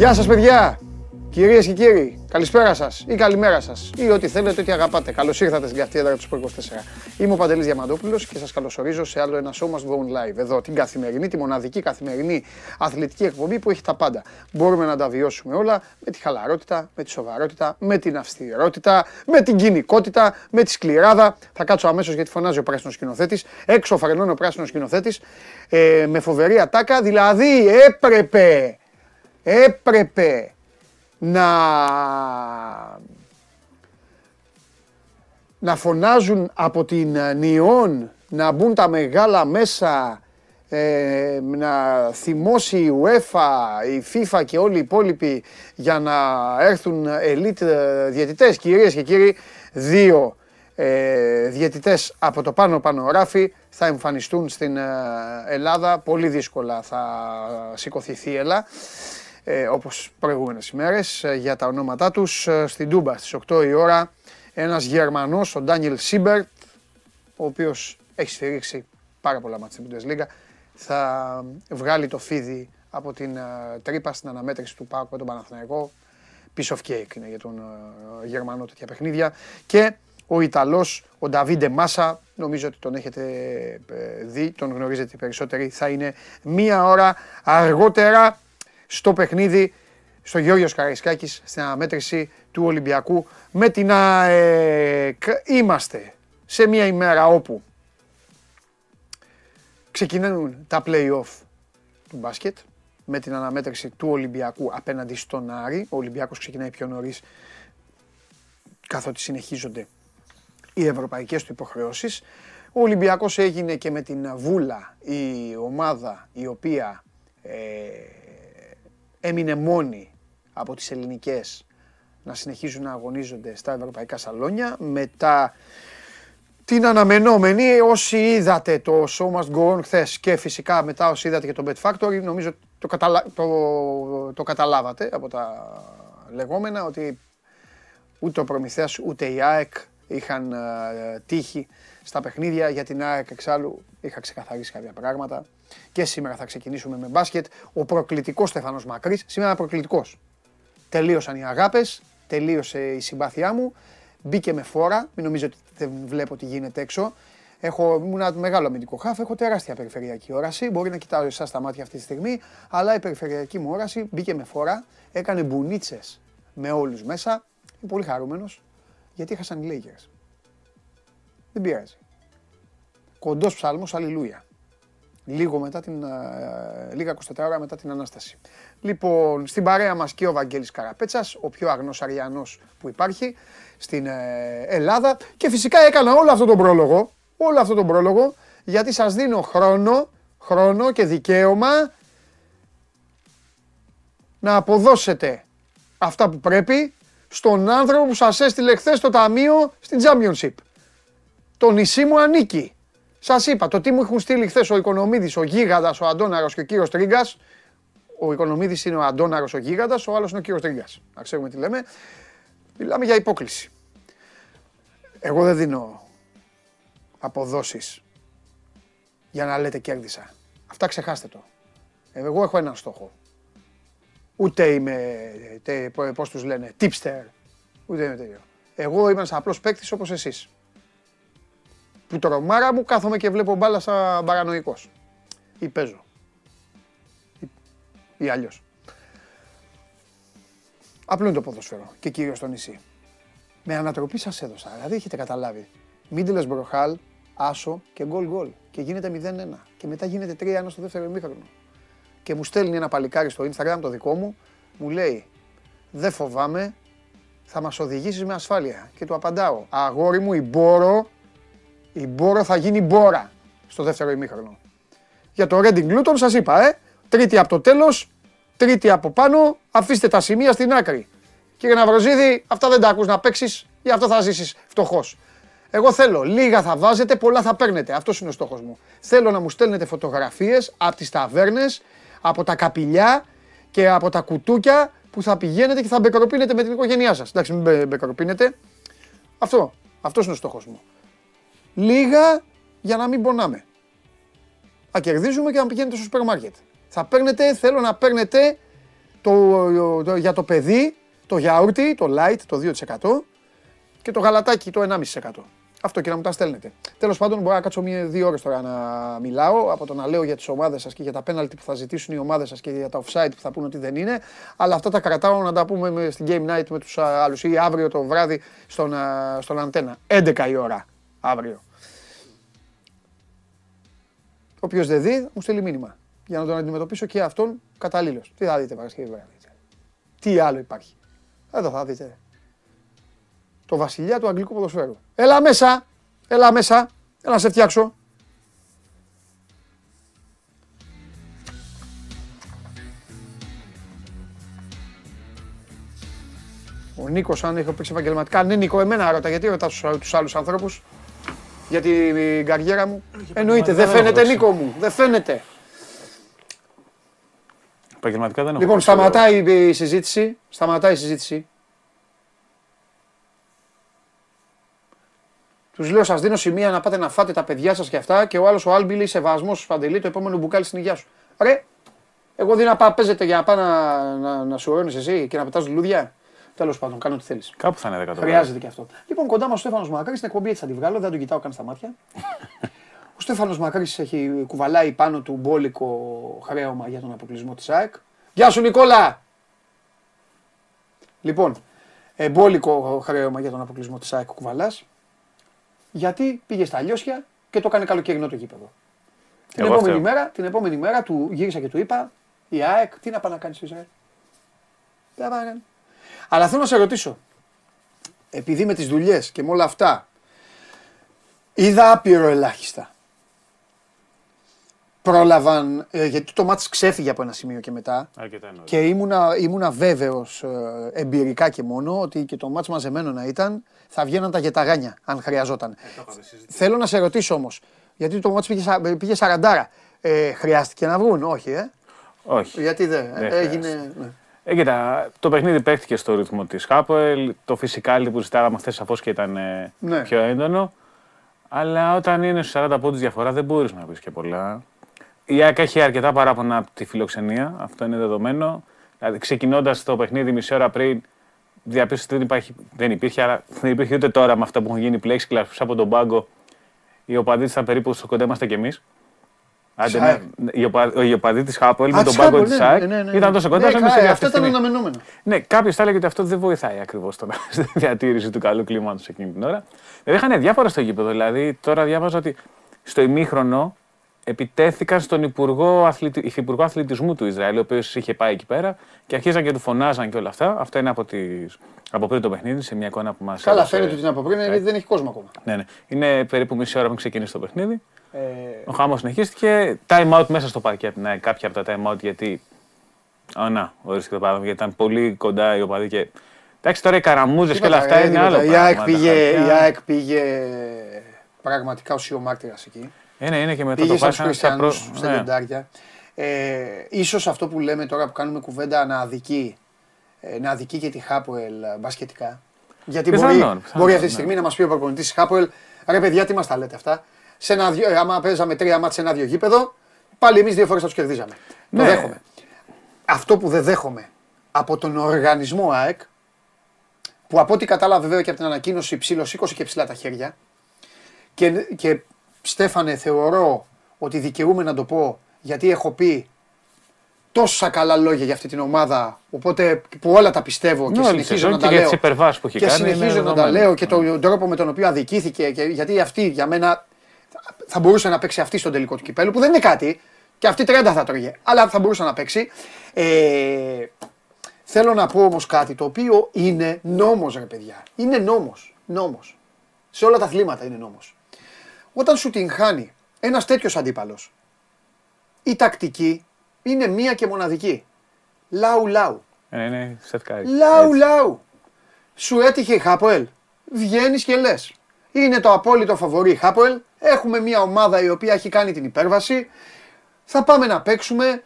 Γεια σας παιδιά, κυρίες και κύριοι, καλησπέρα σας ή καλημέρα σας ή ό,τι θέλετε, ό,τι αγαπάτε. Καλώς ήρθατε στην καυτή έδρα του Σπορ 24. Είμαι ο Παντελής Διαμαντόπουλος και σας καλωσορίζω σε άλλο ένα show must go live. Εδώ την καθημερινή, τη μοναδική καθημερινή αθλητική εκπομπή που έχει τα πάντα. Μπορούμε να τα βιώσουμε όλα με τη χαλαρότητα, με τη σοβαρότητα, με την αυστηρότητα, με την κοινικότητα, με τη σκληράδα. Θα κάτσω αμέσως γιατί φωνάζει ο πράσινος σκηνοθέτης. Έξω φρενώνει ο πράσινος σκηνοθέτης ε, με φοβερή ατάκα. Δηλαδή έπρεπε έπρεπε να, να φωνάζουν από την Νιόν να μπουν τα μεγάλα μέσα ε, να θυμώσει η UEFA, η FIFA και όλοι οι υπόλοιποι για να έρθουν elite διαιτητές. Κυρίες και κύριοι, δύο ε, διαιτητές από το πάνω πάνω ράφι θα εμφανιστούν στην ε, Ελλάδα. Πολύ δύσκολα θα σηκωθεί θύελλα ε, όπως προηγούμενες ημέρες ε, για τα ονόματά τους ε, στην Τούμπα στις 8 η ώρα ένας Γερμανός, ο Ντάνιελ Σίμπερτ ο οποίος έχει σφυρίξει πάρα πολλά ματς στην Bundesliga θα βγάλει το φίδι από την uh, τρύπα στην αναμέτρηση του ΠΑΟΚ με τον Παναθηναϊκό. Piece of cake είναι για τον uh, Γερμανό τέτοια παιχνίδια. Και ο Ιταλός, ο Νταβίντε Μάσα, νομίζω ότι τον έχετε δει, τον γνωρίζετε περισσότεροι, θα είναι μία ώρα αργότερα στο παιχνίδι στο Γιώργος Καραϊσκάκης στην αναμέτρηση του Ολυμπιακού με την ΑΕΚ. Είμαστε σε μια ημέρα όπου ξεκινούν τα play-off του μπάσκετ με την αναμέτρηση του Ολυμπιακού απέναντι στον Άρη. Ο Ολυμπιακός ξεκινάει πιο νωρίς καθότι συνεχίζονται οι ευρωπαϊκές του υποχρεώσεις. Ο Ολυμπιακός έγινε και με την Βούλα η ομάδα η οποία ε, έμεινε μόνη από τις ελληνικές να συνεχίζουν να αγωνίζονται στα ευρωπαϊκά σαλόνια. Μετά την αναμενόμενη, όσοι είδατε το Show Must Go On χθες και φυσικά μετά όσοι είδατε και το Bet Factory, νομίζω το, καταλα... το, το καταλάβατε από τα λεγόμενα ότι ούτε ο Προμηθέας ούτε η ΑΕΚ είχαν uh, τύχει στα παιχνίδια για την ΑΕΚ εξάλλου είχα ξεκαθαρίσει κάποια πράγματα. Και σήμερα θα ξεκινήσουμε με μπάσκετ. Ο προκλητικός Στεφανός Μακρύς. Σήμερα προκλητικός. Τελείωσαν οι αγάπες, τελείωσε η συμπάθειά μου. Μπήκε με φόρα. Μην νομίζετε ότι δεν βλέπω τι γίνεται έξω. Έχω, ήμουν ένα μεγάλο αμυντικό χάφ, έχω τεράστια περιφερειακή όραση. Μπορεί να κοιτάω εσάς στα μάτια αυτή τη στιγμή, αλλά η περιφερειακή μου όραση μπήκε με φόρα, έκανε μπουνίτσες με όλους μέσα. Είμαι πολύ χαρούμενος γιατί είχασαν οι Lakers. Δεν πειράζει. Κοντός ψάλμος, αλληλούια λίγο μετά την, λίγα 24 ώρα μετά την Ανάσταση. Λοιπόν, στην παρέα μας και ο Βαγγέλης Καραπέτσας, ο πιο αγνός Αριανός που υπάρχει στην ε, Ελλάδα και φυσικά έκανα όλο αυτό τον πρόλογο, όλο αυτό τον πρόλογο, γιατί σας δίνω χρόνο, χρόνο και δικαίωμα να αποδώσετε αυτά που πρέπει στον άνθρωπο που σας έστειλε χθες το ταμείο στην Championship. Το νησί μου ανήκει. Σας είπα, το τι μου έχουν στείλει χθες ο Οικονομίδης, ο Γίγαντας, ο Αντώναρος και ο κύριος Τρίγκας. Ο Οικονομίδης είναι ο Αντώναρος, ο Γίγαντας, ο άλλος είναι ο κύριος Τρίγκας. Να ξέρουμε τι λέμε. Μιλάμε για υπόκληση. Εγώ δεν δίνω αποδόσεις για να λέτε κέρδισα. Αυτά ξεχάστε το. Εγώ έχω έναν στόχο. Ούτε είμαι, πώς τους λένε, tipster. Ούτε είμαι τέτοιο. Εγώ είμαι ένας απλός παίκτης όπως εσείς που τρομάρα μου κάθομαι και βλέπω μπάλα σαν παρανοϊκός. Ή παίζω. Ή, ή αλλιώς. Απλό είναι το ποδοσφαίρο και κυρίως στο νησί. Με ανατροπή σας έδωσα, δηλαδή έχετε καταλάβει. Μίντελες Μπροχάλ, άσο και γκολ γκολ. Και γίνεται 0-1. Και μετά γίνεται 3-1 στο δεύτερο ημίχρονο. Και μου στέλνει ένα παλικάρι στο Instagram το δικό μου, μου λέει δεν φοβάμαι, θα μας οδηγήσεις με ασφάλεια. Και του απαντάω, αγόρι μου η Μπόρο η Μπόρα θα γίνει Μπόρα στο δεύτερο ημίχρονο. Για το Reading Luton σας είπα, ε, τρίτη από το τέλος, τρίτη από πάνω, αφήστε τα σημεία στην άκρη. Κύριε Ναυροζίδη, αυτά δεν τα ακούς να παίξεις, γι' αυτό θα ζήσεις φτωχός. Εγώ θέλω, λίγα θα βάζετε, πολλά θα παίρνετε. Αυτός είναι ο στόχος μου. Θέλω να μου στέλνετε φωτογραφίες από τις ταβέρνες, από τα καπηλιά και από τα κουτούκια που θα πηγαίνετε και θα μπεκροπίνετε με την οικογένειά σας. Εντάξει, μην μπεκροπίνετε. Αυτό, αυτός είναι ο στόχος μου λίγα για να μην πονάμε. Θα κερδίζουμε και να πηγαίνετε στο σούπερ μάρκετ. Θα παίρνετε, θέλω να παίρνετε το, το, για το παιδί, το γιαούρτι, το light, το 2% και το γαλατάκι, το 1,5%. Αυτό και να μου τα στέλνετε. Τέλος πάντων, μπορώ να κάτσω μία, δύο ώρες τώρα να μιλάω από το να λέω για τις ομάδες σας και για τα πέναλτι που θα ζητήσουν οι ομάδες σας και για τα offside που θα πούνε ότι δεν είναι. Αλλά αυτά τα κρατάω να τα πούμε στην game night με τους άλλους ή αύριο το βράδυ στον, στον αντένα. 11 η ώρα αύριο. Όποιος δεν δει, μου στείλει μήνυμα. Για να τον αντιμετωπίσω και αυτόν καταλήλως. Τι θα δείτε Παρασκευή βράδυ. Τι άλλο υπάρχει. Εδώ θα δείτε το βασιλιά του αγγλικού ποδοσφαίρου. Έλα μέσα, έλα μέσα, έλα να σε φτιάξω. Ο Νίκος, αν έχει παίξει επαγγελματικά. Ναι, Νίκο, εμένα ρώτα. Γιατί ρωτάς τους άλλους ανθρώπους; Για την καριέρα μου. Εννοείται, δεν φαίνεται, Νίκο μου. Δεν φαίνεται. Επαγγελματικά δεν έχω. Λοιπόν, σταματάει η συζήτηση. Σταματάει η συζήτηση. Τους λέω: Σας δίνω σημεία να πάτε να φάτε τα παιδιά σας και αυτά. Και ο άλλος ο Άλμπι λέει: Σεβασμός σου παντελή, το επόμενο μπουκάλι στην υγεία σου. Ρε, εγώ δίνω να πάω, παίζετε για να πάω να, να, να σου εσύ και να πετάς λουλούδια. Τέλος πάντων, κάνω ό,τι θέλεις. Κάπου θα είναι 10 Χρειάζεται και αυτό. Λοιπόν, κοντά μας ο Στέφανος Μακρύ στην εκπομπή έτσι θα τη βγάλω, δεν τον κοιτάω καν στα μάτια. ο Στέφανος Μακρύ έχει κουβαλάει πάνω του μπόλικο χρέωμα για τον αποκλεισμό της ΑΕΚ. Γεια σου, Νικόλα! Λοιπόν, μπόλικο χρέωμα για τον αποκλεισμό της ΑΕΚ κουβαλάς γιατί πήγε στα Λιώσια και το έκανε καλοκαιρινό το γήπεδο. Την επόμενη, μέρα, την επόμενη μέρα του γύρισα και του είπα, η ΑΕΚ, τι να πάει να κάνεις στο Ισραήλ; Τι να πάει να κάνει. Αλλά θέλω να σε ρωτήσω, επειδή με τις δουλειές και με όλα αυτά, είδα άπειρο ελάχιστα. Πρόλαβαν, ε, γιατί το μάτς ξέφυγε από ένα σημείο και μετά και ήμουνα, ήμουνα βέβαιος ε, εμπειρικά και μόνο ότι και το μάτς μαζεμένο να ήταν θα βγαίναν τα γεταγάνια αν χρειαζόταν. Ε, Θέλω να σε ρωτήσω όμως, γιατί το μάτς πήγε, πήγε σαραντάρα. Ε, χρειάστηκε να βγουν, όχι, ε; Όχι. Γιατί δεν, δεν έγινε. Ναι. Ε, κοίτα, το παιχνίδι παίχτηκε στο ρυθμό της Χάποελ. Το φυσικάλι που ζητάγαμε χθες σαφώς και ήταν ε, ναι. πιο έντονο. Αλλά όταν είναι στους 40 πόντους διαφορά δεν μπορείς να πεις και πολλά. Η ΑΕΚ έχει αρκετά παράπονα από τη φιλοξενία, αυτό είναι δεδομένο. Δηλαδή, ξεκινώντας το παιχνίδι μισή ώρα πριν, διαπίστωσε ότι δεν, υπάρχει, δεν υπήρχε, αλλά δεν υπήρχε ούτε τώρα με αυτά που έχουν γίνει plexiglass από τον πάγκο. Οι οπαδοί ήταν περίπου στο κοντά είμαστε κι εμείς. Άντε, οι οπαδοί της Χάπολ με τον πάγκο τη ΣΑΕΚ ναι, ναι, ναι, ήταν τόσο κοντά όσο εμείς. Αυτό ήταν αναμενόμενο. Ναι, κάποιος θα έλεγε ότι αυτό δεν βοηθάει ακριβώς στη διατήρηση του καλού κλίματος εκείνη την ώρα. Δηλαδή είχαν διάφορα στο γήπεδο. Δηλαδή τώρα διάβαζα ότι στο ημίχρονο επιτέθηκαν στον Υπουργό, Αθλητι... Υφυπουργό Αθλητισμού του Ισραήλ, ο οποίος είχε πάει εκεί πέρα και αρχίζαν και του φωνάζαν και όλα αυτά. Αυτό είναι από, τις... από πριν το παιχνίδι, σε μια εικόνα που μας. Καλά, φαίνεται ότι είναι από πριν, γιατί δεν έχει κόσμο ακόμα. Ναι, ναι. Είναι περίπου μισή ώρα πριν ξεκινήσει το παιχνίδι. Ε... Ο χάμος συνεχίστηκε. Time out μέσα στο παρκέτ. Ναι, κάποια από τα time out γιατί. Α, να, ορίστηκε το παράδειγμα γιατί ήταν πολύ κοντά οι οπαδοί και. Εντάξει, τώρα οι καραμούζες και όλα αυτά είναι άλλο. Η ΑΕΚ πήγε πραγματικά ουσιομάρτυρας εκεί. Είναι, είναι και μετά Πήγες το πάσχα στα προ... Ναι. Ε, ίσως αυτό που λέμε τώρα που κάνουμε κουβέντα να αδικεί, ε, να αδικεί και τη Χάπουελ μπασκετικά. Γιατί πιθανόν, μπορεί, πιθανόν, μπορεί αυτή τη στιγμή ναι. να μας πει ο προπονητής της Χάπουελ, ρε παιδιά, τι μας τα λέτε αυτά; Σε ένα, δυο, άμα παίζαμε τρία μάτια σε ένα-δυο γήπεδο, πάλι εμείς δύο φορές θα τους κερδίζαμε. Ναι. Το δέχομαι. Αυτό που δεν δέχομαι από τον οργανισμό ΑΕΚ, που από ό,τι κατάλαβε βέβαια και από την ανακοίνωση ψήλω σήκωσε και ψηλά τα χέρια και, και Στέφανε, θεωρώ ότι δικαιούμαι να το πω γιατί έχω πει τόσα καλά λόγια για αυτή την ομάδα. Οπότε που όλα τα πιστεύω και συνεχίζω να τα λέω. που και συνεχίζω να τα λέω και τον τρόπο με τον οποίο αδικήθηκε. Και, γιατί αυτή για μένα θα μπορούσε να παίξει αυτή στον τελικό του κυπέλου που δεν είναι κάτι. Και αυτή 30 θα τρώγε. Αλλά θα μπορούσε να παίξει. Ε, θέλω να πω όμως κάτι το οποίο είναι νόμος ρε παιδιά. Είναι νόμος. Νόμος. Σε όλα τα αθλήματα είναι νόμος όταν σου την χάνει ένας τέτοιος αντίπαλος, η τακτική είναι μία και μοναδική. Λάου λάου. Ναι, ναι, Λάου λάου. Σου έτυχε η Χάποελ. Βγαίνεις και λες. Είναι το απόλυτο φαβορή Χάποελ. Έχουμε μια ομάδα η οποία έχει κάνει την υπέρβαση. Θα πάμε να παίξουμε.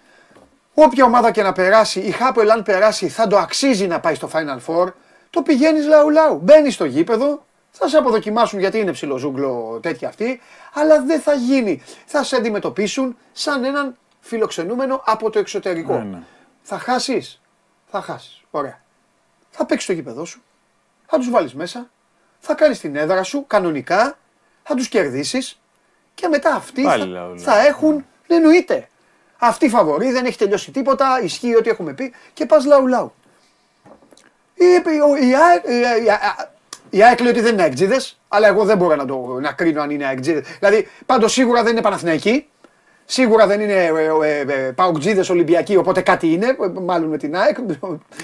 Όποια ομάδα και να περάσει, η Χάποελ αν περάσει θα το αξίζει να πάει στο Final Four. Το πηγαίνεις λαού λαού. Μπαίνεις στο γήπεδο, θα σε αποδοκιμάσουν γιατί είναι ψιλοζούγκλο τέτοια αυτή, αλλά δεν θα γίνει. Θα σε αντιμετωπίσουν σαν έναν φιλοξενούμενο από το εξωτερικό. Ναι, ναι. Θα χάσεις. Θα χάσεις. Ωραία. Θα παίξεις το γήπεδό σου. Θα τους βάλεις μέσα. Θα κάνεις την έδρα σου κανονικά. Θα τους κερδίσεις. Και μετά αυτοί θα, θα, έχουν. Ναι, εννοείται. Αυτή η φαβορή δεν έχει τελειώσει τίποτα. Ισχύει ό,τι έχουμε πει. Και πας λαού λαού. Η, η, ΑΕΚ λέει ότι δεν είναι αεκτζίδε, αλλά εγώ δεν μπορώ να, το, να κρίνω αν είναι αεκτζίδε. Δηλαδή, πάντως σίγουρα δεν είναι Παναθηναϊκοί. Σίγουρα δεν είναι ε, ε, ε, Παοκτζίδε Ολυμπιακοί, οπότε κάτι είναι, μάλλον με την ΑΕΚ.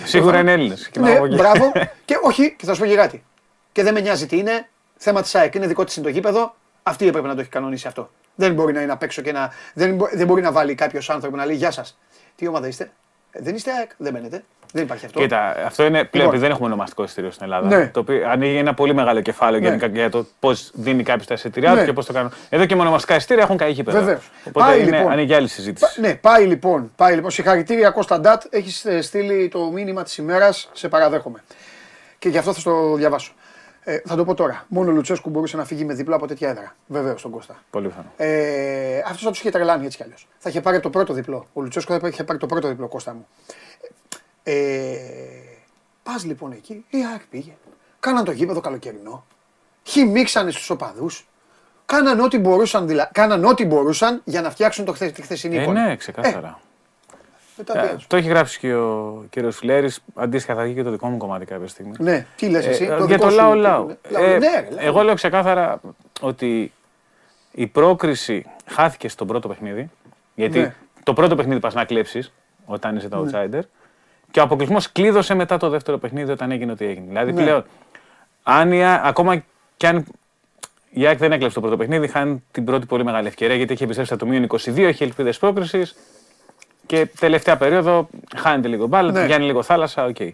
Σίγουρα είναι Έλληνες. Ναι, μπράβο. και όχι, και θα σου πω και κάτι. Και δεν με νοιάζει τι είναι. Θέμα της ΑΕΚ είναι δικό της είναι το γήπεδο. Αυτή έπρεπε να το έχει κανονίσει αυτό. Δεν μπορεί να είναι απ' έξω και να. Δεν, δεν μπορεί να βάλει κάποιος άνθρωπο να λέει Γεια σας. Τι ομάδα είστε; δεν είστε ΑΕΚ, δεν μένετε. Δεν υπάρχει αυτό. Κοίτα, αυτό είναι πλέον λοιπόν. δεν έχουμε ονομαστικό εισιτήριο στην Ελλάδα. Ναι. Το οποίο ανοίγει ένα πολύ μεγάλο κεφάλαιο ναι. για το πώς δίνει κάποιος τα εισιτήριά ναι. και πώς το κάνουν. Εδώ και μονομαστικά εισιτήρια έχουν καεί πέρα. Βεβαίως. Οπότε πάει, είναι, λοιπόν, ανοίγει άλλη συζήτηση. ναι, πάει λοιπόν. Πάει, λοιπόν. Συγχαρητήρια Κώστα Ντάτ. Έχεις στείλει το μήνυμα της ημέρας. Σε παραδέχομαι. Και γι' αυτό θα το διαβάσω. Ε, θα το πω τώρα. Μόνο ο Λουτσέσκου μπορούσε να φύγει με διπλά από τέτοια έδρα. Βεβαίως τον Κώστα. Πολύ πιθανό. Ε, Αυτός θα τους είχε τρελάνει έτσι κι αλλιώς. Θα είχε πάρει το πρώτο διπλό. Ο Λουτσέσκου θα είχε πάρει το πρώτο διπλό Κώστα μου. Ε, Πας λοιπόν εκεί, η ΑΕΚ πήγε. Κάναν το γήπεδο καλοκαιρινό. Χυμίξανε στους οπαδούς. Κάναν ό,τι μπορούσαν, δηλα... Κάναν ό,τι μπορούσαν για να φτιάξουν το χθε... τη χθεσινή ε, Ναι, ξεκάθαρα. Ε, ε, το έχει γράψει και ο κύριος Φιλέρης. Αντίστοιχα θα βγει και το δικό μου κομμάτι κάποια στιγμή. Ναι, τι λες εσύ. Ε, το για το λαό λαό. Ε, ναι, εγώ λέω ξεκάθαρα ότι η πρόκριση χάθηκε στον πρώτο παιχνίδι. Γιατί ναι. το πρώτο παιχνίδι πας να κλέψεις όταν είσαι το ναι. Outsider. Και ο αποκλεισμός κλείδωσε μετά το δεύτερο παιχνίδι όταν έγινε ό,τι έγινε. Δηλαδή ναι. πλέον, αν η, ακόμα κι αν η ΑΕΚ δεν έκλεψε το πρώτο παιχνίδι, χάνει την πρώτη πολύ μεγάλη ευκαιρία γιατί έχει επιστρέψει από το μείον 22, έχει ελπίδες πρόκρισης. Και τελευταία περίοδο χάνεται λίγο μπάλα, ναι. πιάνει λίγο θάλασσα, OK. Okay.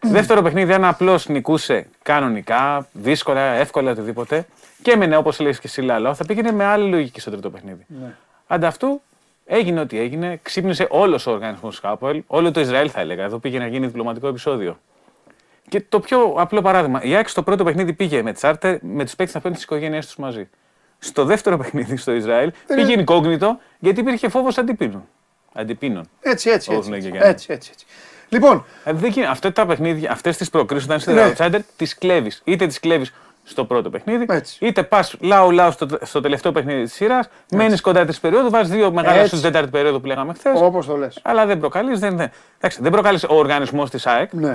Ναι. Δεύτερο παιχνίδι, αν απλώς νικούσε κανονικά, δύσκολα, εύκολα, οτιδήποτε, και έμενε όπως λέει και εσύ Λαλό, θα πήγαινε με άλλη λογική στο τρίτο παιχνίδι. Ναι. Αντ' αυτού Έγινε ό,τι έγινε, ξύπνησε όλος ο οργανισμός του Χάποελ, όλο το Ισραήλ θα έλεγα. Εδώ πήγε να γίνει διπλωματικό επεισόδιο. Και το πιο απλό παράδειγμα, η ΑΕΚ στο πρώτο παιχνίδι πήγε με τσάρτερ με τους παίκτες να παίρνουν τις οικογένειές τους μαζί. Στο δεύτερο παιχνίδι στο Ισραήλ πήγε incognito γιατί υπήρχε φόβος αντιπίνων. Αντιπίνων. Έτσι, έτσι. Έτσι, έτσι, έτσι, έτσι. Λοιπόν. Ε, αυτέ τα παιχνίδια, αυτές τις προκρίσεις όταν είσαι ναι. outsider, τις κλέβεις. Είτε τις κλέβεις στο πρώτο παιχνίδι. Έτσι. Είτε πας λαού λαού στο, στο τελευταίο παιχνίδι της σειράς, μένεις κοντά της περίοδου, βάζεις δύο μεγάλα στην τέταρτη περίοδο που λέγαμε χθες. Όπως το λες. Αλλά δεν προκαλείς. Δεν, δεν, δεν προκαλείς ο οργανισμός της ΑΕΚ. Ναι.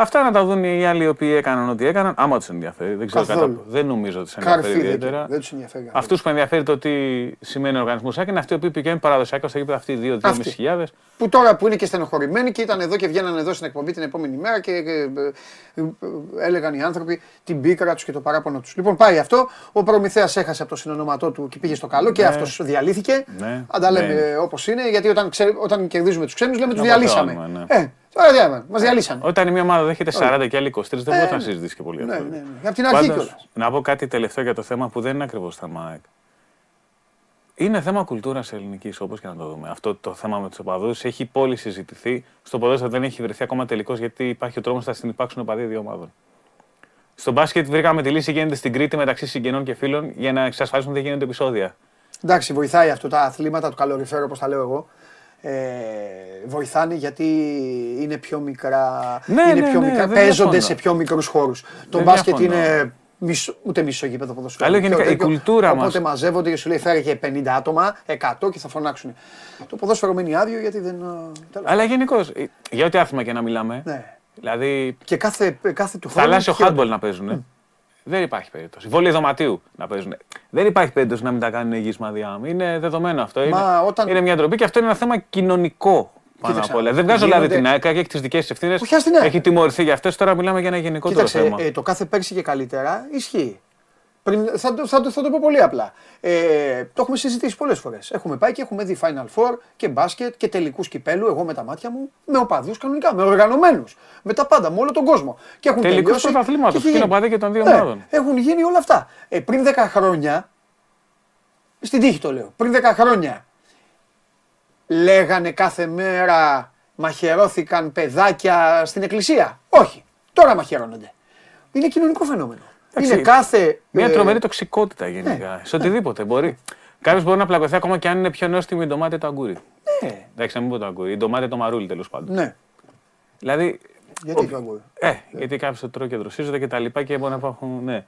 Αυτά να τα δουν οι άλλοι οι οποίοι έκαναν ό,τι έκαναν, άμα τους ενδιαφέρει. Δεν ξέρω κατά Δεν νομίζω ότι τους ενδιαφέρει ιδιαίτερα. Δεν τους ενδιαφέρει. Αυτούς που ενδιαφέρει το τι σημαίνει ο οργανισμός ΣΑΚ είναι αυτοί οι οποίοι πηγαίνουν παραδοσιακά στο γήπεδο αυτοί οι 2-2.500. Που τώρα που είναι και στενοχωρημένοι και ήταν εδώ και βγαίναν εδώ στην εκπομπή την επόμενη μέρα και ε, ε, έλεγαν οι άνθρωποι την πίκρα τους και το παράπονο τους. Λοιπόν, πάει αυτό. Ο Προμηθέας έχασε από το συνονόματό του και πήγε στο καλό και ναι. αυτός διαλύθηκε. Ναι. Αν τα λέμε ναι. όπως είναι, γιατί όταν, όταν κερδίζουμε τους ξένους λέμε τους διαλύσαμε. Ε, Τώρα διάβασα. Μας διαλύσανε. Όταν μια ομάδα δέχεται 40 και άλλοι 23, δεν μπορεί να ε, συζητήσει και πολύ ναι, αυτό. Ναι, ναι. Από την αρχή κιόλας. Να πω κάτι τελευταίο για το θέμα που δεν είναι ακριβώς θέμα ΑΕΚ. Είναι θέμα κουλτούρας ελληνικής, όπως και να το δούμε. Αυτό το θέμα με τους οπαδούς έχει πολύ συζητηθεί. Στο ποδόσφαιρο δεν έχει βρεθεί ακόμα τελικός γιατί υπάρχει ο τρόμος να συνεπάρξουν οπαδοί δύο ομάδων. Στο μπάσκετ βρήκαμε τη λύση γίνεται στην Κρήτη μεταξύ συγγενών και φίλων για να εξασφαλίσουν ότι δεν γίνονται επεισόδια. Εντάξει, βοηθάει αυτό τα αθλήματα του καλοριφέρου, όπως τα λέω εγώ ε, βοηθάνε γιατί είναι πιο μικρά. Ναι, είναι ναι, πιο ναι, μικρά παίζονται σε πιο μικρούς χώρους. Το μπάσκετ είναι μισό, ούτε μισό γήπεδο ποδοσφαίρου. Αλλά γενικά η κουλτούρα μας. Οπότε μαζεύονται και σου λέει φέρει και 50 άτομα, 100 και θα φωνάξουν. Το ποδόσφαιρο μένει άδειο γιατί δεν. Αλλά γενικώς, για ό,τι άθλημα και να μιλάμε. Ναι. Δηλαδή. Και κάθε, κάθε του χρόνου. Θαλάσσιο χάντμπολ να παίζουν. Δεν υπάρχει περίπτωση. Βολή δωματίου να παίζουν. Δεν υπάρχει περίπτωση να μην τα κάνουν υγιεί μαδιά. Είναι δεδομένο αυτό. είναι, όταν... είναι μια ντροπή και αυτό είναι ένα θέμα κοινωνικό πάνω απ' όλα. Δεν βγάζω δηλαδή την ΑΕΚ και έχει τις δικές της ευθύνες. Έχει τιμωρηθεί για αυτές. Τώρα μιλάμε για ένα γενικότερο Κοίταξε, θέμα. Ε, το κάθε πέρσι και καλύτερα ισχύει. Πριν, θα, το, θα, θα το πω πολύ απλά. Ε, το έχουμε συζητήσει πολλές φορές. Έχουμε πάει και έχουμε δει Final Four και μπάσκετ και τελικούς κυπέλου. Εγώ με τα μάτια μου, με οπαδούς κανονικά, με οργανωμένους. Με τα πάντα, με όλο τον κόσμο. Και έχουν τελικούς πρωταθλήματος. Και, και είναι και των δύο ναι, ομάδων. Έχουν γίνει όλα αυτά. Ε, πριν 10 χρόνια, στην τύχη το λέω, πριν 10 χρόνια λέγανε κάθε μέρα μαχαιρώθηκαν παιδάκια στην εκκλησία. Όχι. Τώρα μαχαιρώνονται. Είναι κοινωνικό φαινόμενο. Είναι κάθε. Μια ε, τρομερή τοξικότητα γενικά. Ναι. Σε οτιδήποτε μπορεί. Κάποιος μπορεί να πλακωθεί ακόμα και αν είναι πιο νόστιμη η ντομάτα το αγκούρι. Ναι. Εντάξει, να μην πω το αγκούρι. Η ντομάτα το μαρούλι τέλος πάντων. Ναι. Δηλαδή. Γιατί φράγκο. Ε, γιατί κάποιος το τρώει και δροσίζονται και τα λοιπά και μπορεί να υπάρχουν. Ναι.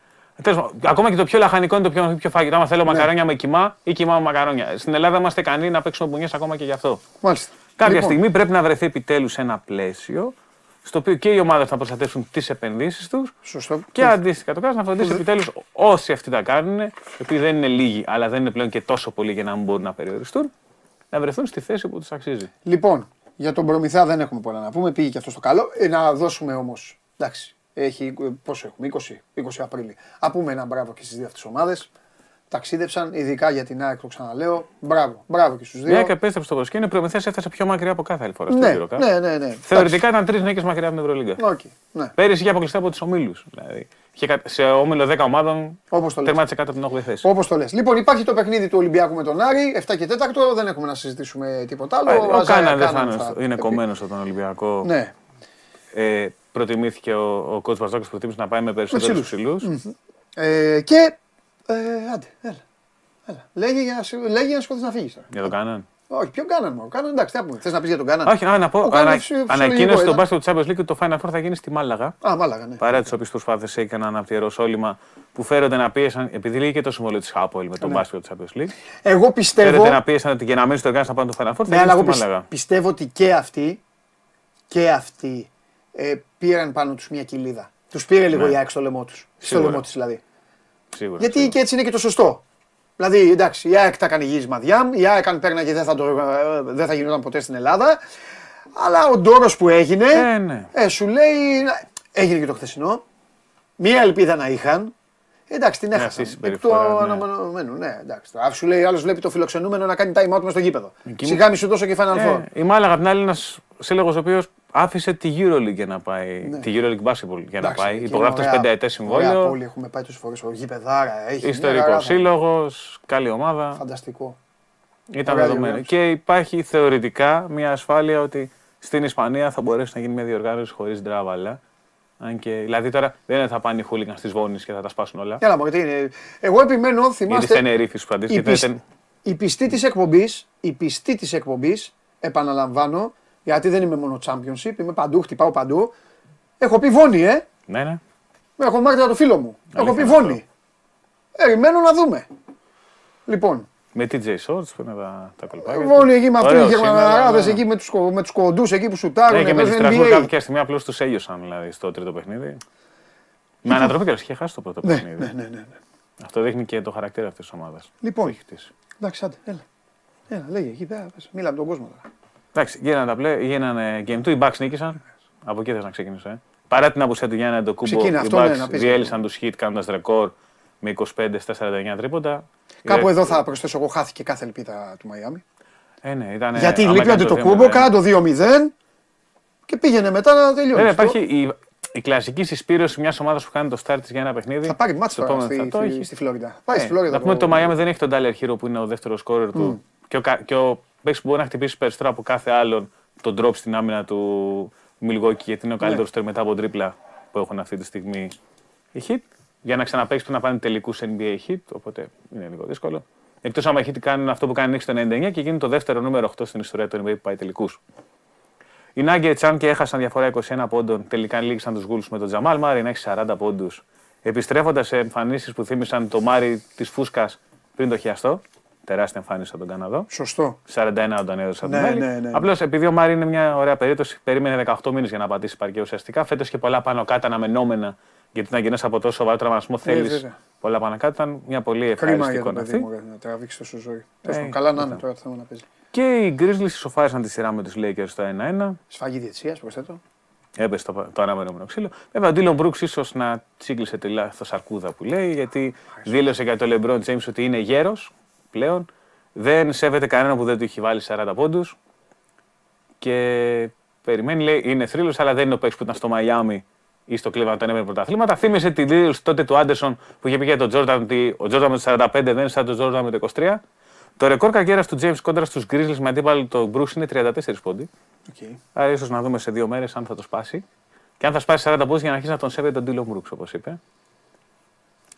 Ακόμα και το πιο λαχανικό είναι το πιο, πιο φαγητό. Άμα θέλω ναι. μακαρόνια με κοιμά ή κοιμά με μακαρόνια. Στην Ελλάδα είμαστε ικανοί να παίξουμε μπουνιές ακόμα και γι' αυτό. Μάλιστα. Κάποια λοιπόν. στιγμή πρέπει να βρεθεί επιτέλους ένα πλαίσιο στο οποίο και οι ομάδες θα προστατεύσουν τις επενδύσεις τους. Σωστό. Και αντίστοιχα το κράτος να φροντίσει επιτέλους όσοι αυτοί τα κάνουν, επειδή δεν είναι λίγοι, αλλά δεν είναι πλέον και τόσο πολλοί για να μην μπορούν να περιοριστούν, να βρεθούν στη θέση που τους αξίζει. Λοιπόν, για τον Προμηθέα δεν έχουμε πολλά να πούμε. Πήγε και αυτός στο καλό. Ε, να δώσουμε όμως. Εντάξει, έχει, πόσο έχουμε, 20, 20 Απρίλη. Α πούμε ένα μπράβο και στις δύο αυτές ομάδες ταξίδεψαν, ειδικά για την ΑΕΚ, το ξαναλέω. Μπράβο, μπράβο και στους δύο. Η ΑΕΚ επέστρεψε στο προσκήνιο, η Προμηθέα έφτασε πιο μακριά από κάθε άλλη φορά ναι, στο ναι, ναι, ναι. Θεωρητικά ήταν τρεις νίκες μακριά από την Ευρωλίγκα. Okay, ναι. Πέρυσι είχε αποκλειστεί από τους ομίλους. Δηλαδή. Είχε σε όμιλο 10 ομάδων τερμάτισε κάτω από την 8η θέση. Όπως το λες. Λοιπόν, υπάρχει το παιχνίδι του Ολυμπιακού με τον Άρη, 7 και 4, δεν έχουμε να συζητήσουμε τίποτα άλλο. Ο Κάναν δεν θα είναι κομμένος από τον Ολυμπιακό. Ναι. Ε, προτιμήθηκε ο, ο κότσο προτίμησε να πάει με περισσότερους ψηλούς. Ε, και. Ε, άντε, έλα. Λέγε για, λέγε για να σκοτώσει να φύγεις τώρα. Για τον Κάναν. Όχι, ποιον Κάναν μόνο. Κάναν εντάξει, τι Θες να πεις για τον Κάναν; Όχι, να πω. Ανακοίνωσε τον μπάσκετ του Champions League ότι το Final Four θα γίνει στη Μάλαγα. Α, Μάλαγα, ναι. Παρά τις οποίε προσπάθειες έκαναν από τη Ιεροσόλυμα που φέρονται να πίεσαν, επειδή λέει και το συμβόλαιο της Χάπολ με τον ναι. μπάσκετ του Champions League. Εγώ πιστεύω. Φέρονται να πίεσαν ότι για να μην στο να πάνε το Final Four θα ναι, γίνει στη Μάλαγα. Πιστεύω ότι και αυτοί, και αυτοί ε, πήραν πάνω τους μια κοιλίδα. Τους πήρε λίγο ναι. η άκρη στο λαιμό τους. Στο λαιμό της δηλαδή. Σίγουρα, Γιατί σίγουρα. και έτσι είναι και το σωστό. Δηλαδή, εντάξει, η ΑΕΚ τα έκανε γύρισμα διάμ, η ΑΕΚ αν πέρναγε δεν θα, το, δεν θα γινόταν ποτέ στην Ελλάδα. Αλλά ο ντόρος που έγινε, ε, ναι. ε, σου λέει, έγινε και το χθεσινό. Μία ελπίδα να είχαν. Εντάξει, την έχασαν. Εκ του αναμενωμένου. Ναι, εντάξει. Αφού σου λέει άλλος βλέπει το φιλοξενούμενο να κάνει time out μες στο γήπεδο. Σιγά μη σου τόσο και Final Four. Ε, η Μάλαγα την άλλη ένας σύλλογος ο οποίος άφησε τη EuroLeague για να πάει. Ναι. Τη EuroLeague Basketball για να πάει. Υπογράφει πέντε ετέ συμβόλαιο. Όλοι έχουμε πάει τόσες φορές. Ο γηπεδάρα έχει. Ιστορικός σύλλογος, καλή ομάδα. Φανταστικό. Ήταν δεδομένο. Και υπάρχει θεωρητικά μια ασφάλεια ότι στην Ισπανία θα μπορέσει να γίνει μια διοργάνωση χωρίς ντράβαλα. Αν και, δηλαδή τώρα δεν θα πάνε οι χούλιγκαν στις βόνε και θα τα σπάσουν όλα. Έλα, γιατί είναι. Εγώ επιμένω, θυμάστε. Είναι Τενερίφη που αντίστοιχα. Η πιστή της εκπομπής, η πιστή της εκπομπής, επαναλαμβάνω, γιατί δεν είμαι μόνο championship, είμαι παντού, χτυπάω παντού. Έχω πει βόνη, ε. Ναι, ναι. Έχω μάθει το φίλο μου. Έχω πει βόνη. Περιμένω να δούμε. Λοιπόν. Με TJ Shorts που είναι τα, τα κολπάκια. Βόνη εκεί με αυτούς οι Γερμαναράδες, εκεί με τους με τους κοντούς εκεί που σουτάρουν. Ναι, και με τους Στρασβούργου κάποια στιγμή απλώς τους έλειωσαν δηλαδή στο τρίτο παιχνίδι. Με ανατροπή και είχε χάσει το πρώτο ναι, παιχνίδι. Ναι, ναι, ναι, ναι. Αυτό δείχνει και το χαρακτήρα αυτής της ομάδας. Λοιπόν. Εντάξει, άντε, έλα. Έλα, λέγε εκεί πέρα. Μίλα με τον κόσμο τώρα. Εντάξει, γίνανε τα πλέ, γίνανε game 2, οι Bucks νίκησαν. Από εκεί θες να ξεκινήσω. Ε. Παρά την απουσία του Γιάννη Αντοκούμπο, οι Bucks ναι, διέλυσαν τους hit κάνοντας ρεκόρ με 25 στα 49 τρίποντα. Κάπου εδώ θα προσθέσω εγώ χάθηκε κάθε ελπίδα του Μαϊάμι. Ε, ναι, ήταν, Γιατί λείπει ο Αντοκούμπο, κάνα το 2-0 και πήγαινε μετά να τελειώσει. Ε, υπάρχει η, η κλασική συσπήρωση μιας ομάδας που κάνει το start για ένα παιχνίδι. Θα πάρει μάτσο τώρα στη, στη, στη Φλόριντα. Πάει στη Φλόριντα. Να πούμε ότι το Μαϊάμι δεν έχει τον Τάλερ Χείρο που είναι ο δεύτερος σκόρερ του και ο, και ο παίκτης που μπορεί να χτυπήσει περισσότερο από κάθε άλλον τον drop στην άμυνα του Μιλγόκη, γιατί είναι ο καλύτερος ναι. μετά από τρίπλα που έχουν αυτή τη στιγμή οι hit. Για να ξαναπέξει πρέπει να πάνε τελικούς NBA hit, οπότε είναι λίγο δύσκολο. Εκτός άμα οι hit κάνουν αυτό που κάνει το 99 και γίνει το δεύτερο νούμερο 8 στην ιστορία του NBA που πάει τελικούς. Οι Nuggets, αν και έχασαν διαφορά 21 πόντων, τελικά λύγησαν τους Γούλου με τον Τζαμάλ Μάρι να έχει 40 πόντους. Επιστρέφοντας σε εμφανίσεις που θύμισαν το Μάρι της Φούσκας πριν το χιαστό τεράστια εμφάνιση από τον Καναδό. Σωστό. 41 όταν έδωσε ναι, ναι, ναι, ναι. Απλώς επειδή ο Μάρι είναι μια ωραία περίπτωση, περίμενε 18 μήνες για να πατήσει παρκέ ουσιαστικά. Φέτος και πολλά πάνω κάτω αναμενόμενα γιατί να γίνει από τόσο σοβαρό τραυματισμό ε, θέλεις πολλά πάνω κάτω. Ήταν μια πολύ ευχάριστη εικόνα αυτή. Να τραβήξει τόσο ζωή. Ε, καλά να είναι τώρα το θέμα να παίζει. Και οι Grizzlies ισοφάρισαν τη σειρά με τους Lakers στο 1-1. Σφαγή διετσία, προσθέτω. Έπεσε το, το αναμενόμενο ξύλο. Βέβαια, ο Ντίλον Μπρούξ ίσως να τσίκλισε τη λάθο αρκούδα που λέει, γιατί δήλωσε για το LeBron James ότι είναι γέρος πλέον δεν σέβεται κανένα που δεν του έχει βάλει 40 πόντους. Και περιμένει, λέει, είναι θρύλος, αλλά δεν είναι ο παίκτης που ήταν στο Μαϊάμι ή στο Cleveland όταν έβαινε πρωταθλήματα. Θύμισε τη δήλωση τότε του Άντερσον που είχε πει για τον Τζόρνταν ότι ο Τζόρνταν με το 45 δεν είναι σαν τον Τζόρνταν με το 23. Το ρεκόρ καριέρας του James κόντρα στους Grizzlies με αντίπαλο τον Bruce είναι 34 πόντι. Okay. Άρα ίσως να δούμε σε δύο μέρες αν θα το σπάσει. Και αν θα σπάσει 40 πόντους για να αρχίσει να τον σέβεται τον Τίλο Μπρούξ, όπως είπε.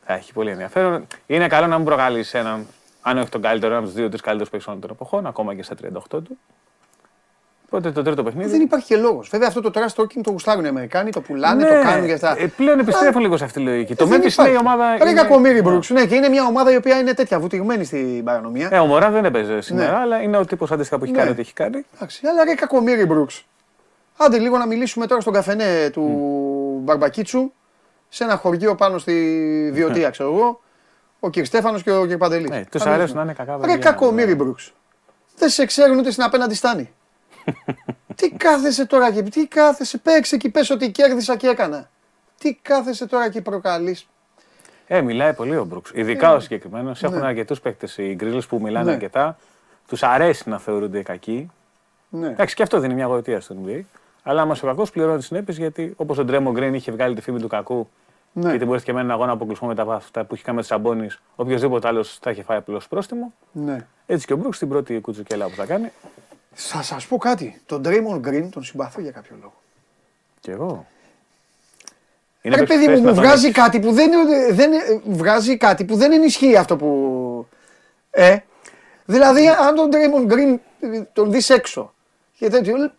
Θα έχει πολύ ενδιαφέρον. Είναι καλό να μην προκαλείς έναν αν όχι τον καλύτερο, ένας από τους δύο-τρει καλύτερους παίκτες των εποχών, ακόμα και στα 38 του. Οπότε το τρίτο παιχνίδι. Δεν υπάρχει και λόγος. Βέβαια αυτό το trash talking το γουστάρουν οι Αμερικάνοι, το πουλάνε, ναι, το κάνουν για αυτά. Ε, πλέον επιστρέφουν λίγο σε αυτή τη λογική. Το Memphis είναι η ομάδα. Ρε κακομίρι Μπρούξ. Ναι, και είναι μια ομάδα η οποία είναι τέτοια βουτυγμένη στην παρανομία. Ε, ο Μωρά δεν έπαιζε σήμερα, ναι. αλλά είναι ο τύπος αντίστοιχα που έχει ναι. κάνει ό,τι έχει κάνει. Εντάξει, αλλά ρε κακομίρι Μπρούξ. Άντε λίγο να μιλήσουμε τώρα στον καφενέ του Μπαρμπακίτσου σε ένα χωριό πάνω στη Βιωτία, ξέρω εγώ. Ο κ. Στέφανος και ο κ. Παντελή. Ναι, τους αρέσουν να είναι κακά Ρε κακομίρι Μπρούξ. Δεν σε ξέρουν ούτε στην απέναντι στάνη. τι κάθεσαι τώρα και τι κάθεσαι, παίξε και πες ότι κέρδισα και έκανα. Τι κάθεσαι τώρα και προκαλείς. Ε, μιλάει πολύ ο Μπρούξ. Ειδικά ε, ο συγκεκριμένος. Έχουν ναι. αρκετούς παίκτες οι γκρίλε που μιλάνε ναι. αρκετά. Τους αρέσει να θεωρούνται κακοί. Ναι. Εντάξει, και αυτό δεν είναι μια γοητεία στο NBA. Αλλά άμα ο κακό πληρώνει τι συνέπειες γιατί όπως ο Ντρέμο Γκριν είχε βγάλει τη φήμη του κακού ναι. γιατί μπορεί και με έναν αγώνα αποκλεισμό μετά από αυτά που είχε κάνει με τι Σαμπόνι, οποιοδήποτε άλλος θα είχε φάει απλώς πρόστιμο. Ναι. Έτσι και ο Μπρούξ την πρώτη κουτσουκέλα που θα κάνει θα σας πω κάτι. Τον Draymond Green τον συμπαθώ για κάποιο λόγο. Κι εγώ. Είναι Ρε παιδί μου, μου βγάζει κάτι, που δεν, δεν, βγάζει κάτι που δεν ενισχύει αυτό που... Ε, δηλαδή αν τον Draymond Green τον δεις έξω και τέτοιο,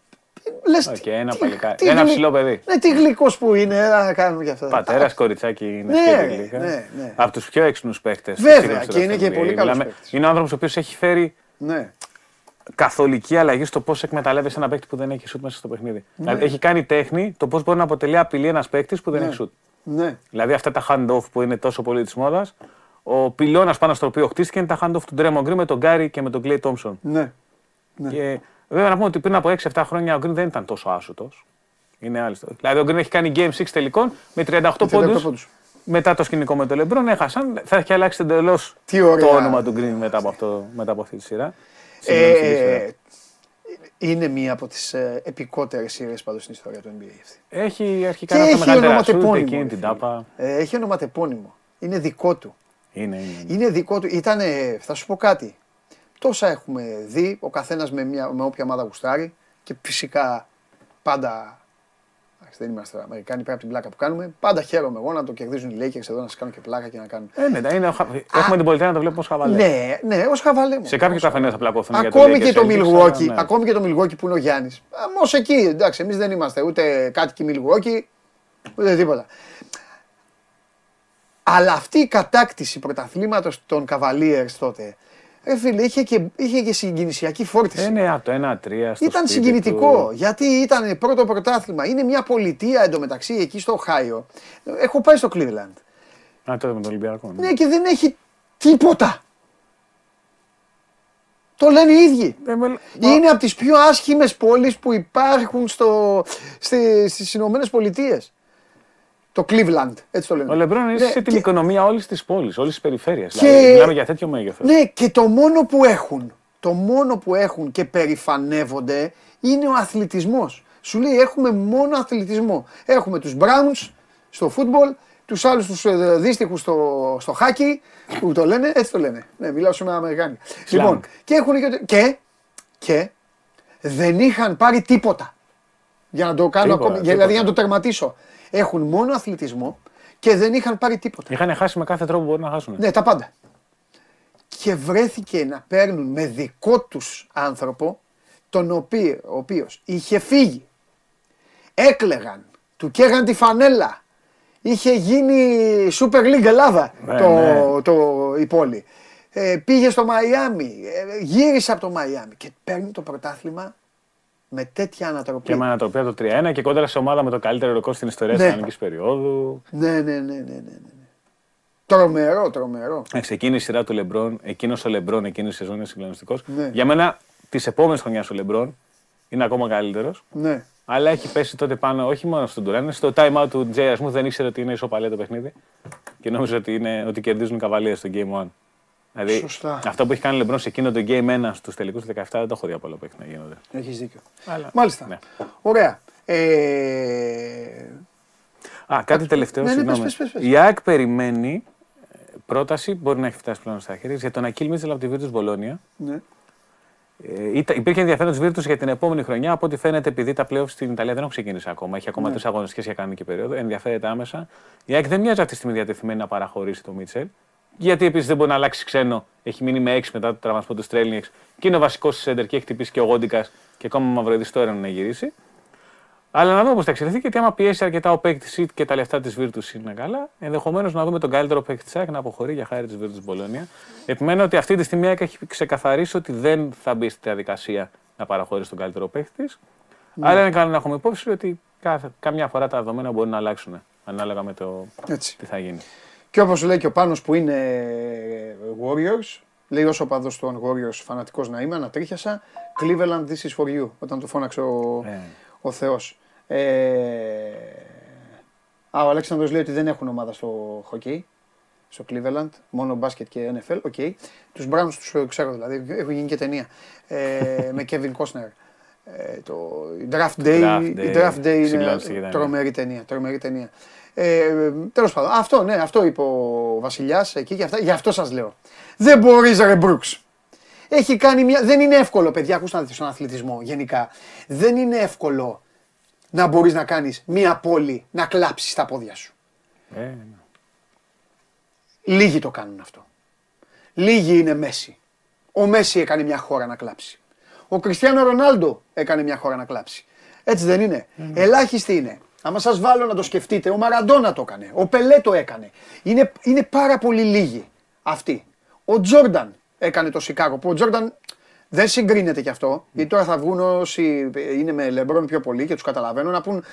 λες okay, ένα, παλικά. Τι, ένα ψηλό παιδί. Ναι, τι γλυκός που είναι, να κάνουμε και αυτά. Πατέρας, κοριτσάκι είναι ναι, γλυκά. Ναι, ναι. Από τους πιο έξυπνους παίχτες. Βέβαια, και είναι και πολύ καλός παίχτης. Είναι ο άνθρωπος ο οποίος έχει φέρει ναι καθολική αλλαγή στο πώς εκμεταλλεύεσαι ένα παίκτη που δεν έχει σουτ μέσα στο παιχνίδι. Ναι. Δηλαδή, έχει κάνει τέχνη το πώς μπορεί να αποτελεί απειλή ένας παίκτης που δεν ναι. έχει σουτ. Ναι. Δηλαδή αυτά τα hand-off που είναι τόσο πολύ της μόδας, ο πυλώνας πάνω στο οποίο χτίστηκε είναι τα hand-off του Ντρέμο Γκριν με τον Γκάρι και με τον Κλέι Τόμψον. Ναι. ναι. Και βέβαια να πούμε ότι πριν από 6-7 χρόνια ο Γκριν δεν ήταν τόσο άσουτο. Είναι άλλο. Δηλαδή ο Γκριν έχει κάνει Game 6 τελικών με 38, 38 πόντους. Μετά το σκηνικό με τον Λεμπρόν έχασαν. Θα έχει αλλάξει εντελώς το όνομα του Γκριν μετά από, αυτό, μετά από αυτή τη σειρά. Ε, είναι μία από τις ε, επικότερες σειρές πάντως στην ιστορία του NBA. Έχει αρχικά να έχει ονοματεπώνυμο. την τάπα. Ε, έχει ονοματεπώνυμο. Είναι δικό του. Είναι, είναι. είναι δικό του. Ήταν, θα σου πω κάτι. Τόσα έχουμε δει, ο καθένας με, με όποια ομάδα γουστάρει και φυσικά πάντα δεν είμαστε Αμερικάνοι πέρα από την πλάκα που κάνουμε. Πάντα χαίρομαι εγώ να το κερδίζουν οι Lakers εδώ να σας κάνουν και πλάκα και να κάνουν. Ε, ναι, είναι, έχουμε την πολιτεία να το βλέπουμε ως χαβαλέ. Ναι, ναι, ως χαβαλέ. Σε κάποιο καφενές θα πλακωθούν. Ακόμη και, το Milwaukee, ναι. ακόμη και το Milwaukee που είναι ο Γιάννης. Ω εκεί, εντάξει, εμείς δεν είμαστε ούτε κάτοικοι Milwaukee, ούτε τίποτα. Αλλά αυτή η κατάκτηση πρωταθλήματος των Cavaliers τότε Ρε φίλε, είχε και, είχε και συγκινησιακή φόρτιση. Ε, ναι, το 1-3. Ήταν συγκινητικό. Γιατί ήταν πρώτο πρωτάθλημα. Είναι μια πολιτεία εντωμεταξύ εκεί στο Οχάιο. Έχω πάει στο Cleveland. Α, τότε με τον Ολυμπιακό. Ναι. ναι, και δεν έχει τίποτα. Το λένε οι ίδιοι. Ε, Είναι από τις πιο άσχημες πόλεις που υπάρχουν στο, στις Ηνωμένες Πολιτείες. Το Cleveland, έτσι το λένε. Ο Λεμπρόν είναι ναι, σε την οικονομία όλης της πόλης, όλης της περιφέρειας. Και... Δηλαδή, μιλάμε για τέτοιο μέγεθος. Ναι, και το μόνο που έχουν, το μόνο που έχουν και περηφανεύονται είναι ο αθλητισμός. Σου λέει έχουμε μόνο αθλητισμό. Έχουμε τους Browns στο φούτμπολ, τους άλλους τους ε, δύστιχους στο, στο χάκι, που το λένε, έτσι το λένε. Ναι, μιλάω σε ένα Αμερικάνι. Λοιπόν, και έχουν και, και, και δεν είχαν πάρει τίποτα. Για να το κάνω ακόμη, δηλαδή για να το τερματίσω έχουν μόνο αθλητισμό και δεν είχαν πάρει τίποτα. Είχαν χάσει με κάθε τρόπο που μπορεί να χάσουν. Ναι, τα πάντα. Και βρέθηκε να παίρνουν με δικό τους άνθρωπο, τον οποίο, ο οποίος είχε φύγει, έκλεγαν, του καίγαν τη φανέλα, είχε γίνει Super League Ελλάδα ναι, το, ναι. το, η πόλη. Ε, πήγε στο Μαϊάμι, ε, γύρισε από το Μαϊάμι και παίρνει το πρωτάθλημα με τέτοια ανατροπή. Και με ανατροπή από το 3-1 και κόντρα σε ομάδα με το καλύτερο ρεκόρ στην ιστορία ναι. τη ελληνική περίοδου. Ναι, ναι, ναι, ναι, ναι. ναι. Τρομερό, τρομερό. Ε, ξεκίνησε η σειρά του Λεμπρόν, εκείνος ο Λεμπρόν, εκείνη η σεζόν είναι συγκλονιστικός. Ναι. Για μένα της επόμενης χρονιάς ο Λεμπρόν είναι ακόμα καλύτερος. Ναι. Αλλά έχει πέσει τότε πάνω όχι μόνο στον Τουράν, στο time out του Τζέι Ασμού δεν ήξερε ότι είναι ισοπαλία το παιχνίδι. Και νόμιζε ότι, είναι, ότι κερδίζουν οι καβαλίε στο Game 1. Δηλαδή, Σωστά. αυτό που έχει κάνει ο Λεμπρόν σε εκείνο το Game 1 στους τελικούς του 17 δεν το έχω δει από όλα που έχει να γίνονται. Έχεις δίκιο. Αλλά... Μάλιστα. Ναι. Ωραία. Ε... Α, κάτι τελευταίο. Ναι, ναι, πες, πες, πες, Η ΑΕΚ περιμένει ε, πρόταση, μπορεί να έχει φτάσει πλέον στα χέρια, για τον Ακίλ Μίτσελ από τη Βίρτου Μπολόνια. Ναι. Ε, υπήρχε ενδιαφέρον της Βίρτου για την επόμενη χρονιά. Από ό,τι φαίνεται, επειδή τα πλέον στην Ιταλία δεν έχουν ξεκινήσει ακόμα, έχει ακόμα ναι. τρεις αγωνιστικέ για κανονική περίοδο, ενδιαφέρεται άμεσα. Η ΑΕΚ δεν μοιάζει αυτή τη στιγμή διατεθειμένη να παραχωρήσει το Μίτσελ. Γιατί επίσης δεν μπορεί να αλλάξει ξένο. Έχει μείνει με 6 μετά το τραυματισμό του Στρέλνιεξ και είναι ο βασικός τη Σέντερ και έχει χτυπήσει και ο Γόντικας και ακόμα Μαυροδί τώρα να γυρίσει. Αλλά να δούμε πώς θα εξελιχθεί γιατί άμα πιέσει αρκετά ο παίκτης και τα λεφτά της Virtus είναι καλά, ενδεχομένως να δούμε τον καλύτερο παίκτη της να αποχωρεί για χάρη της Virtus Μπολόνια. Επιμένω ότι αυτή τη στιγμή έχει ξεκαθαρίσει ότι δεν θα μπει στη διαδικασία να παραχωρήσει τον καλύτερο παίκτη της. Ναι. Αλλά είναι καλό να έχουμε υπόψη ότι κάθε, καμιά φορά τα δεδομένα μπορεί να αλλάξουν ανάλογα με το Έτσι. τι θα γίνει. Και όπως λέει και ο Πάνος που είναι Warriors, λέει όσο παδό των Warriors φανατικός να είμαι, ανατρίχιασα. Cleveland, this is for you. Όταν το φώναξε ο, ε. ο Θεός. Ε... Α, ο Αλέξανδρος λέει ότι δεν έχουν ομάδα στο χοκκέι, στο Cleveland, μόνο μπάσκετ και NFL, OK. Okay. Τους Browns τους ξέρω δηλαδή, έχω γίνει και ταινία, ε, με Kevin Costner. Ε, το Draft Day, draft day, draft day είναι τρομερή ταινία, τρομερή ταινία. Ε, Τέλος πάντων, αυτό, ναι, αυτό είπε ο Βασιλιάς εκεί και αυτά, γι' αυτό σας λέω. Δεν μπορείς, ρε Μπρούξ. Έχει κάνει μια. Δεν είναι εύκολο, παιδιά, ακούστε να δείτε στον αθλητισμό γενικά. Δεν είναι εύκολο να μπορείς να κάνεις μία πόλη να κλάψει στα πόδια σου. Ε, ναι. Λίγοι το κάνουν αυτό. Λίγοι είναι Μέση. Ο Μέση έκανε μια χώρα να κλάψει. Ο Κριστιανό Ρονάλντο έκανε μια χώρα να κλάψει. Έτσι δεν είναι. Mm. Ελάχιστοι είναι. Άμα σας βάλω να το σκεφτείτε, ο Μαραντόνα το έκανε. Ο Πελέ το έκανε. Είναι, είναι πάρα πολύ λίγοι αυτοί. Ο Τζόρνταν έκανε το Σικάγο. Που ο Τζόρνταν δεν συγκρίνεται κι αυτό, γιατί τώρα θα βγουν όσοι είναι με Λεμπρόν πιο πολύ και τους καταλαβαίνω να πούν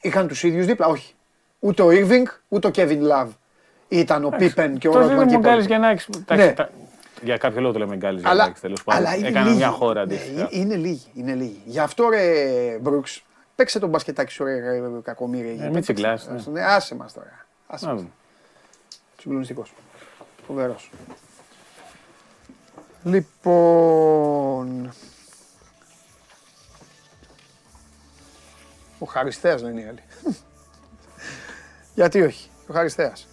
είχαν τους ίδιους δίπλα. Όχι. Ούτε ο Irving, ούτε ο Kevin Love ήταν ο Πίπεν και ο Ρότμαν. και ο για να έχει. Ναι. Για κάποιο λόγο το λέμε Γκάλι για να τέλος πάντων. Έκανε μια χώρα ναι, αντίστοιχα. Είναι λίγοι, είναι λίγοι. Γι' αυτό ρε Μπρούξ, παίξε τον μπασκετάκι σου ρε κακομύρια. Ε, μην τσιγκλάς. Ναι, άσε μας τώρα. Άσε μας. Συγκλονιστικός. Φοβερός. Λοιπόν... Ο Χαριστέας λένε οι άλλοι. Γιατί όχι, ο Χαριστέας.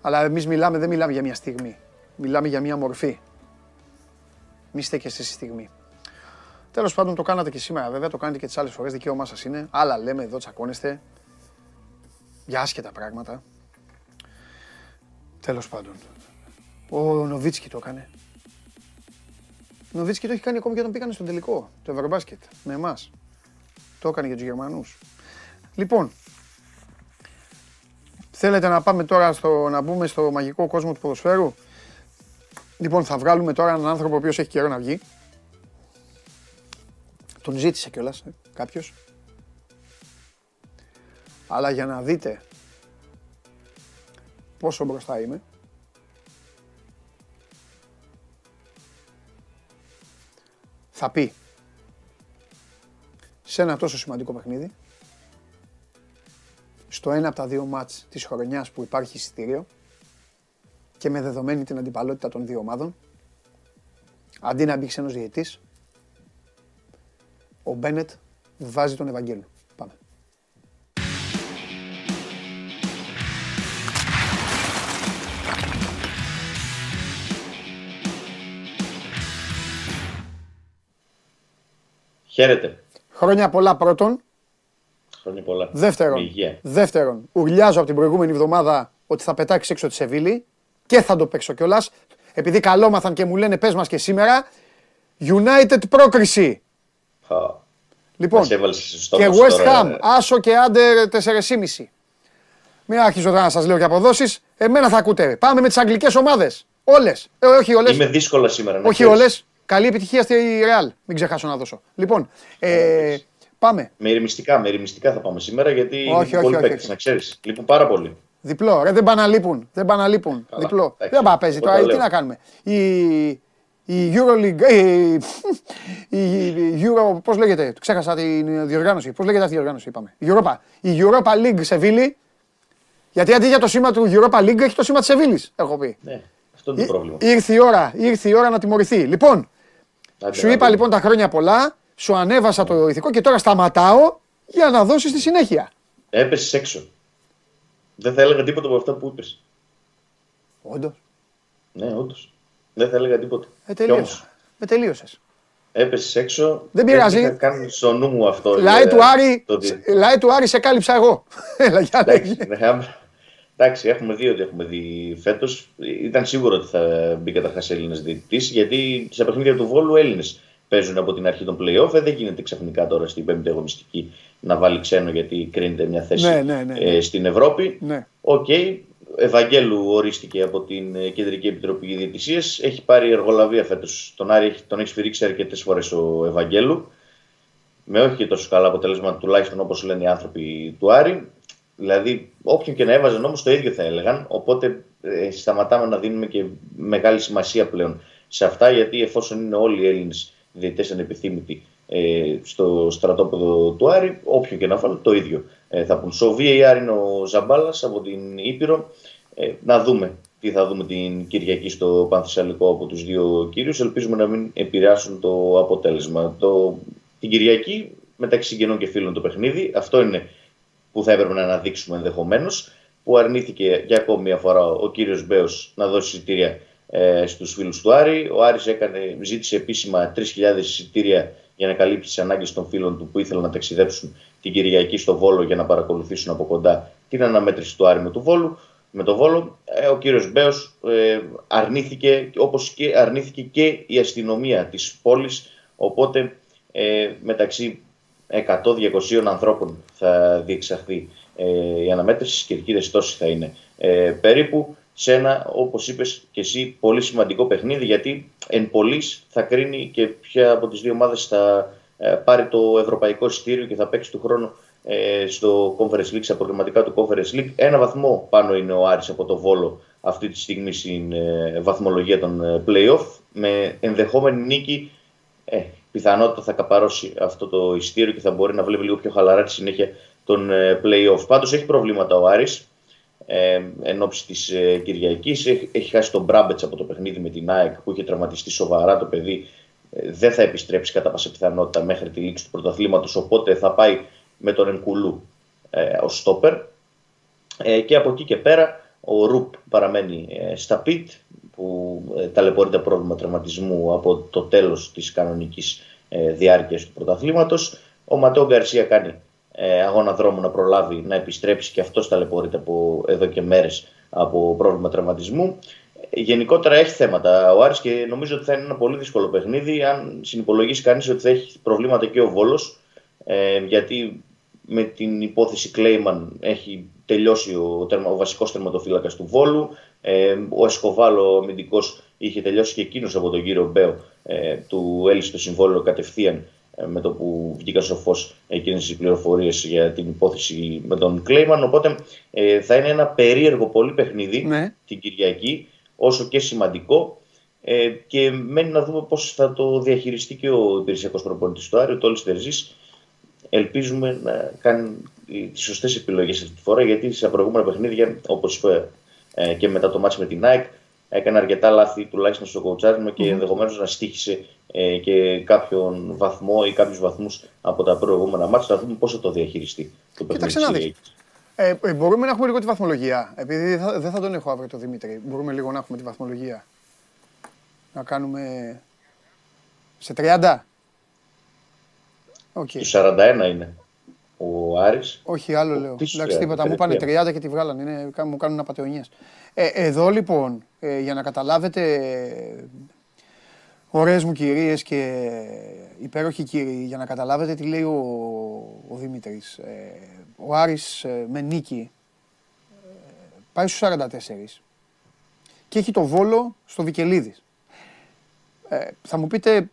Αλλά εμείς μιλάμε, δεν μιλάμε για μια στιγμή. Μιλάμε για μια μορφή. Μη στέκεστε στη στιγμή. Τέλος πάντων το κάνατε και σήμερα βέβαια, το κάνετε και τις άλλες φορές, δικαίωμά σας είναι. Άλλα λέμε εδώ, τσακώνεστε. Για άσχετα πράγματα. Τέλος πάντων. Ο Νοβίτσκι το έκανε. Νοβίτσκι το έχει κάνει ακόμα και όταν πήγανε στον τελικό, το Ευρωμπάσκετ, με εμάς. Το έκανε για τους Γερμανούς. Λοιπόν, θέλετε να πάμε τώρα στο, να μπούμε στο μαγικό κόσμο του ποδοσφαίρου; Λοιπόν, θα βγάλουμε τώρα έναν άνθρωπο ο οποίος έχει καιρό να βγει. Τον ζήτησε κιόλας ε, κάποιος. Αλλά για να δείτε πόσο μπροστά είμαι, θα πει σε ένα τόσο σημαντικό παιχνίδι, στο ένα από τα δύο μάτς της χρονιάς που υπάρχει εισιτήριο και με δεδομένη την αντιπαλότητα των δύο ομάδων, αντί να μπει ξένος διαιτής, ο Μπένετ βάζει τον Ευαγγέλιο. Χαίρετε. Χρόνια πολλά πρώτον. Χρόνια πολλά. Δεύτερον, δεύτερον, ουρλιάζω από την προηγούμενη εβδομάδα ότι θα πετάξεις έξω τη Σεβίλη και θα το παίξω κιόλας. Επειδή καλόμαθαν και μου λένε πες μας και σήμερα, United πρόκριση. Λοιπόν, και West Ham, άσο και άντερ 4,5. Μην αρχίζω τώρα να σας λέω και αποδόσεις. Εμένα θα ακούτε. Πάμε με τις αγγλικές ομάδες. Όλες. Ε, όχι όλες. Είμαι δύσκολα σήμερα. Όχι όλες. Καλή επιτυχία στη Real. Μην ξεχάσω να δώσω. Λοιπόν, ε, πάμε. Με ηρεμιστικά, με ηρεμιστικά θα πάμε σήμερα γιατί όχι, όχι, όχι, όχι, να ξέρεις. Λείπουν πάρα πολύ. Διπλό. Ρε, δεν πάνε να λείπουν. Δεν πάνε να λείπουν. Διπλό. Δεν πάει να παίζει τώρα. Τι να κάνουμε. Η, η Euroleague, η, η Euro, πώς λέγεται, ξέχασα την διοργάνωση, πώς λέγεται αυτή η διοργάνωση, είπαμε. Η Europa, η Europa League Σεβίλη, γιατί αντί για το σήμα του Europa League έχει το σήμα της Σεβίλης, έχω πει. Ναι, αυτό είναι το πρόβλημα. Ήρθε η ώρα, ήρθε η ώρα να τιμωρηθεί. Λοιπόν, σου είπα λοιπόν τα χρόνια πολλά, σου ανέβασα το ηθικό και τώρα σταματάω για να δώσεις τη συνέχεια. Έπεσες έξω. Δεν θα έλεγα τίποτα από αυτά που είπες. Όντως. Ναι, όντως. Δεν θα έλεγα τίποτα. Ε, τελείωσα. Με τελείωσες. Έπεσες έξω. Δεν πειράζει. Θα κάνεις στο νου μου αυτό. Λάι του, Άρη, το... λάι του Άρη σε κάλυψα εγώ. Έλα, για ναι, Εντάξει, έχουμε δει ότι έχουμε δει φέτος. Ήταν σίγουρο ότι θα μπει καταρχάς Έλληνας διαιτητής, γιατί σε παιχνίδια του Βόλου Έλληνες παίζουν από την αρχή των playoff. Ε, δεν γίνεται ξαφνικά τώρα στην πέμπτη αγωνιστική να βάλει ξένο γιατί κρίνεται μια θέση ναι, ναι, ναι, ε, στην Ευρώπη. OK. Okay. Ευαγγέλου ορίστηκε από την ε, Κεντρική Επιτροπή Διαιτησίας. Έχει πάρει εργολαβία φέτος. Τον Άρη τον έχει σφυρίξει αρκετές φορές ο Ευαγγέλου. Με όχι και τόσο καλά αποτέλεσμα, τουλάχιστον όπω λένε οι άνθρωποι του Άρη. Δηλαδή, όποιον και να έβαζαν όμω το ίδιο θα έλεγαν. Οπότε ε, σταματάμε να δίνουμε και μεγάλη σημασία πλέον σε αυτά, γιατί εφόσον είναι όλοι οι Έλληνε διαιτητέ ανεπιθύμητοι ε, στο στρατόπεδο του Άρη, όποιον και να βάλουν το ίδιο ε, θα πούν. Στο VAR είναι ο Ζαμπάλα από την Ήπειρο. Ε, να δούμε τι θα δούμε την Κυριακή στο Πανθυσσαλικό από τους δύο κύριους. Ελπίζουμε να μην επηρεάσουν το αποτέλεσμα. Το, την Κυριακή μεταξύ συγγενών και φίλων το παιχνίδι. Αυτό είναι που θα έπρεπε να αναδείξουμε ενδεχομένως. Που αρνήθηκε για ακόμη μια φορά ο κύριος Μπέος να δώσει εισιτήρια ε, στους φίλους του Άρη. Ο Άρης έκανε, ζήτησε επίσημα 3.000 εισιτήρια για να καλύψει τις ανάγκες των φίλων του που ήθελαν να ταξιδέψουν την Κυριακή στο Βόλο για να παρακολουθήσουν από κοντά την αναμέτρηση του Άρη με, του Βόλου, με το Βόλο. Ε, ο κύριος Μπέος ε, αρνήθηκε, όπως και αρνήθηκε και η αστυνομία της πόλης. Οπότε ε, μεταξύ 100-200 ανθρώπων θα διεξαχθεί ε, η αναμέτρηση. Στι κερκίδες τόσοι θα είναι ε, περίπου σε ένα, όπως είπες και εσύ, πολύ σημαντικό παιχνίδι, γιατί εν πολλής θα κρίνει και ποια από τις δύο ομάδες θα ε, πάρει το ευρωπαϊκό εισιτήριο και θα παίξει του χρόνου ε, στο Conference League, στα προγραμματικά του Conference League. Ένα βαθμό πάνω είναι ο Άρης από το Βόλο αυτή τη στιγμή στην ε, βαθμολογία των play-off, με ενδεχόμενη νίκη ε, πιθανότητα θα καπαρώσει αυτό το ειστήριο και θα μπορεί να βλέπει λίγο πιο χαλαρά τη συνέχεια των play-off. Πάντως έχει προβλήματα ο Άρης, ε, εν ώψη της ε, Κυριακής. Έχει, έχει χάσει τον Μπράμπετς από το παιχνίδι με την ΑΕΚ που είχε τραυματιστεί σοβαρά το παιδί. Ε, δεν θα επιστρέψει κατά πάσα πιθανότητα μέχρι τη λήξη του πρωταθλήματος. Οπότε θα πάει με τον Ενκουλού ε, ως στόπερ. Ε, και από εκεί και πέρα ο Ρουπ παραμένει ε, στα πιτ που ε, ταλαιπωρείται πρόβλημα τραυματισμού από το τέλος της κανονικής ε, διάρκειας του πρωταθλήματος. Ο Ματέο Γκαρσία κάνει ε, αγώνα δρόμου να προλάβει να επιστρέψει και αυτός ταλαιπωρείται από εδώ και μέρες από πρόβλημα τραυματισμού. Γενικότερα έχει θέματα ο Άρης και νομίζω ότι θα είναι ένα πολύ δύσκολο παιχνίδι αν συνυπολογίσει κανείς ότι θα έχει προβλήματα και ο Βόλος ε, γιατί με την υπόθεση Κλέιμαν έχει τελειώσει ο, ο βασικός τερματοφύλακας του Βόλου ε, ο Εσκοβάλο ο αμυντικός είχε τελειώσει και εκείνος από τον κύριο Μπέο ε, του έλυσε το συμβόλαιο κατευθείαν ε, με το που βγήκαν στο φω εκείνες τις πληροφορίες για την υπόθεση με τον Κλέιμαν. Οπότε ε, θα είναι ένα περίεργο πολύ παιχνίδι ναι. την Κυριακή, όσο και σημαντικό. Ε, και μένει να δούμε πώς θα το διαχειριστεί και ο υπηρεσιακός προπονητής του Άριο, ο Τόλι Τερζής. Ελπίζουμε να κάνει τις σωστές επιλογές αυτή τη φορά, γιατί σε προηγούμενα παιχνίδια, όπως είπε ε, και μετά το μάτσο με την ΑΕΚ, έκανε αρκετά λάθη τουλάχιστον στο κοουτσάρισμα και mm-hmm. ενδεχομένως να στήχησε ε, και κάποιον βαθμό ή κάποιους βαθμούς από τα προηγούμενα μάτια. Θα δούμε πώς θα το διαχειριστεί το Κοίταξε να δεις. Ε, ε, μπορούμε να έχουμε λίγο τη βαθμολογία. Επειδή δεν θα τον έχω αύριο το Δημήτρη. Μπορούμε λίγο να έχουμε τη βαθμολογία. Να κάνουμε. Σε 30. Okay. 41 είναι. Ο Άρης. Όχι, άλλο λέω. Εντάξει, τίποτα. Μου πάνε 30 και τη βγάλανε. Είναι, μου κάνουν απαταιωνιές. Ε, εδώ λοιπόν, ε, για να καταλάβετε Ωραίες μου κυρίες και υπέροχοι κύριοι, για να καταλάβετε τι λέει ο, ο Δημήτρης. Ε, ο Άρης ε, με νίκη ε, πάει στους 44 και έχει το Βόλο στο Βικελίδης. θα μου πείτε,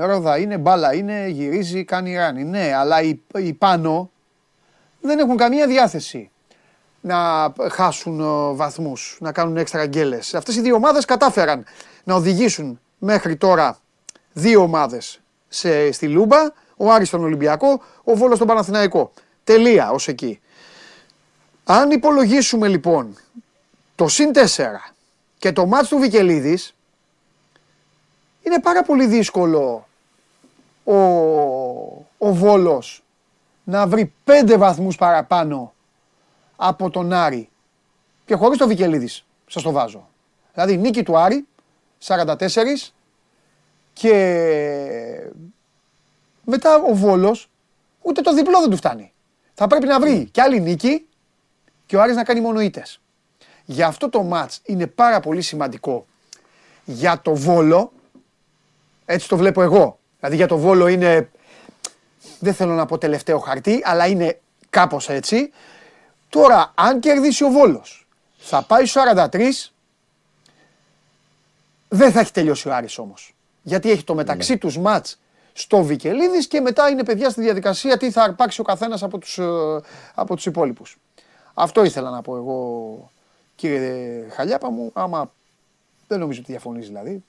ρόδα είναι, μπάλα είναι, γυρίζει, κάνει ράνι. Ναι, αλλά οι, οι πάνω δεν έχουν καμία διάθεση να χάσουν βαθμούς, να κάνουν έξτρα γκέλες. Αυτές οι δύο ομάδες κατάφεραν να οδηγήσουν μέχρι τώρα δύο ομάδες στη Λούμπα, ο Άρης στον Ολυμπιακό, ο Βόλος στον Παναθηναϊκό. Τελεία ως εκεί. Αν υπολογίσουμε λοιπόν το συν 4 και το μάτς του Βικελίδης, είναι πάρα πολύ δύσκολο ο, ο Βόλος να βρει πέντε βαθμούς παραπάνω από τον Άρη και χωρίς το Βικελίδης, σας το βάζω. Δηλαδή νίκη του Άρη, 44 και μετά ο Βόλος ούτε το διπλό δεν του φτάνει. Θα πρέπει να βρει και άλλη νίκη και ο Άρης να κάνει μόνο ήττες. Γι' αυτό το μάτς είναι πάρα πολύ σημαντικό για το Βόλο, έτσι το βλέπω εγώ. Δηλαδή για το Βόλο είναι, δεν θέλω να πω τελευταίο χαρτί, αλλά είναι κάπως έτσι. Τώρα, αν κερδίσει ο Βόλος, θα πάει στους 43, δεν θα έχει τελειώσει ο Άρης όμως. Γιατί έχει το μεταξύ ναι. τους μάτς στο Βικελίδης και μετά είναι παιδιά στη διαδικασία τι θα αρπάξει ο καθένας από τους, ε, από τους υπόλοιπους. Αυτό ήθελα να πω εγώ κύριε Χαλιάπα μου, άμα δεν νομίζω ότι διαφωνείς δηλαδή.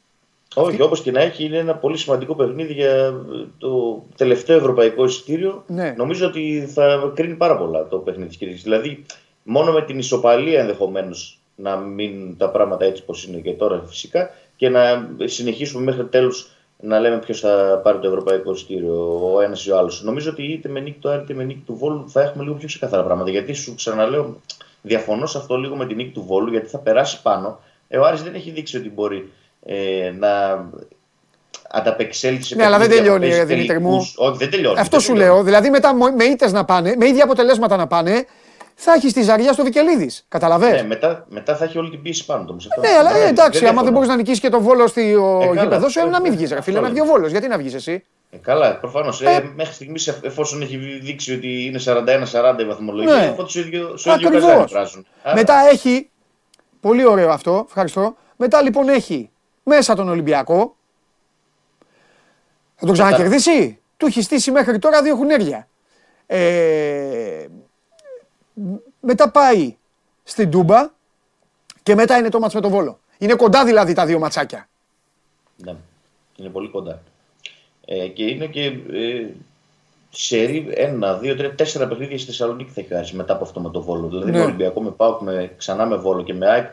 Όχι, όπως και να έχει, είναι ένα πολύ σημαντικό παιχνίδι για το τελευταίο ευρωπαϊκό εισιτήριο. Ναι. Νομίζω ότι θα κρίνει πάρα πολλά το παιχνίδι της Κυριακής. Δηλαδή, μόνο με την ισοπαλία ενδεχομένως να μείνουν τα πράγματα έτσι όπως είναι και τώρα φυσικά και να συνεχίσουμε μέχρι τέλους να λέμε ποιος θα πάρει το ευρωπαϊκό εισιτήριο, ο ένας ή ο άλλος. Νομίζω ότι είτε με νίκη του Άρη είτε με νίκη του Βόλου θα έχουμε λίγο πιο ξεκαθαρά πράγματα. Γιατί σου ξαναλέω, διαφωνώ σε αυτό λίγο με την νίκη του Βόλου, γιατί θα περάσει πάνω. Ε, ο Άρης δεν έχει δείξει ότι μπορεί ε, να ανταπεξέλθει σε Ναι, αλλά δεν τελειώνει, Δημήτρη μου. Όχι, δεν τελειώνει. Αυτό σου λέω. Δηλαδή μετά με ήττες να πάνε, με ίδια αποτελέσματα να πάνε, θα έχεις τη ζαριά στο Βικελίδης. Καταλαβέ. Ναι, μετά, μετά θα έχει όλη την πίεση πάνω του. Ναι, αλλά ε, εντάξει, άμα δεν μπορείς να νικήσεις και τον βόλο στη ε, γήπεδο σου, ε, να μην βγεις, ρε φίλε, να βγει ο βόλος. Γιατί να βγεις εσύ; Ε, καλά, προφανώς. Ε, ε, μέχρι στιγμής, εφόσον έχει δείξει ότι είναι 41-40 η βαθμολογία, ναι. οπότε στο ίδιο, στο ίδιο Μετά έχει. Πολύ ωραίο αυτό, ευχαριστώ. Μετά λοιπόν έχει μέσα τον Ολυμπιακό. Θα τον ξανακερδίσει; Του έχει στήσει μέχρι τώρα δύο χουνέρια. Ε, μετά πάει στην Τούμπα και μετά είναι το μάτς με τον Βόλο. Είναι κοντά δηλαδή τα δύο ματσάκια. Ναι, είναι πολύ κοντά. Ε, και είναι και ε, σερή ένα, δύο, τρία, τέσσερα παιχνίδια στη Θεσσαλονίκη θα έχει χάσει μετά από αυτό με το Βόλο. Δηλαδή ναι. με Ολυμπιακό, με Πάουκ, με, ξανά με Βόλο και με ΑΕΚ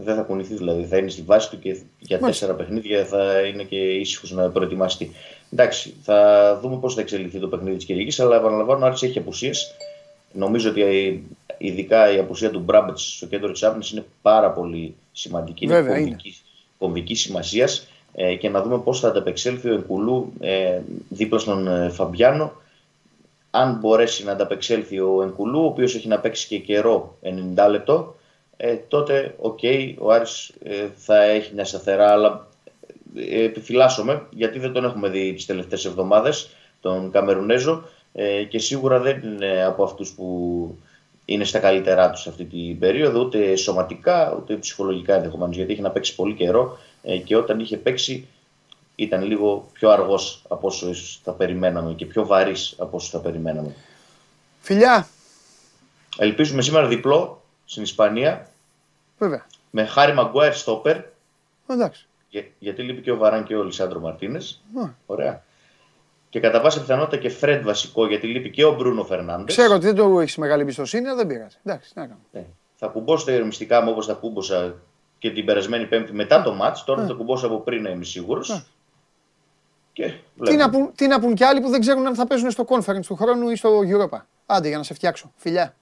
δεν θα κουνηθείς δηλαδή. Θα είναι στη βάση του και για τέσσερα παιχνίδια θα είναι και ήσυχος να προετοιμαστεί. Εντάξει, θα δούμε πώς θα εξελιχθεί το παιχνίδι της Κυριακής, αλλά επαναλαμβάνω, ο έχει απουσίες. Νομίζω ότι ε, ειδικά η απουσία του Μπράμπετς στο κέντρο της άμυνας είναι πάρα πολύ σημαντική. Βέβαια, είναι κομβικής σημασίας ε, και να δούμε πώς θα ανταπεξέλθει ο Ενκουλού ε, δίπλα στον ε, Φαμπιάνο. Αν μπορέσει να ανταπεξέλθει ο Ενκουλού, ο οποίος έχει να παίξει και καιρό 90 λεπτό, ε, τότε OK, okay, ο Άρης ε, θα έχει μια σταθερά, αλλά ε, επιφυλάσσομαι γιατί δεν τον έχουμε δει τις τελευταίες εβδομάδες, τον Καμερουνέζο ε, και σίγουρα δεν είναι από αυτούς που είναι στα καλύτερά τους αυτή την περίοδο, ούτε σωματικά ούτε ψυχολογικά ενδεχομένως, γιατί έχει να παίξει πολύ καιρό ε, και όταν είχε παίξει ήταν λίγο πιο αργός από όσο θα περιμέναμε και πιο βαρύς από όσο θα περιμέναμε. Φιλιά! Ελπίζουμε σήμερα διπλό στην Ισπανία. Βέβαια. Με Χάρη Μαγκουάιρ στόπερ. Εντάξει. Για, γιατί λείπει και ο Βαράν και ο Λισάντρο Μαρτίνες. Ωραία. Και κατά πάσα πιθανότητα και Φρέντ βασικό, γιατί λείπει και ο Μπρούνο Φερνάντες. Ξέρω ότι δεν το έχεις μεγάλη εμπιστοσύνη, αλλά δεν πειράζει. Εντάξει, να κάνω. Ναι. Θα κουμπώσω τα ηρεμιστικά μου όπως θα κούμποσα και την περασμένη Πέμπτη μετά το μάτς. Τώρα θα κουμπώσω από πριν να είμαι σίγουρος. τι, να πούν, τι να πούν κι άλλοι που δεν ξέρουν αν θα παίζουν στο conference του χρόνου ή στο Europa. Άντε για να σε φτιάξω. Φιλιά.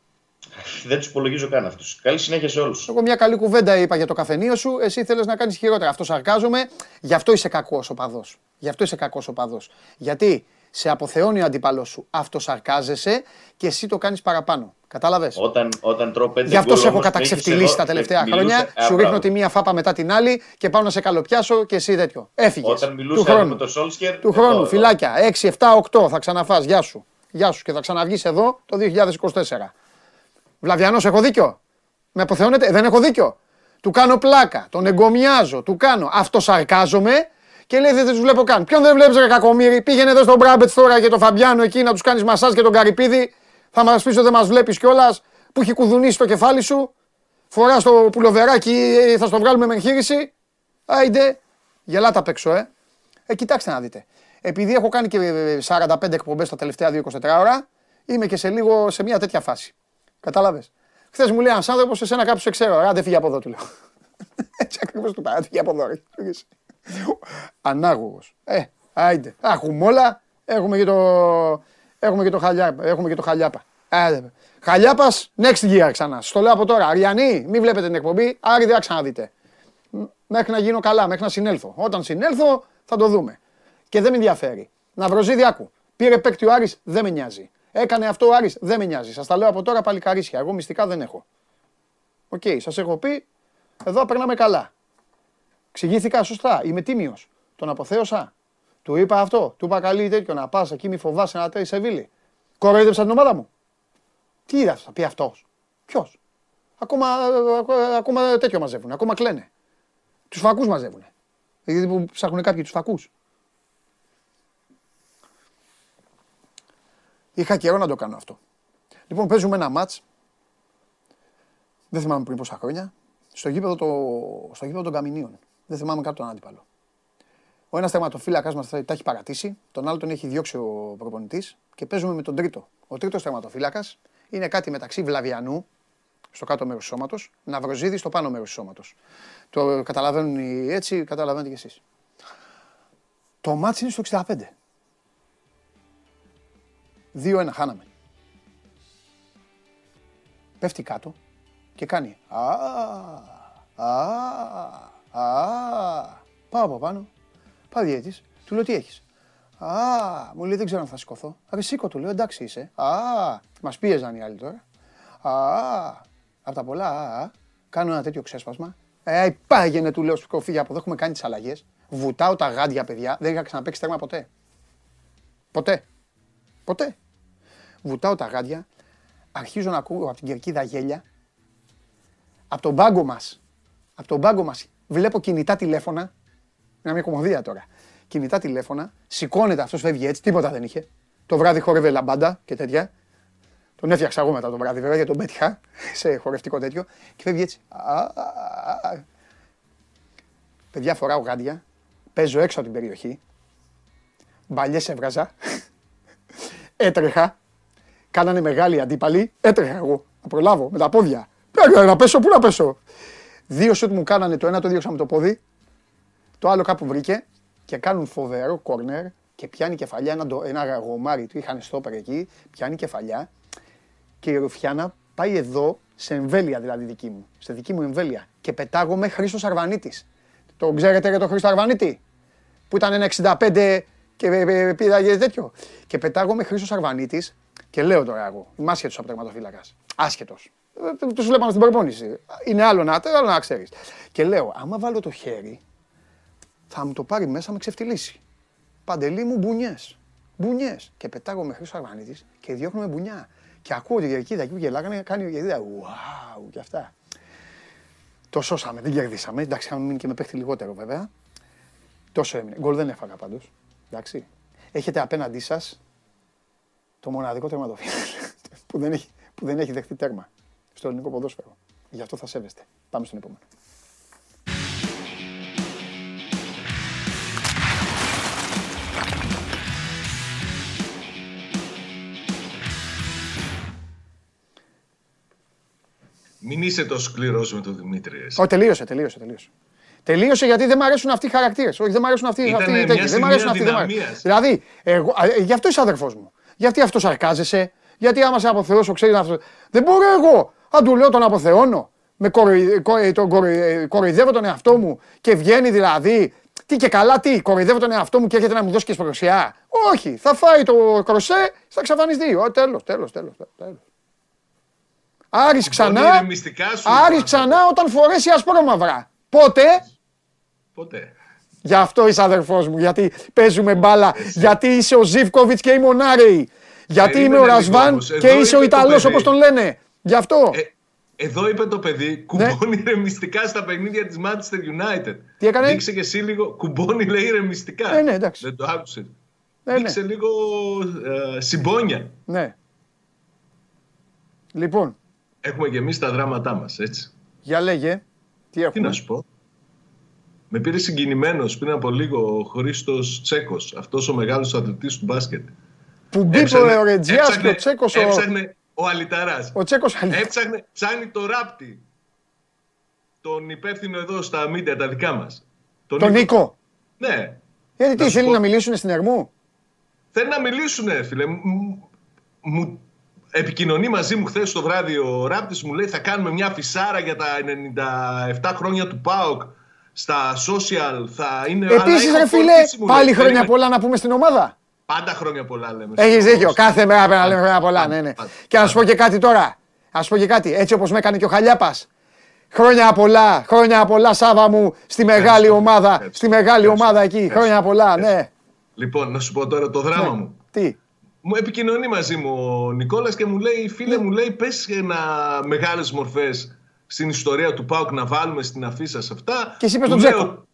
Δεν τους υπολογίζω καν αυτούς. Καλή συνέχεια σε όλους. Εγώ μια καλή κουβέντα είπα για το καφενείο σου. Εσύ θέλει να κάνεις χειρότερα. Αυτό σαρκάζομαι. Γι' αυτό είσαι κακός ο παδός. Γι' αυτό είσαι κακός ο παδός. Γιατί σε αποθεώνει ο αντίπαλος σου. Αυτοσαρκάζεσαι και εσύ το κάνεις παραπάνω. Κατάλαβες; Όταν, όταν τρώω πέντε Γι' αυτό σε έχω καταξευτιλήσει τα τελευταία χρόνια. Σου ρίχνω τη μία φάπα μετά την άλλη και πάω να σε καλοπιάσω και εσύ τέτοιο. Έφυγες. Όταν μιλούσα του χρόνου. με τον Σόλσκερ. Του χρόνου, φυλάκια. 6, 7, 8 θα ξαναφάς. Γεια σου. Γεια σου και θα ξαναβγεί εδώ το 2024. Βλαβιανός, έχω δίκιο. Με αποθεώνετε, δεν έχω δίκιο. Του κάνω πλάκα, τον εγκομιάζω, του κάνω. Αυτοσαρκάζομαι και λέει δεν τους βλέπω καν. Ποιον δεν βλέπεις, Ρε Κακομίρι, πήγαινε εδώ στον Μπράμπετ τώρα και τον Φαμπιάνο εκεί να τους κάνεις μασάζ και τον Καρυπίδη. Θα μας πεις ότι δεν μας βλέπεις κιόλας που έχει κουδουνίσει το κεφάλι σου. Φοράς το πουλοβεράκι, θα στο βγάλουμε με εγχείρηση. Άιντε, γελάτε απ' έξω, ε. ε. Κοιτάξτε να δείτε. Επειδή έχω κάνει και 45 εκπομπές τα τελευταία 24 ώρα, είμαι και σε λίγο σε μια τέτοια φάση. Κατάλαβες; Χθες μου λέει ένας άνθρωπος, εσένα κάποιος σε ξέρω. Άντε φύγει από εδώ, του λέω. Έτσι ακριβώς του πάει. Φύγει από εδώ. Ανάγωγος. Ε, άιντε. Έχουμε όλα. Έχουμε και το, έχουμε και το χαλιάπα. Έχουμε και το χαλιάπα. Άντε. Χαλιάπας, next year ξανά. Στο λέω από τώρα. Αριανή, μην βλέπετε την εκπομπή. Άρη δεν θα ξαναδείτε. Μέχρι να γίνω καλά, μέχρι να συνέλθω. Όταν συνέλθω θα το δούμε. Και δεν με ενδιαφέρει. Να βροζίδι, άκου. Πήρε παίκτη ο Άρης, δεν με νοιάζει. Έκανε αυτό ο Άρης. Δεν με νοιάζει. Σας τα λέω από τώρα παλικαρίσια. Εγώ μυστικά δεν έχω. OK, okay, σας έχω πει. Εδώ περνάμε καλά. Ξηγήθηκα σωστά. Είμαι τίμιος. Τον αποθέωσα. Του είπα αυτό. Του είπα καλή τέτοιο να πας εκεί, μη φοβάσαι να τρέχει σε βίλη. Κοροϊδεύσα την ομάδα μου. Τι είδα, θα πει αυτός. Ποιος; Ακόμα, ακόμα τέτοιο μαζεύουν. Ακόμα κλαίνε. Τους φακούς μαζεύουν. Δηλαδή που ψάχνουν κάποιοι τους φακούς. Είχα καιρό να το κάνω αυτό. Λοιπόν, παίζουμε ένα μάτς. Δεν θυμάμαι πριν πόσα χρόνια. Στο γήπεδο, το, στο γήπεδο των Καμινίων. Δεν θυμάμαι κάτω τον αντίπαλο. Ο ένας τερματοφύλακα μας τα έχει παρατήσει, τον άλλο τον έχει διώξει ο προπονητής και παίζουμε με τον τρίτο. Ο τρίτος τερματοφύλακα είναι κάτι μεταξύ Βλαβιανού, στο κάτω μέρος του σώματος, Ναυροζίδης στο πάνω μέρος του σώματος. Το καταλαβαίνουν οι έτσι, καταλαβαίνετε κι εσείς. Το μάτι είναι στο 65. 2-1 χάναμε. Πέφτει κάτω και κάνει α, α, α, πάω από πάνω, πάω διέτης, του λέω τι έχεις; Α, μου λέει δεν ξέρω αν θα σηκωθώ. Ρε σήκω του λέω εντάξει είσαι. Α, μας πίεζαν οι άλλοι τώρα. Α, από τα πολλά, α, κάνω ένα τέτοιο ξέσπασμα. Ε, πάγαινε του λέω στο φύγει από εδώ, έχουμε κάνει τις αλλαγές. Βουτάω τα γάντια παιδιά, δεν είχα ξαναπέξει τέρμα ποτέ. Ποτέ. Ποτέ βουτάω τα γάντια, αρχίζω να ακούω από την κερκίδα γέλια. Από τον πάγκο μας, από τον πάγκο μας βλέπω κινητά τηλέφωνα, είναι μια κομμωδία τώρα. Κινητά τηλέφωνα, σηκώνεται αυτός φεύγει έτσι, τίποτα δεν είχε. Το βράδυ χόρευε λαμπάντα και τέτοια. Τον έφτιαξα εγώ μετά το βράδυ βέβαια γιατί τον πέτυχα σε χορευτικό τέτοιο και φεύγει έτσι. Παιδιά φοράω γάντια, παίζω έξω από την περιοχή, μπαλιές έβγαζα, έτρεχα, Κάνανε μεγάλη αντίπαλοι, έτρεχα εγώ να προλάβω με τα πόδια. Να πέσω, πού να πέσω. Δύο σουτ μου κάνανε, το ένα το διώξα με το πόδι, το άλλο κάπου βρήκε και κάνουν φοβερό κόρνερ και πιάνει κεφαλιά ένα, ένα γομάρι του, είχαν στόπερ εκεί, πιάνει κεφαλιά και η Ρουφιάνα πάει εδώ, σε εμβέλεια δηλαδή δική μου, σε δική μου εμβέλεια και πετάγομαι Χρήστος Αρβανίτης. Το ξέρετε για τον Χρήστο Αρβανίτη; Που ήταν ένα 65 και πήρα τέτοιο. Και πετάγομαι Χρήστος Αρβανίτης και λέω τώρα εγώ, είμαι άσχετος από τερματοφύλακας. Άσχετος. Ε, τους βλέπαμε στην προπόνηση. Είναι άλλο να, άλλο να ξέρεις. Και λέω, άμα βάλω το χέρι, θα μου το πάρει μέσα, με ξεφτυλίσει. Παντελή μου μπουνιές. Μπουνιές. Και πετάγω με χρυσό αρβανίτη και διώχνουμε μπουνιά. Και ακούω τη διαρκίδα εκεί που γελάγανε, κάνει η διαρκίδα. Wow, και αυτά. Το σώσαμε, δεν κερδίσαμε. Εντάξει, είχαμε μείνει και με παίχτη λιγότερο βέβαια. Τόσο έμεινε. Γκολ δεν έφαγα πάντως. Εντάξει. Έχετε απέναντί σας το μοναδικό τερματοφύλακα που, δεν έχει, που δεν έχει δεχτεί τέρμα στο ελληνικό ποδόσφαιρο. Γι' αυτό θα σέβεστε. Πάμε στον επόμενο. Μην είσαι τόσο σκληρός με τον Δημήτρη. Όχι, τελείωσε, τελείωσε, τελείωσε. Τελείωσε γιατί δεν μου αρέσουν αυτοί οι χαρακτήρες. Όχι, δεν μου αρέσουν αυτοί, αυτοί οι τέτοιοι. Δεν μου αρέσουν αυτοί. Δηλαδή, εγώ, γι' αυτό είσαι αδερφός μου. Γιατί αυτός σαρκάζεσαι, γιατί άμα σε αποθεώσω ξέρεις αυτό. Δεν μπορώ εγώ. Αν του λέω τον αποθεώνω, με τον κοροϊδεύω τον εαυτό μου και βγαίνει δηλαδή. Τι και καλά, τι, κοροϊδεύω τον εαυτό μου και έρχεται να μου δώσει και σπροσιά. Όχι, θα φάει το κροσέ, θα εξαφανιστεί. Ω, τέλος, τέλος, τέλος, τέλος. Άρης ξανά, Άρης ξανά όταν φορέσει ασπρόμαυρα. Πότε, Πότε; Γι' αυτό είσαι αδερφός μου, γιατί παίζουμε μπάλα, γιατί είσαι ο Ζήφκοβιτς και είμαι ο Νάρεϊ. Γιατί είμαι ο Ρασβάν και είσαι ο Ιταλός όπως τον λένε. Γι' αυτό. Ε, εδώ είπε το παιδί, ναι. κουμπώνει ναι. ρεμιστικά στα παιχνίδια της Manchester United. Τι έκανε; Δείξε και εσύ λίγο, κουμπώνει λέει ρεμιστικά. Ε, ναι, εντάξει. Δεν το άκουσε. Ε, ναι. Δείξε λίγο ε, συμπόνια. Ναι. Λοιπόν. Έχουμε και εμεί τα δράματά μας, έτσι. Για λέγε. Τι, έχουμε; τι να σου πω. Με πήρε συγκινημένος πριν από λίγο ο Χρήστος Τσέκος, αυτός ο μεγάλος αθλητής του μπάσκετ. Που μπήκε ο Ρετζιάς και ο Τσέκος. Ο... Έψαχνε ο Αλιταρά. Ο Τσέκος Έψαχνε, ψάχνει το ράπτη. Τον υπεύθυνο εδώ στα μίντια τα δικά μας. Τον, τον Νίκο. Ναι. Γιατί τι, θέλει να μιλήσουν στην Ερμού; Θέλει να μιλήσουν, φίλε. Μου επικοινωνεί μαζί μου χθες το βράδυ ο Ράπτης, μου λέει θα κάνουμε μια φυσάρα για τα 97 χρόνια του ΠΑΟΚ στα social θα είναι... Επίσης ρε φίλε, πάλι χρόνια πολλά να πούμε στην ομάδα. Πάντα χρόνια πολλά λέμε. Έχεις δίκιο. Κάθε μέρα πρέπει να λέμε χρόνια πολλά. Ναι, ναι. Και να σου πω και κάτι τώρα. Α πω και κάτι. Έτσι όπως με έκανε και ο Χαλιάπας. Χρόνια πολλά, χρόνια πολλά Σάβα μου στη μεγάλη ομάδα, στη μεγάλη ομάδα εκεί. Χρόνια πολλά, ναι. Λοιπόν, να σου πω τώρα το δράμα ναι. μου. Τι; Μου επικοινωνεί μαζί μου ο Νικόλας και μου λέει, φίλε ναι. μου λέει, πες ένα μεγάλες μορφές στην ιστορία του ΠΑΟΚ να βάλουμε στην αφίσα σε αυτά. Και εσύ είπες τον Τζέκο.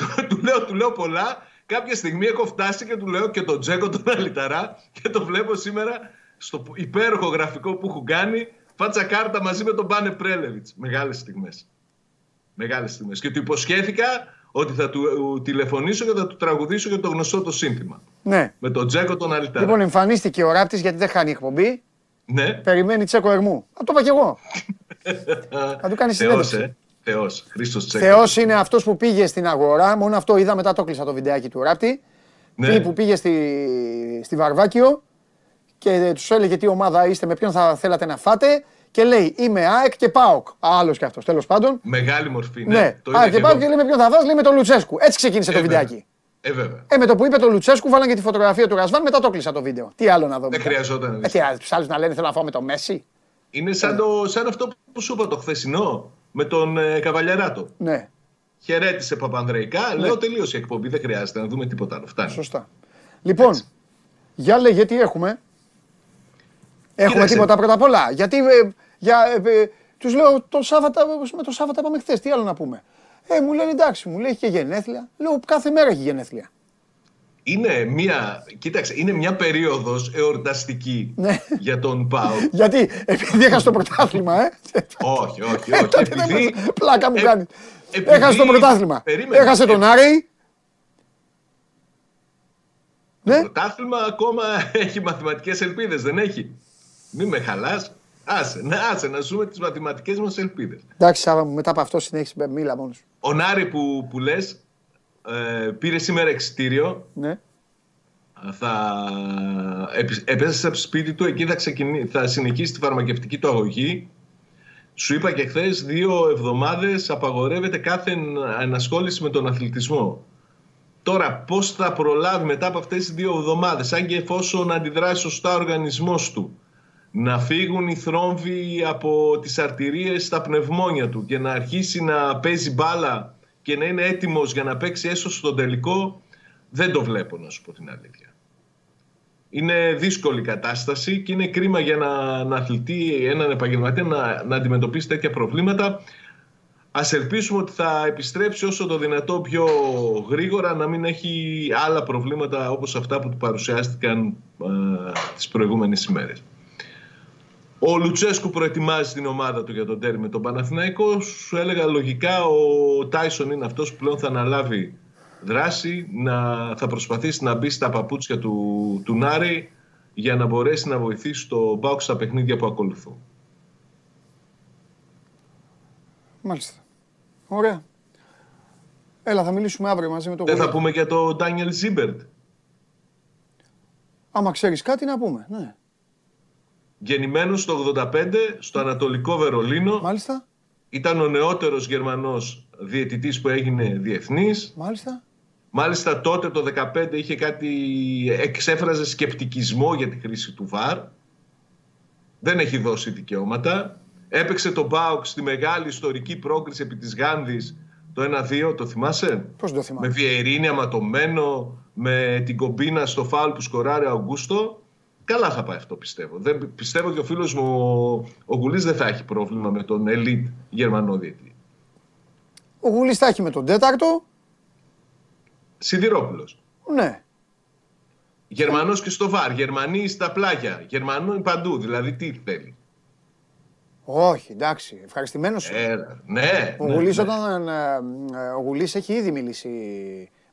Του λέω, του λέω πολλά. Κάποια στιγμή έχω φτάσει και του λέω και τον Τζέκο τον Αλιταρά και το βλέπω σήμερα στο υπέροχο γραφικό που έχουν κάνει Φάτσα κάρτα μαζί με τον Πάνε Πρέλεβιτς. Μεγάλες στιγμές. Μεγάλες στιγμές. Και του υποσχέθηκα ότι θα του τηλεφωνήσω και θα του τραγουδήσω για το γνωστό το σύνθημα. Ναι. Με τον Τζέκο τον Αλιτάρα. Λοιπόν, εμφανίστηκε ο ράπτης γιατί δεν χάνει εκπομπή. Ναι. Περιμένει Τσέκο Ερμού. Θα το είπα κι εγώ. θα του κάνεις συνέντευξη. Ε. Θεός, Χρήστος Τσέκο. Θεός είναι αυτός που πήγε στην αγορά. Μόνο αυτό είδα μετά το κλείσα το βιντεάκι του ράπτη. Ναι. Που πήγε στη, στη Βαρβάκιο και τους έλεγε τι ομάδα είστε, με ποιον θα θέλατε να φάτε. Και λέει Είμαι ΑΕΚ και ΠΑΟΚ. Άλλος κι αυτός, τέλος πάντων. Μεγάλη μορφή, ναι. ναι. Το ΑΕΚ και ΠΑΟΚ και λέει με ποιον θα βάζει, λέει με τον Λουτσέσκου. Έτσι ξεκίνησε ε, το βιντεάκι. Ε, βέβαια. Ε, με το που είπε τον Λουτσέσκου, βάλαν και τη φωτογραφία του Ρασβάν, μετά το κλείσα το βίντεο. Τι άλλο να δω. Δεν χρειαζόταν. Ε, τι άλλο, τους άλλους να λένε θέλω να φάω με το Μέση. Είναι σαν, το, σαν αυτό που σου είπα το χθεσινό με τον ε, Καβαλιαράτο. Ναι. Χαιρέτησε Παπανδρεϊκά. Ναι. Λέω τελείωσε η εκπομπή, δεν χρειάζεται να δούμε τίποτα άλλο. Φτάνει. Σωστά. Λοιπόν, Έτσι. για λέγε τι έχουμε; Έχουμε τίποτα πρώτα απ' όλα; Γιατί ε, για, ε, ε, τους λέω το Σάββατα, με το Σάββατα πάμε χθες, τι άλλο να πούμε; Ε, μου λένε εντάξει, μου λέει έχει και γενέθλια. Λέω κάθε μέρα έχει γενέθλια. Είναι μια, κοίταξε, είναι μια περίοδος εορταστική ναι. για τον Πάο. Γιατί, επειδή έχασε το πρωτάθλημα, ε. όχι, όχι, όχι. επειδή, πλάκα μου κάνει. Έχασε το πρωτάθλημα. Έχασε τον Άρη. Το ναι. πρωτάθλημα ακόμα έχει μαθηματικές ελπίδες, δεν έχει. Μην με χαλάς. Άσε, να, άσε να ζούμε τις μαθηματικές μας ελπίδες. Εντάξει, Σάβα μου, μετά από αυτό συνέχισε. Μίλα μόνος. Ο Νάρη που, που λες, ε, πήρε σήμερα εξητήριο. Ναι. Θα επέστρεψε από σπίτι του, εκεί θα, ξεκινήσει, θα συνεχίσει τη φαρμακευτική του αγωγή. Σου είπα και χθες, δύο εβδομάδες απαγορεύεται κάθε ενασχόληση με τον αθλητισμό. Τώρα, πώς θα προλάβει μετά από αυτές τις δύο εβδομάδες, αν και εφόσον αντιδράσει σωστά ο οργανισμός του, να φύγουν οι θρόμβοι από τις αρτηρίες στα πνευμόνια του και να αρχίσει να παίζει μπάλα και να είναι έτοιμος για να παίξει έστω στον τελικό, δεν το βλέπω να σου πω την αλήθεια. Είναι δύσκολη κατάσταση και είναι κρίμα για να αθλητή έναν επαγγελματία να, να αντιμετωπίσει τέτοια προβλήματα. Ας ελπίσουμε ότι θα επιστρέψει όσο το δυνατό πιο γρήγορα να μην έχει άλλα προβλήματα όπως αυτά που του παρουσιάστηκαν ε, τις προηγούμενες ημέρες. Ο Λουτσέσκου προετοιμάζει την ομάδα του για τον τέρμι με τον Παναθηναϊκό. Σου έλεγα λογικά ο Τάισον είναι αυτός που πλέον θα αναλάβει δράση, να, θα προσπαθήσει να μπει στα παπούτσια του, του Νάρη για να μπορέσει να βοηθήσει το Μπάουκ στα παιχνίδια που ακολουθούν. Μάλιστα. Ωραία. Έλα, θα μιλήσουμε αύριο μαζί με τον Δεν θα πούμε για τον Ντάνιελ Ζίμπερτ. Άμα ξέρεις κάτι να πούμε, ναι γεννημένος το 85 στο Ανατολικό Βερολίνο. Μάλιστα. Ήταν ο νεότερος Γερμανός διαιτητής που έγινε διεθνής. Μάλιστα. Μάλιστα τότε το 2015 είχε κάτι, εξέφραζε σκεπτικισμό για τη χρήση του VAR. Δεν έχει δώσει δικαιώματα. Έπαιξε το Μπάουκ στη μεγάλη ιστορική πρόκριση επί της Γάνδης το 1-2, το θυμάσαι; Πώς το θυμάμαι. Με Βιερίνη αματωμένο, με την κομπίνα στο φάουλ που σκοράρε ο Αυγούστο. Καλά θα πάει αυτό πιστεύω. Δεν, πιστεύω ότι ο φίλος μου ο, ο δεν θα έχει πρόβλημα με τον ελίτ Γερμανό διετή. Ο Γουλής θα έχει με τον τέταρτο. Σιδηρόπουλος. Ναι. Γερμανός και στο βαρ. Γερμανοί στα πλάγια. Γερμανό παντού. Δηλαδή τι θέλει. Όχι, εντάξει. Ευχαριστημένος. Ε, ναι. Ο ναι, Γουλής, ναι. Όταν, ε, ε, ο Γουλής έχει ήδη μιλήσει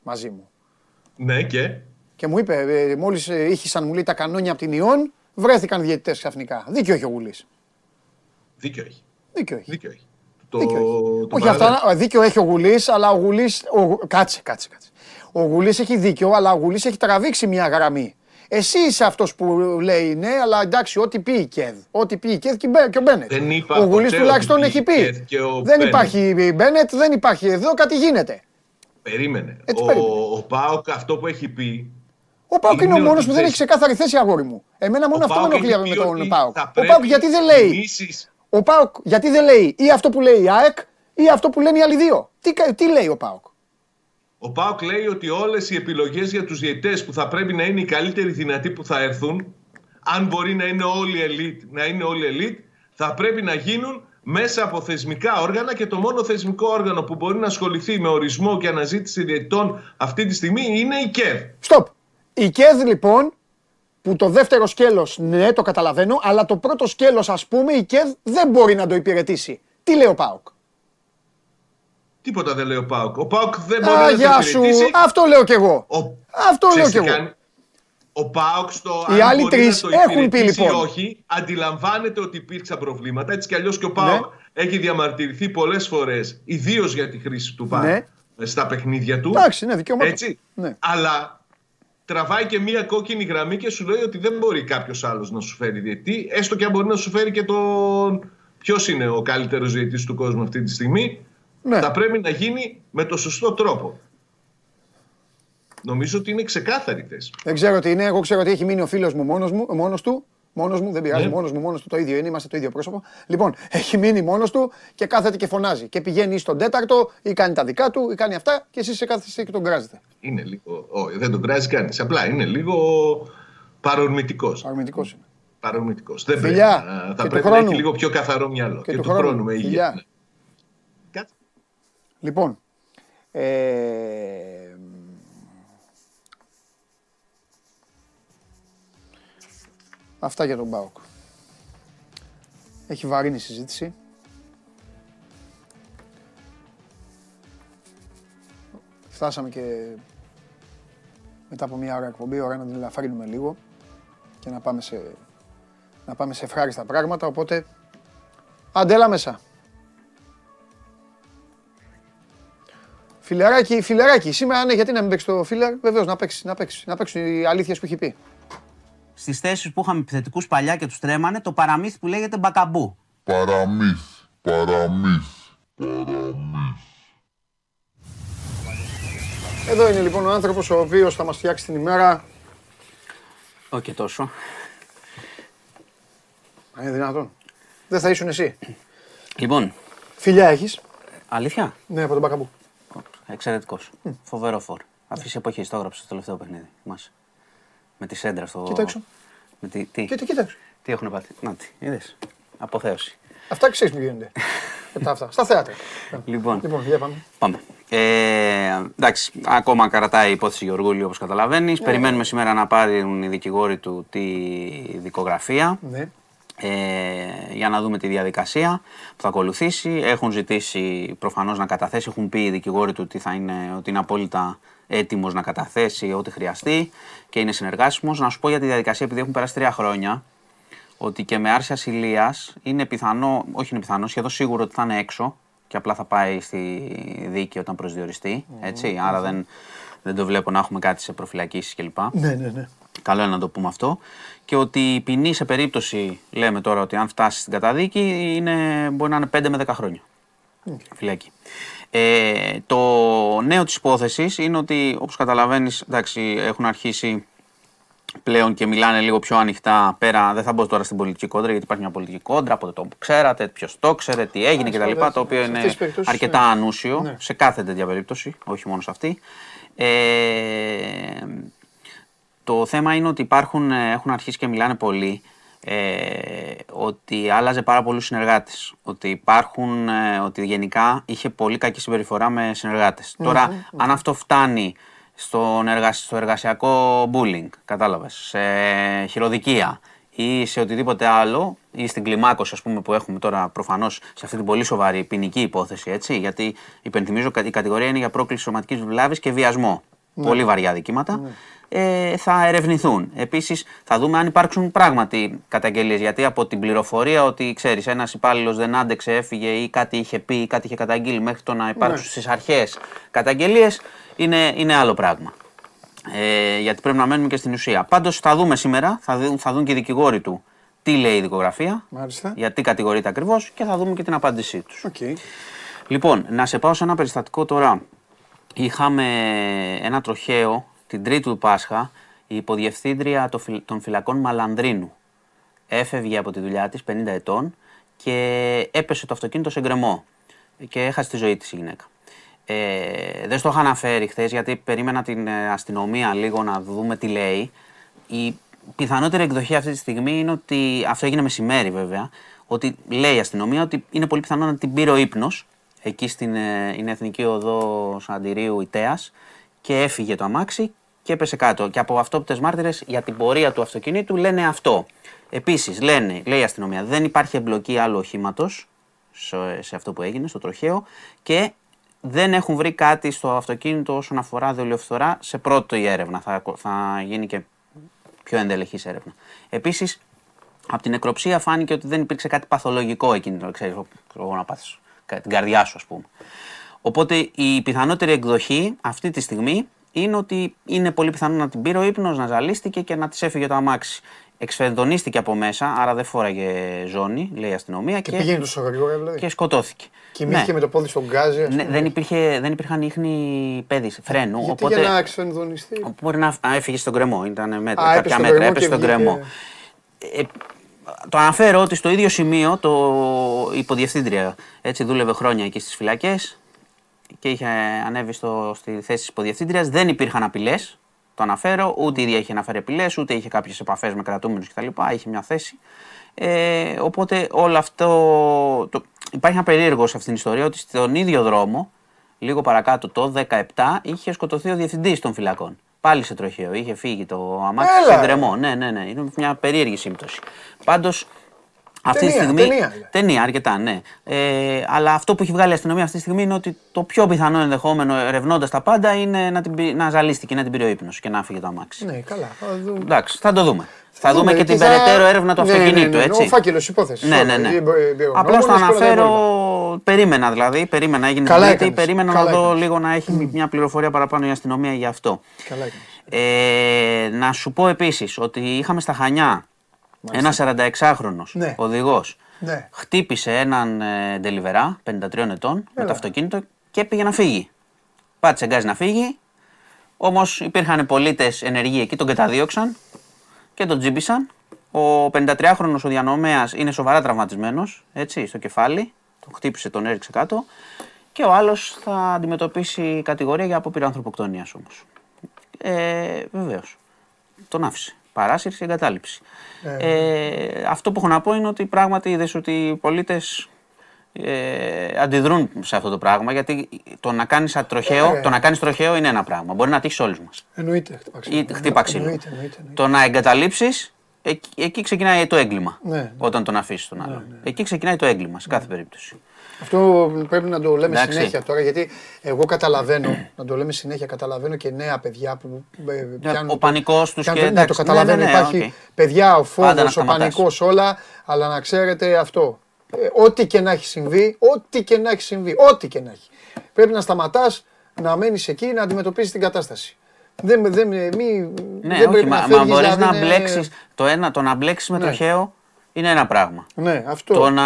μαζί μου. Ναι, και; Και μου είπε, ε, μόλις ε, ήχησαν μου λέει τα κανόνια από την Ιόν, βρέθηκαν διαιτητές ξαφνικά. Δίκιο έχει ο Γουλής. Δίκιο έχει. Δίκιο έχει. Δίκιο έχει. Το, δίκιο έχει. Το Όχι, αυτά, δίκιο έχει ο Γουλής, αλλά ο Γουλής. Κάτσε, κάτσε, κάτσε. Ο Γουλής έχει δίκιο, αλλά ο Γουλής έχει τραβήξει μια γραμμή. Εσύ είσαι αυτός που λέει ναι, αλλά εντάξει, ό,τι πει η ΚΕΔ. Ό,τι πει η ΚΕΔ και ο Μπένετ. Ο Γουλής τουλάχιστον έχει πει. Δεν υπάρχει Μπένετ, δεν υπάρχει εδώ, κάτι γίνεται. Περίμενε. ο, ο ΠΑΟΚ αυτό που έχει πει Ο ΠΑΟΚ είναι ο μόνος που δεν έχει ξεκάθαρη θέση, αγόρι μου. Εμένα μόνο αυτό με ενοχλεί με τον ΠΑΟΚ. Ο ΠΑΟΚ γιατί δεν λέει. Ο ΠΑΟΚ γιατί δεν λέει ή αυτό που λέει η ΑΕΚ ή αυτό που λένε οι άλλοι δύο. Τι, τι λέει ο Πάοκ; Ο Πάοκ λέει ότι όλες οι επιλογές για τους διαιτητές που θα πρέπει να είναι οι καλύτεροι δυνατοί που θα έρθουν, αν μπορεί να είναι όλοι elite, να είναι όλοι elite, θα πρέπει να γίνουν μέσα από θεσμικά όργανα και το μόνο θεσμικό όργανο που μπορεί να ασχοληθεί με ορισμό και αναζήτηση διαιτητών αυτή τη στιγμή είναι η ΚΕΔ. Στοπ. Η ΚΕΔ λοιπόν, που το δεύτερο σκέλος, ναι, το καταλαβαίνω, αλλά το πρώτο σκέλος ας πούμε η ΚΕΔ δεν μπορεί να το υπηρετήσει. Τι λέει ο ΠΑΟΚ. Τίποτα δεν λέει ο Πάοκ. Ο Πάοκ δεν μπορεί Α, να το υπηρετήσει. Σου. Αυτό λέω κι εγώ. Ο... Αυτό λέω κι εγώ. Ο Πάοκ στο Οι άλλοι τρεις έχουν πει λοιπόν. όχι, αντιλαμβάνεται ότι υπήρξαν προβλήματα. Έτσι κι αλλιώς και ο Πάοκ ναι. έχει διαμαρτυρηθεί πολλές φορές, ιδίως για τη χρήση του Πάοκ ναι. στα παιχνίδια του. Εντάξει, ναι, δικαίωμα. Έτσι. Ναι. Αλλά τραβάει και μία κόκκινη γραμμή και σου λέει ότι δεν μπορεί κάποιος άλλος να σου φέρει διαιτή, έστω και αν μπορεί να σου φέρει και τον. Ποιος είναι ο καλύτερος διαιτής του κόσμου αυτή τη στιγμή, ναι. θα πρέπει να γίνει με το σωστό τρόπο. Νομίζω ότι είναι ξεκάθαρη θέση. Δεν ξέρω τι είναι. Εγώ ξέρω ότι έχει μείνει ο φίλος μου μόνος μου, μόνος του. Μόνος μου, δεν πειράζει, ναι. μόνος μου, μόνος του το ίδιο είναι, είμαστε το ίδιο πρόσωπο. Λοιπόν, έχει μείνει μόνος του και κάθεται και φωνάζει. Και πηγαίνει ή στον τέταρτο ή κάνει τα δικά του ή κάνει αυτά και εσείς σε κάθεστε και τον κράζετε. Είναι λίγο. Όχι, δεν τον κράζει κανείς. Απλά είναι λίγο παρορμητικός. Παρορμητικός είναι. Παρορμητικός. Δεν Φιλιά, πρέπει. Θα πρέπει να έχει λίγο πιο καθαρό μυαλό. Και, και του, χρόνου, με υγεία. Λοιπόν, ε, αυτά για τον Μπάουκ. Έχει βαρύνει η συζήτηση. Φτάσαμε και μετά από μια ώρα εκπομπή, ώρα να την ελαφρύνουμε λίγο και να πάμε σε, να πάμε σε ευχάριστα πράγματα, οπότε αντέλα μέσα. Φιλεράκι, φιλεράκι. Σήμερα ναι, γιατί να μην παίξει το φιλερ, βεβαίως να παίξει, να παίξει. Να παίξουν οι αλήθειε που έχει πει. Στις θέσεις που είχαμε επιθετικούς παλιά και τους τρέμανε, το παραμύθι που λέγεται μπακαμπού. Παραμύθι, παραμύθι, παραμύθι. Εδώ είναι λοιπόν ο άνθρωπος ο οποίος θα μας φτιάξει την ημέρα. Όχι και τόσο. Αν είναι δυνατόν. Δεν θα ήσουν εσύ. Λοιπόν. Φιλιά έχεις. Αλήθεια; Ναι, από τον Μπακαμπού. Εξαιρετικός. Mm. Φοβερό φόρ. Αφήσει εποχής το έγραψες στο τελευταίο παιχνίδι. Μας. Με τη σέντρα στο. Κοίταξε. Με τη... Τι; Κοίτα, κοίταξε. Τι έχουν πάθει; Να τι. Είδες. Αποθέωση. Αυτά ξέρεις που γίνονται. Μετά αυτά. Στα θέατρα. Λοιπόν, λοιπόν για πάμε. πάμε. Ε, εντάξει, ακόμα κρατάει η υπόθεση Γεωργούλη όπως καταλαβαίνεις. Yeah. Περιμένουμε σήμερα να πάρουν οι δικηγόροι του τη δικογραφία. Ναι ε, για να δούμε τη διαδικασία που θα ακολουθήσει. Έχουν ζητήσει προφανώς να καταθέσει, έχουν πει οι δικηγόροι του ότι, θα είναι, ότι είναι απόλυτα έτοιμος να καταθέσει ό,τι χρειαστεί και είναι συνεργάσιμος. Να σου πω για τη διαδικασία, επειδή έχουν περάσει τρία χρόνια, ότι και με άρση ασυλία είναι πιθανό, όχι είναι πιθανό, σχεδόν σίγουρο ότι θα είναι έξω και απλά θα πάει στη δίκη όταν προσδιοριστεί. Έτσι, άρα δεν, δεν το βλέπω να έχουμε κάτι σε προφυλακίσεις κλπ. Ναι, ναι, ναι. Καλό είναι να το πούμε αυτό. Και ότι η ποινή σε περίπτωση, λέμε τώρα ότι αν φτάσει στην καταδίκη, είναι, μπορεί να είναι 5 με 10 χρόνια. Okay. Φυλακή. Ε, το νέο της υπόθεσης είναι ότι όπως καταλαβαίνεις εντάξει, έχουν αρχίσει πλέον και μιλάνε λίγο πιο ανοιχτά πέρα. Δεν θα μπω τώρα στην πολιτική κόντρα γιατί υπάρχει μια πολιτική κόντρα από το που ξέρατε, ποιος το ξέρε, τι έγινε κτλ. Το οποίο είναι αρκετά ναι. ανούσιο ναι. σε κάθε τέτοια περίπτωση, όχι μόνο σε αυτή. Ε, το θέμα είναι ότι υπάρχουν, ε, έχουν αρχίσει και μιλάνε πολύ ε, ότι άλλαζε πάρα πολλούς συνεργάτες. Ότι υπάρχουν, ε, ότι γενικά είχε πολύ κακή συμπεριφορά με συνεργατες Τώρα, αν αυτό φτάνει στον στο εργασιακό bullying, κατάλαβες, σε χειροδικία ή σε οτιδήποτε άλλο, ή στην κλιμάκωση ας πούμε, που έχουμε τώρα προφανώς σε αυτή την πολύ σοβαρή ποινική υπόθεση, έτσι, γιατί υπενθυμίζω η κατηγορία είναι για πρόκληση σωματικής βλάβης και βιασμό. Ναι. Πολύ βαριά δικήματα. Ναι ε, θα ερευνηθούν. Επίσης, θα δούμε αν υπάρξουν πράγματι καταγγελίες. Γιατί από την πληροφορία ότι ξέρεις, ένας υπάλληλος δεν άντεξε, έφυγε ή κάτι είχε πει ή κάτι είχε καταγγείλει μέχρι το να υπάρξουν ναι. στις αρχές καταγγελίες, είναι, είναι άλλο πράγμα. Ε, γιατί πρέπει να μένουμε και στην ουσία. Πάντως θα δούμε σήμερα, θα δουν, θα δουν και οι δικηγόροι του τι λέει η δικογραφία, Μάλιστα. γιατί κατηγορείται ακριβώς και θα δούμε και την απάντησή τους. Okay. Λοιπόν, να σε πάω σε ένα περιστατικό τώρα. Είχαμε ένα τροχαίο την Τρίτη του Πάσχα η υποδιευθύντρια των φυλακών Μαλανδρίνου έφευγε από τη δουλειά της 50 ετών και έπεσε το αυτοκίνητο σε γκρεμό και έχασε τη ζωή της η γυναίκα. Ε, δεν στο είχα αναφέρει χθες γιατί περίμενα την ε, αστυνομία λίγο να δούμε τι λέει. Η πιθανότερη εκδοχή αυτή τη στιγμή είναι ότι. Αυτό έγινε μεσημέρι βέβαια. Ότι λέει η αστυνομία ότι είναι πολύ πιθανό να την πήρε ο ύπνος εκεί στην ε, είναι Εθνική Οδός Σαντηρίου Ιταία και έφυγε το αμάξι και έπεσε κάτω. Και από αυτόπτες μάρτυρες για την πορεία του αυτοκινήτου λένε αυτό. Επίσης, λένε, λέει η αστυνομία, δεν υπάρχει εμπλοκή άλλου οχήματος σε αυτό που έγινε, στο τροχαίο και δεν έχουν βρει κάτι στο αυτοκίνητο όσον αφορά δολιοφθορά σε πρώτη έρευνα. Θα, θα γίνει και πιο εντελεχής έρευνα. Επίσης, από την νεκροψία φάνηκε ότι δεν υπήρξε κάτι παθολογικό εκείνη, το ξέρεις, να πάθεις την καρδιά σου ας πούμε. Οπότε η πιθανότερη εκδοχή αυτή τη στιγμή είναι ότι είναι πολύ πιθανό να την πήρε ο ύπνος, να ζαλίστηκε και να της έφυγε το αμάξι εξφενδονίστηκε από μέσα, άρα δεν φόραγε ζώνη, λέει η αστυνομία. Και, και πήγαινε τόσο γρήγορα δηλαδή. Και σκοτώθηκε. Κοιμήθηκε ναι. με το πόδι στον γκάζι. Ναι, δεν, υπήρχε, δεν υπήρχαν ίχνη πέδη φρένου. Γιατί οπότε, για να εξφενδονιστεί. Μπορεί να έφυγε στον κρεμό. Ήταν μέτρα, Α, κάποια μέτρα, έπεσε στον κρεμό. Ε, το αναφέρω ότι στο ίδιο σημείο το υποδιευθύντρια έτσι δούλευε χρόνια εκεί στις φυλακές και είχε ανέβει στο, στη θέση της υποδιευθύντρια. Δεν υπήρχαν απειλές το αναφέρω. Ούτε η ίδια είχε αναφέρει απειλές, ούτε είχε κάποιες επαφές με κρατούμενους κτλ. Είχε μια θέση. Ε, οπότε όλο αυτό. Το... Υπάρχει ένα περίεργο σε αυτήν την ιστορία ότι στον ίδιο δρόμο, λίγο παρακάτω το 17, είχε σκοτωθεί ο διευθυντής των φυλακών. Πάλι σε τροχαίο. Είχε φύγει το αμάξι σε γκρεμό. Ναι, ναι, ναι. Είναι μια περίεργη σύμπτωση. Πάντως αυτή ταινία, τη στιγμή. Ταινία, ταινία αρκετά, ναι. Ε, αλλά αυτό που έχει βγάλει η αστυνομία αυτή τη στιγμή είναι ότι το πιο πιθανό ενδεχόμενο, ερευνώντας τα πάντα, είναι να, την, να ζαλίστηκε, να την πήρε ο ύπνος και να φύγει το αμάξι. Ναι, καλά. Θα δούμε. Εντάξει, θα το δούμε. Θα, δούμε και την περαιτέρω έρευνα του ναι, αυτοκινήτου. Ναι, ναι, έτσι. Ο φάκελος υπόθεση. Ναι, ναι, ναι. Απλώ το αναφέρω. Περίμενα δηλαδή. Περίμενα, έγινε Καλά Περίμενα να δω λίγο να έχει μια πληροφορία παραπάνω η αστυνομία γι' αυτό. Καλά ε, να σου πω επίσης ότι είχαμε στα Χανιά ένας 46χρονο ναι. οδηγός ναι. χτύπησε έναν ε, ντελιβερά 53 ετών με το αυτοκίνητο και πήγε να φύγει. Πάτησε γκάζι να φύγει. Όμως υπήρχαν πολίτες ενεργοί εκεί, τον καταδίωξαν και τον τζίμπησαν. Ο 53χρονο ο διανομέας είναι σοβαρά τραυματισμένος, έτσι, στο κεφάλι. Τον χτύπησε, τον έριξε κάτω. Και ο άλλος θα αντιμετωπίσει κατηγορία για απόπειρα ανθρωποκτονίας όμως. Ε, Βεβαίως. Τον άφησε παράσυρση, εγκατάλειψη. Ε, ε, αυτό που έχω να πω είναι ότι πράγματι είδες ότι οι πολίτες ε, αντιδρούν σε αυτό το πράγμα γιατί το να κάνεις τροχαίο, ε, το να κάνεις τροχαίο είναι ένα πράγμα. Μπορεί να τύχεις όλους μας. Εννοείται. Χτύπα ξύλο. Το να εγκαταλείψεις εκεί, εκεί ξεκινάει το έγκλημα. Ναι, ναι. Όταν τον αφήσεις τον άλλο. Ναι, ναι. Εκεί ξεκινάει το έγκλημα σε κάθε περίπτωση. Αυτό πρέπει να το λέμε Εντάξει. συνέχεια τώρα, γιατί εγώ καταλαβαίνω, να το λέμε συνέχεια, καταλαβαίνω και νέα παιδιά που ε, ναι, πιάνουν... Ο πανικός τους και... Ναι, το καταλαβαίνω, ναι, ναι, υπάρχει okay. παιδιά, ο φόβος, ο πανικός, όλα, αλλά να ξέρετε αυτό, ε, ό,τι και να έχει συμβεί, ό,τι και να έχει συμβεί, ό,τι και να έχει. Πρέπει να σταματάς, να μένεις εκεί, να αντιμετωπίζεις την κατάσταση. Δεν, δεν, μη, ναι, δεν όχι, μα, να μα μπορείς να μπλέξεις, το, ένα, το να μπλέξεις με ναι. τροχαίο είναι ένα πράγμα. Ναι, αυτό. Το να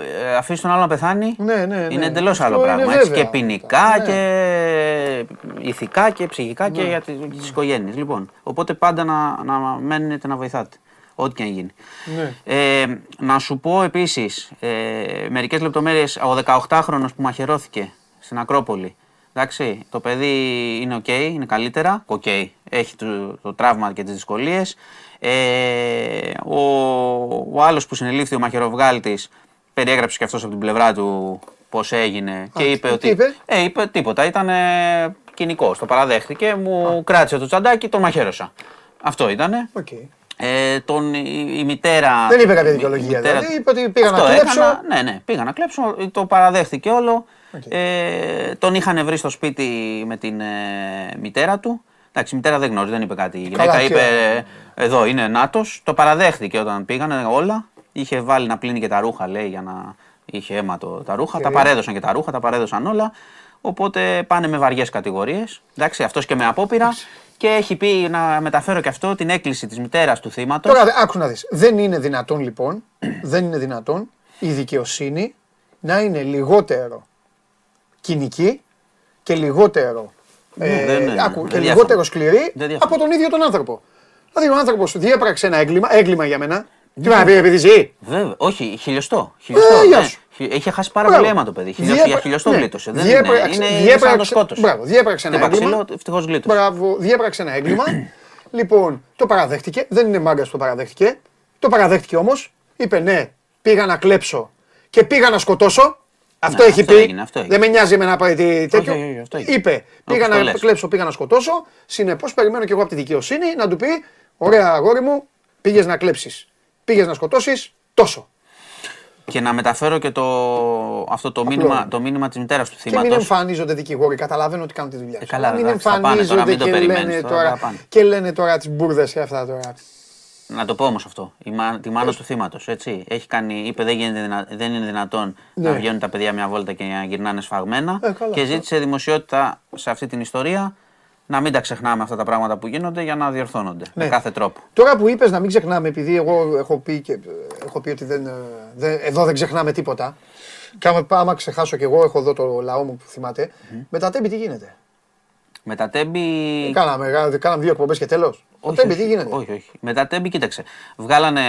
ε, αφήσεις τον άλλο να πεθάνει ναι, ναι, ναι. είναι εντελώς άλλο πράγμα. Έτσι, και ποινικά ναι. και ηθικά και ψυχικά και ναι. για τις οικογένειες. Λοιπόν, οπότε πάντα να, να μένετε να βοηθάτε. Ό,τι και αν γίνει. Ναι. Ε, να σου πω επίσης ε, μερικές λεπτομέρειες. Ο 18χρονος που μαχαιρώθηκε στην Ακρόπολη. Εντάξει, το παιδί είναι οκ, είναι καλύτερα. Οκ, έχει το, το τραύμα και τις δυσκολίες. Ε, ο ο άλλος που συνελήφθη, ο μαχαιροβγάλτης, περιέγραψε και αυτός από την πλευρά του πώς έγινε και είπε ότι... Είπε; Ε, είπε τίποτα, ήταν ε, κυνικός, το παραδέχτηκε, μου κράτησε το τσαντάκι, τον μαχαίρωσα. Αυτό ήτανε. Okay. Ε, τον, η, η, μητέρα. Δεν είπε κάποια δικαιολογία. Μητέρα... Δηλαδή, είπε ότι πήγα να κλέψω. Έκανα, ναι, ναι, πήγα να κλέψω. Το παραδέχτηκε όλο. Okay. Ε, τον είχαν βρει στο σπίτι με την ε, μητέρα του. Εντάξει, η μητέρα δεν γνώριζε, δεν είπε κάτι. Η γυναίκα είπε: Εδώ είναι ΝΑΤΟ. Το παραδέχτηκε όταν πήγανε όλα. Είχε βάλει να πλύνει και τα ρούχα, λέει, για να είχε αίμα το, τα ρούχα. Τα παρέδωσαν και τα ρούχα, τα παρέδωσαν όλα. Οπότε πάνε με βαριές κατηγορίες. Εντάξει, αυτός και με απόπειρα. Και έχει πει να μεταφέρω και αυτό την έκκληση της μητέρας του θύματος. Τώρα, άκου να δεις. Δεν είναι δυνατόν λοιπόν, δεν είναι δυνατόν η δικαιοσύνη να είναι λιγότερο κοινική και λιγότερο Ναι, δεν- ναι, άκου, δεν και διάφωνο. λιγότερο σκληρή Δεν διάφωνο. από τον ίδιο τον άνθρωπο. Δηλαδή ο άνθρωπος διέπραξε ένα έγκλημα, έγκλημα για μένα. Τι να πει, επειδή ζει; Βέβαια, όχι, χιλιοστό. χιλιοστό Ε, γεια ναι. σου. Χι- Είχε χάσει πάρα Μπράβο. πολύ αίμα το παιδί. Χιλιοστό, Διέπρα- για χιλιοστό ναι. γλίτωσε. Δεν Διέπραξε- είναι, είναι σαν να το διέπραξε- σκότωσε. μπράβο, διέπραξε ένα Χτύπα έγκλημα. ξύλο, ευτυχώς γλίτωσε. Μπράβο, διέπραξε ένα έγκλημα. λοιπόν, το παραδέχτηκε. Δεν είναι μάγκα που το παραδέχτηκε. Το παραδέχτηκε όμως. Είπε ναι, πήγα να κλέψω και πήγα να σκοτώσω. Αυτό Ναι, έχει αυτό πει. έγινε, αυτό έγινε. Δεν με νοιάζει εμένα πάει τέτοιο. όχι, όχι, αυτό έγινε. Είπε, πήγα Όπως το να λες. κλέψω, πήγα να σκοτώσω. Συνεπώς, περιμένω και εγώ από τη δικαιοσύνη να του πει: Ωραία, αγόρι μου, πήγες να κλέψεις. Πήγες να σκοτώσεις τόσο. Και να μεταφέρω και το, αυτό το Απλό μήνυμα, είναι. το μήνυμα της μητέρας του Και μην θύματος. εμφανίζονται δικηγόροι. Καταλαβαίνω ότι κάνουν τη δουλειά Ε, τους. καλά, μην εντάξει, θα πάνε τώρα, μην το και περιμένεις λένε τώρα, τώρα, θα πάνε. και λένε τώρα τις μπουρδες και αυτά τώρα. Να το πω όμως αυτό. Η μα, τη μάνα του θύματος, έτσι. Έχει κάνει, είπε δεν, γίνεται δυνα- δεν είναι δυνατόν Ναι. να βγαίνουν τα παιδιά μια βόλτα και να γυρνάνε σφαγμένα. Ε, καλά, και αυτό. ζήτησε δημοσιότητα σε αυτή την ιστορία να μην τα ξεχνάμε αυτά τα πράγματα που γίνονται για να διορθώνονται Ναι. με κάθε τρόπο. Τώρα που είπες να μην ξεχνάμε, επειδή εγώ έχω πει, και, έχω πει ότι δεν, ε, δεν- εδώ δεν ξεχνάμε τίποτα. Και άμα, άμα ξεχάσω κι εγώ, έχω εδώ το λαό μου που θυμάται. Με τα τέμπη τι γίνεται; Με τα τέμπη. Κάναμε, γα- κάναμε δύο εκπομπές και τέλος. Το τέμπη τι γίνεται; όχι, όχι. Με τα τέμπη, κοίταξε. Βγάλανε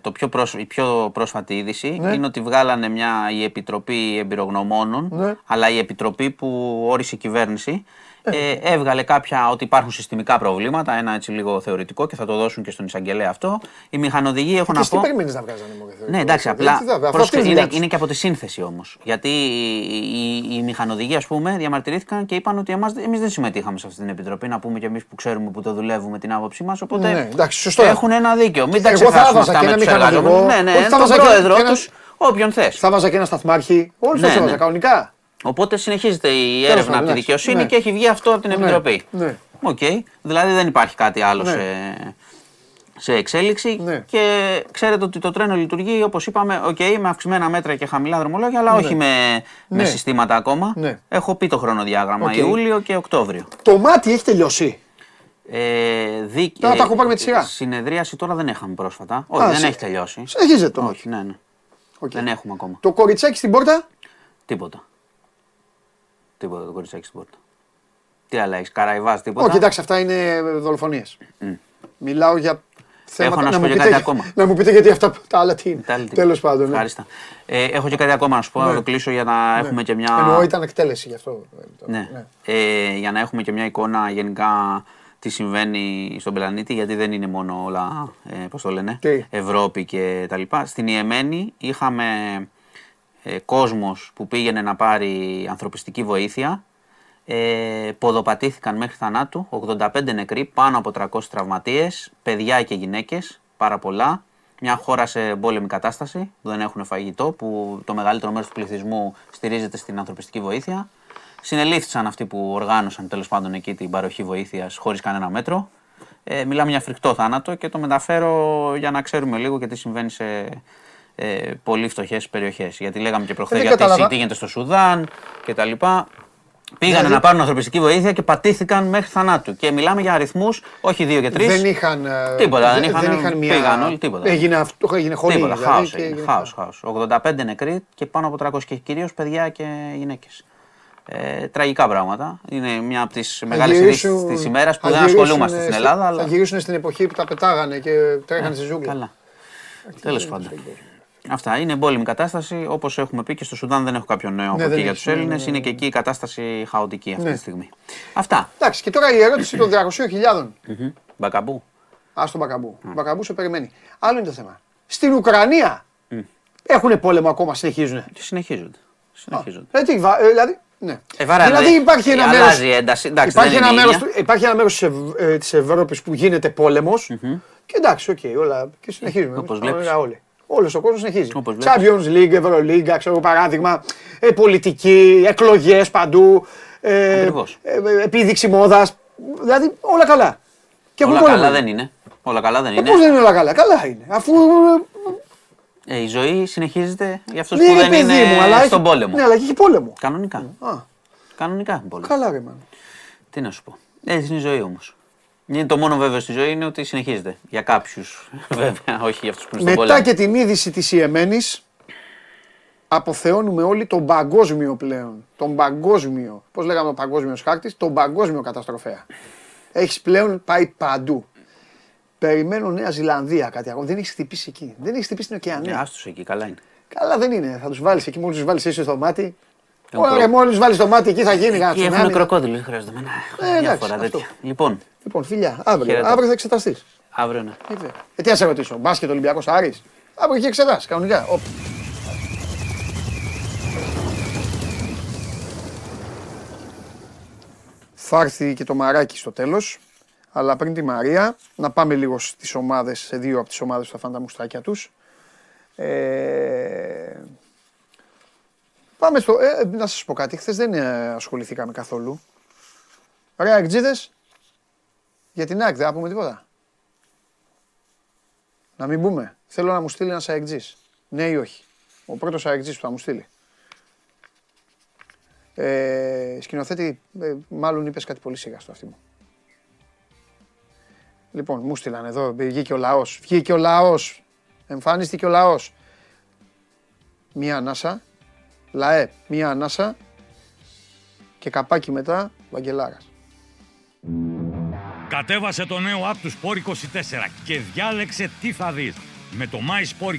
το πιο πρόσ... η πιο πρόσφατη είδηση Ναι. είναι ότι βγάλανε μια η Επιτροπή Εμπειρογνωμόνων, Ναι. αλλά η Επιτροπή που όρισε η κυβέρνηση ε, έβγαλε κάποια ότι υπάρχουν συστημικά προβλήματα, ένα έτσι λίγο θεωρητικό και θα το δώσουν και στον εισαγγελέα αυτό. Οι μηχανοδηγοί έχω Και να εσύ τι πω. περιμένεις να βγάζει Ναι, εντάξει, απλά Τι θα- αυτό πρόσεχε, αυτή είναι η είναι, δουλειά τους. είναι και από τη σύνθεση όμως. Γιατί οι, οι, οι μηχανοδηγοί, ας πούμε, διαμαρτυρήθηκαν και είπαν ότι εμείς δεν συμμετείχαμε σε αυτή την επιτροπή. Να πούμε και εμείς που ξέρουμε που το δουλεύουμε την άποψή μας. Οπότε Ναι, εντάξει, σωστό. έχουν ένα δίκιο. Μην τα Εγώ θα ξεχάσουμε έβαζα αυτά και με ένα τους μηχανοδηγό. εργαζόμενους. Ναι, Όχι, ναι, θα τον βάζα και- πρόεδρο και ένα- του, όποιον θες. Θα βάζα και ένα σταθμάρχη. Όλου Ναι, τους έβαζα ναι. κανονικά. Οπότε συνεχίζεται η Τέλος έρευνα από πάντων, τη εντάξει. δικαιοσύνη Ναι. και έχει βγει αυτό από την Ναι, Επιτροπή. ναι. Οκ. Δηλαδή δεν υπάρχει κάτι άλλο Ναι. σε, σε εξέλιξη. Ναι. Και ξέρετε ότι το τρένο λειτουργεί όπως είπαμε, οκ, με αυξημένα μέτρα και χαμηλά δρομολόγια, αλλά όχι με, με Ναι. συστήματα ακόμα. Ναι. Έχω πει το χρονοδιάγραμμα. Οκ. Ιούλιο και Οκτώβριο. Το Μάτι έχει τελειώσει. Ε, δίκ- Τώρα τα ε, έχω πάρει με τη σειρά. Συνεδρίαση τώρα δεν είχαμε πρόσφατα. Όχι, Α, δεν σε- έχει τελειώσει. Συνεχίζεται το Μάτι. Όχι, ναι, ναι. Οκ. Δεν έχουμε ακόμα. Το κοριτσάκι στην πόρτα; Τίποτα. Τίποτα το κοριτσάκι στην πόρτα. Τι άλλα έχεις, Καραϊβάς, τίποτα; Όχι, εντάξει, αυτά είναι δολοφονίες. Μιλάω για θέματα. να σου μου πω και πείτε, κάτι ακόμα. να μου πείτε γιατί αυτά τα άλλα τι είναι. Τα άλλη τι- Τέλος πάντων. ναι. Ευχάριστα. Ε, έχω και κάτι ακόμα να σου πω, να το κλείσω για να έχουμε και μια. Εννοώ ήταν εκτέλεση γι' αυτό. Ναι. Ε, για να έχουμε και μια εικόνα γενικά τι συμβαίνει στον πλανήτη, γιατί δεν είναι μόνο όλα, ε, πώς το λένε, Τι; Ευρώπη και τα λοιπά. Στην Ιεμένη είχαμε ε, κόσμος που πήγαινε να πάρει ανθρωπιστική βοήθεια. Ε, ποδοπατήθηκαν μέχρι θανάτου, 85 νεκροί, πάνω από 300 τραυματίες, παιδιά και γυναίκες, πάρα πολλά. Μια χώρα σε πόλεμη κατάσταση, που δεν έχουν φαγητό, που το μεγαλύτερο μέρος του πληθυσμού στηρίζεται στην ανθρωπιστική βοήθεια. Συνελήφθησαν αυτοί που οργάνωσαν τέλος πάντων εκεί την παροχή βοήθειας χωρίς κανένα μέτρο. Ε, μιλάμε για φρικτό θάνατο και το μεταφέρω για να ξέρουμε λίγο και τι συμβαίνει σε ε, πολύ φτωχές περιοχές. Γιατί λέγαμε και προχθές δεν για κατάλαβα. τι γίνεται στο Σουδάν κτλ. Πήγανε Δηλαδή- να πάρουν ανθρωπιστική βοήθεια και πατήθηκαν μέχρι θανάτου. Και μιλάμε για αριθμούς, όχι δύο και τρεις. Δεν είχαν. ε, Τίποτα, δεν δε- είχαν- μια... πήγαν όλοι, τίποτα. Έγινε, αυτό, έγινε χωρί. Τίποτα, δηλαδή, χάος και έγινε. Χάος, χάος. 85 νεκροί και πάνω από 300 και κυρίως παιδιά και γυναίκες. Ε, τραγικά πράγματα. Είναι μια από τις Θα μεγάλες ειδήσεις γυρίσουν- της ημέρας που θα δεν γυρίσουν ασχολούμαστε στην στη- Ελλάδα. Θα Αλλά... γυρίσουν στην εποχή που τα πετάγανε και τρέχανε στη ζούγκλα. Καλά. Τέλος πάντων. Αυτά είναι εμπόλεμη κατάσταση. Όπως έχουμε πει και στο Σουδάν δεν έχω κάποιο νέο από Ναι, εκεί δεν για έχεις, τους ναι, ναι, Έλληνε. ναι, Είναι και εκεί η κατάσταση χαοτική αυτή Ναι. τη στιγμή. Αυτά. Εντάξει, και τώρα η ερώτηση των 200.000. Μμμ. Μπακαμπού. Α τον Μπακαμπού. Ο Μπακαμπού σε περιμένει. Άλλο είναι το θέμα. Στην Ουκρανία έχουν πόλεμο ακόμα, συνεχίζουν. Και συνεχίζονται. Συνεχίζονται. Ε, τι, βα- ε, δηλαδή, ναι. Ε, βαρά, δηλαδή δηλαδή, υπάρχει ένα αλλάζει μέρος, η ένταση. Εντάξει, υπάρχει, δεν ένα είναι μέρος, ίδια. του- υπάρχει ένα μέρος της, Ευ- ε, της Ευρώπης που γίνεται πόλεμος και εντάξει, οκ, όλα και συνεχίζουμε. Όπως Πάμε βλέπεις. Όλοι. Όλος ο κόσμος συνεχίζει. Όπως βλέπεις. Champions League, Ευρωλίγκα, ξέρω παράδειγμα, ε, πολιτική, εκλογές παντού, ε, Ακριβώς. ε, ε, επίδειξη μόδας, δηλαδή όλα καλά. Και έχουν Όλα πόλεμο. καλά δεν είναι. Όλα καλά δεν Ε, είναι. Πώς δεν είναι όλα καλά, καλά είναι. Αφού ε, Ε, η ζωή συνεχίζεται για αυτούς ναι, που ρε δεν παιδί είναι μου, αλλά στον έχει, πόλεμο. Ναι, αλλά έχει πόλεμο. Κανονικά. Α, Κανονικά έχουν πόλεμο. καλά ρε μάνα. Τι να σου πω. Έτσι είναι η ζωή όμως. Είναι το μόνο βέβαιο στη ζωή είναι ότι συνεχίζεται. Για κάποιους βέβαια, όχι για αυτούς που είναι στον Μετά πόλεμο. και την είδηση της Ιεμένης, αποθεώνουμε όλοι τον παγκόσμιο πλέον. Τον παγκόσμιο. Πώς λέγαμε ο παγκόσμιος χάρτης, τον παγκόσμιο καταστροφέα. Έχεις πλέον πάει παντού. Περιμένω Νέα Ζηλανδία κάτι ακόμα. Δεν έχεις χτυπήσει εκεί. Δεν έχεις χτυπήσει την ωκεανία. Ναι, άστος εκεί, καλά είναι. Καλά δεν είναι. Θα τους βάλεις εκεί, μόλις τους βάλεις εσύ στο μάτι. Ωραία, μόλις βάλεις το μάτι εκεί θα γίνει κάτι. Εκεί έχουν κροκόδιλο, δεν χρειάζεται εμένα. Ε, Διάφορα τέτοια. Λοιπόν, Λοιπόν, φιλιά, αύριο, Χαίρετε. αύριο θα εξεταστείς. αύριο ναι. Ε, τι να σε ρωτήσω, μπάσκετ Ολυμπιακός Άρης. Αύριο έχει εξετάσεις κανονικά. Οπ. Θα έρθει και το μαράκι στο τέλος. Αλλά πριν τη Μαρία, να πάμε λίγο στις ομάδες, σε δύο από τις ομάδες που θα φάνε τα μουστάκια τους. Ε, πάμε στο... Ε, να σας πω κάτι, χθες δεν ε, ασχοληθήκαμε καθόλου. Ρε Αγτζίδες, για την ΑΕΚ δεν θα πούμε τίποτα. Να μην πούμε. Θέλω να μου στείλει ένας αεκτζής. Ναι ή όχι. Ο πρώτος αεκτζής που θα μου στείλει. Ε, σκηνοθέτη, ε, μάλλον είπες κάτι πολύ σιγά στο αυτή μου. Λοιπόν, μου στείλαν εδώ, βγήκε ο λαός. Βγήκε ο λαός. Εμφάνιστηκε ο λαός. Μία ανάσα. Λαέ, μία ανάσα. Και καπάκι μετά, Βαγγελάρας. Κατέβασε το νέο app του Sport 24 και διάλεξε τι θα δεις. Με το My Sport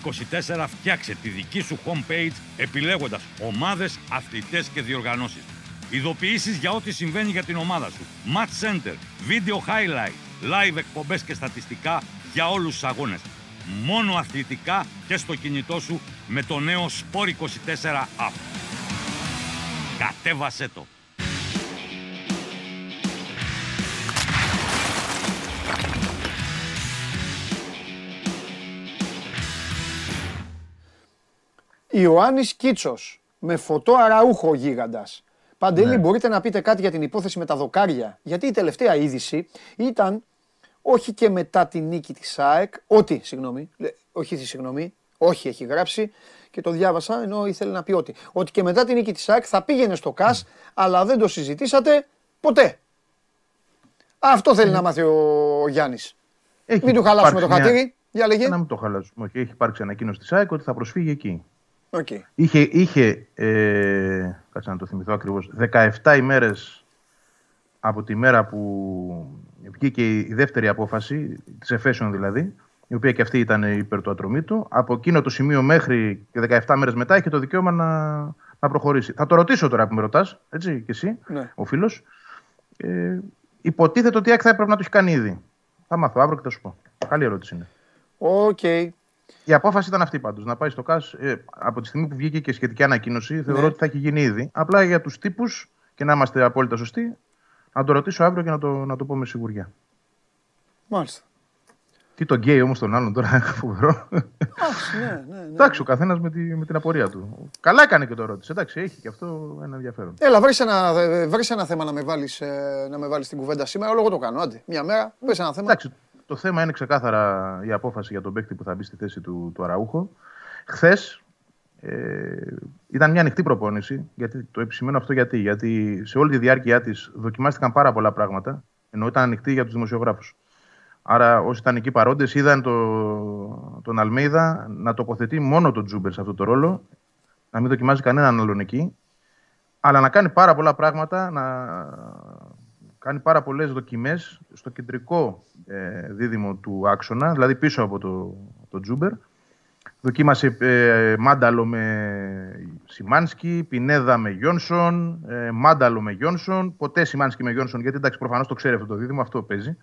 24 φτιάξε τη δική σου homepage επιλέγοντας ομάδες, αθλητές και διοργανώσεις. Ειδοποιήσεις για ό,τι συμβαίνει για την ομάδα σου. Match Center, Video Highlight, Live εκπομπές και στατιστικά για όλους τους αγώνες. Μόνο αθλητικά και στο κινητό σου με το νέο Sport 24 app. Κατέβασέ το. Ιωάννης Κίτσος με φωτό αραούχο γίγαντας. Παντελή, μπορείτε να πείτε κάτι για την υπόθεση με τα δοκάρια; Γιατί η τελευταία είδηση ήταν όχι και μετά τη νίκη της ΑΕΚ, ότι, συγγνώμη, λέ, όχι, συγγνώμη, όχι έχει γράψει και το διάβασα ενώ ήθελε να πει ότι. Ότι και μετά τη νίκη της ΑΕΚ θα πήγαινε στο ΚΑΣ, αλλά δεν το συζητήσατε ποτέ. Αυτό θέλει να μάθει ο Γιάννης. Έχει Μην του χαλάσουμε το υπάρξει μια- χατήρι. Για λέγε. Να μην το χαλάσουμε. Όχι, έχει υπάρξει ανακοίνωση της ΑΕΚ ότι θα προσφύγει εκεί. Οκ. Είχε, είχε ε, κάτσε να το θυμηθώ ακριβώς, 17 ημέρες από τη μέρα που βγήκε η δεύτερη απόφαση, της Εφέσεων δηλαδή, η οποία και αυτή ήταν υπέρ του Ατρομήτου. Από εκείνο το σημείο μέχρι και 17 μέρες μετά είχε το δικαίωμα να, να προχωρήσει. Θα το ρωτήσω τώρα που με ρωτάς, έτσι και εσύ, Ναι. ο φίλος. Ε, υποτίθεται ότι η ΑΕΚ θα έπρεπε να το έχει κάνει ήδη. Θα μάθω αύριο και θα σου πω. Καλή ερώτηση είναι. Οκ. Η απόφαση ήταν αυτή πάντως. Να πάει στο ΚΑΣ ε, από τη στιγμή που βγήκε και η σχετική ανακοίνωση. Θεωρώ Ναι. ότι θα έχει γίνει ήδη. Απλά για τους τύπους και να είμαστε απόλυτα σωστοί, να το ρωτήσω αύριο και να το, να το πω με σιγουριά. Μάλιστα. Τι τον καίει όμως τον άλλον τώρα, φοβερό. Εντάξει, ναι, ναι, ναι. Εντάξει, ο καθένας με, τη, με την απορία του. Καλά έκανε και το ρώτησε. Εντάξει, έχει και αυτό ένα ενδιαφέρον. Έλα, βρες ένα, βρες ένα θέμα να με, βάλεις, ε, να με βάλεις στην κουβέντα σήμερα. Όλο εγώ το κάνω. Άντε, μια μέρα, βρες ένα θέμα. Εντάξει, το θέμα είναι ξεκάθαρα η απόφαση για τον παίκτη που θα μπει στη θέση του, του Αραούχο. Χθες ε, ήταν μια ανοιχτή προπόνηση. Γιατί, το επισημαίνω αυτό γιατί, γιατί σε όλη τη διάρκεια της δοκιμάστηκαν πάρα πολλά πράγματα, ενώ ήταν ανοιχτή για τους δημοσιογράφους. Άρα, όσοι ήταν εκεί παρόντες, είδαν το, τον Αλμέιδα να τοποθετεί μόνο τον Τζούμπερ σε αυτό το ρόλο, να μην δοκιμάζει κανέναν άλλον εκεί, αλλά να κάνει πάρα πολλά πράγματα, να κάνει πάρα πολλές δοκιμές στο κεντρικό ε, δίδυμο του άξονα, δηλαδή πίσω από το, το Τζούμπερ. Δοκίμασε ε, Μάνταλο με Σιμάνσκι, Πινέδα με Γιόνσον, ε, Μάνταλο με Γιόνσον. Ποτέ Σιμάνσκι με Γιόνσον, γιατί εντάξει, προφανώς το ξέρει αυτό το δίδυμο, αυτό παίζει.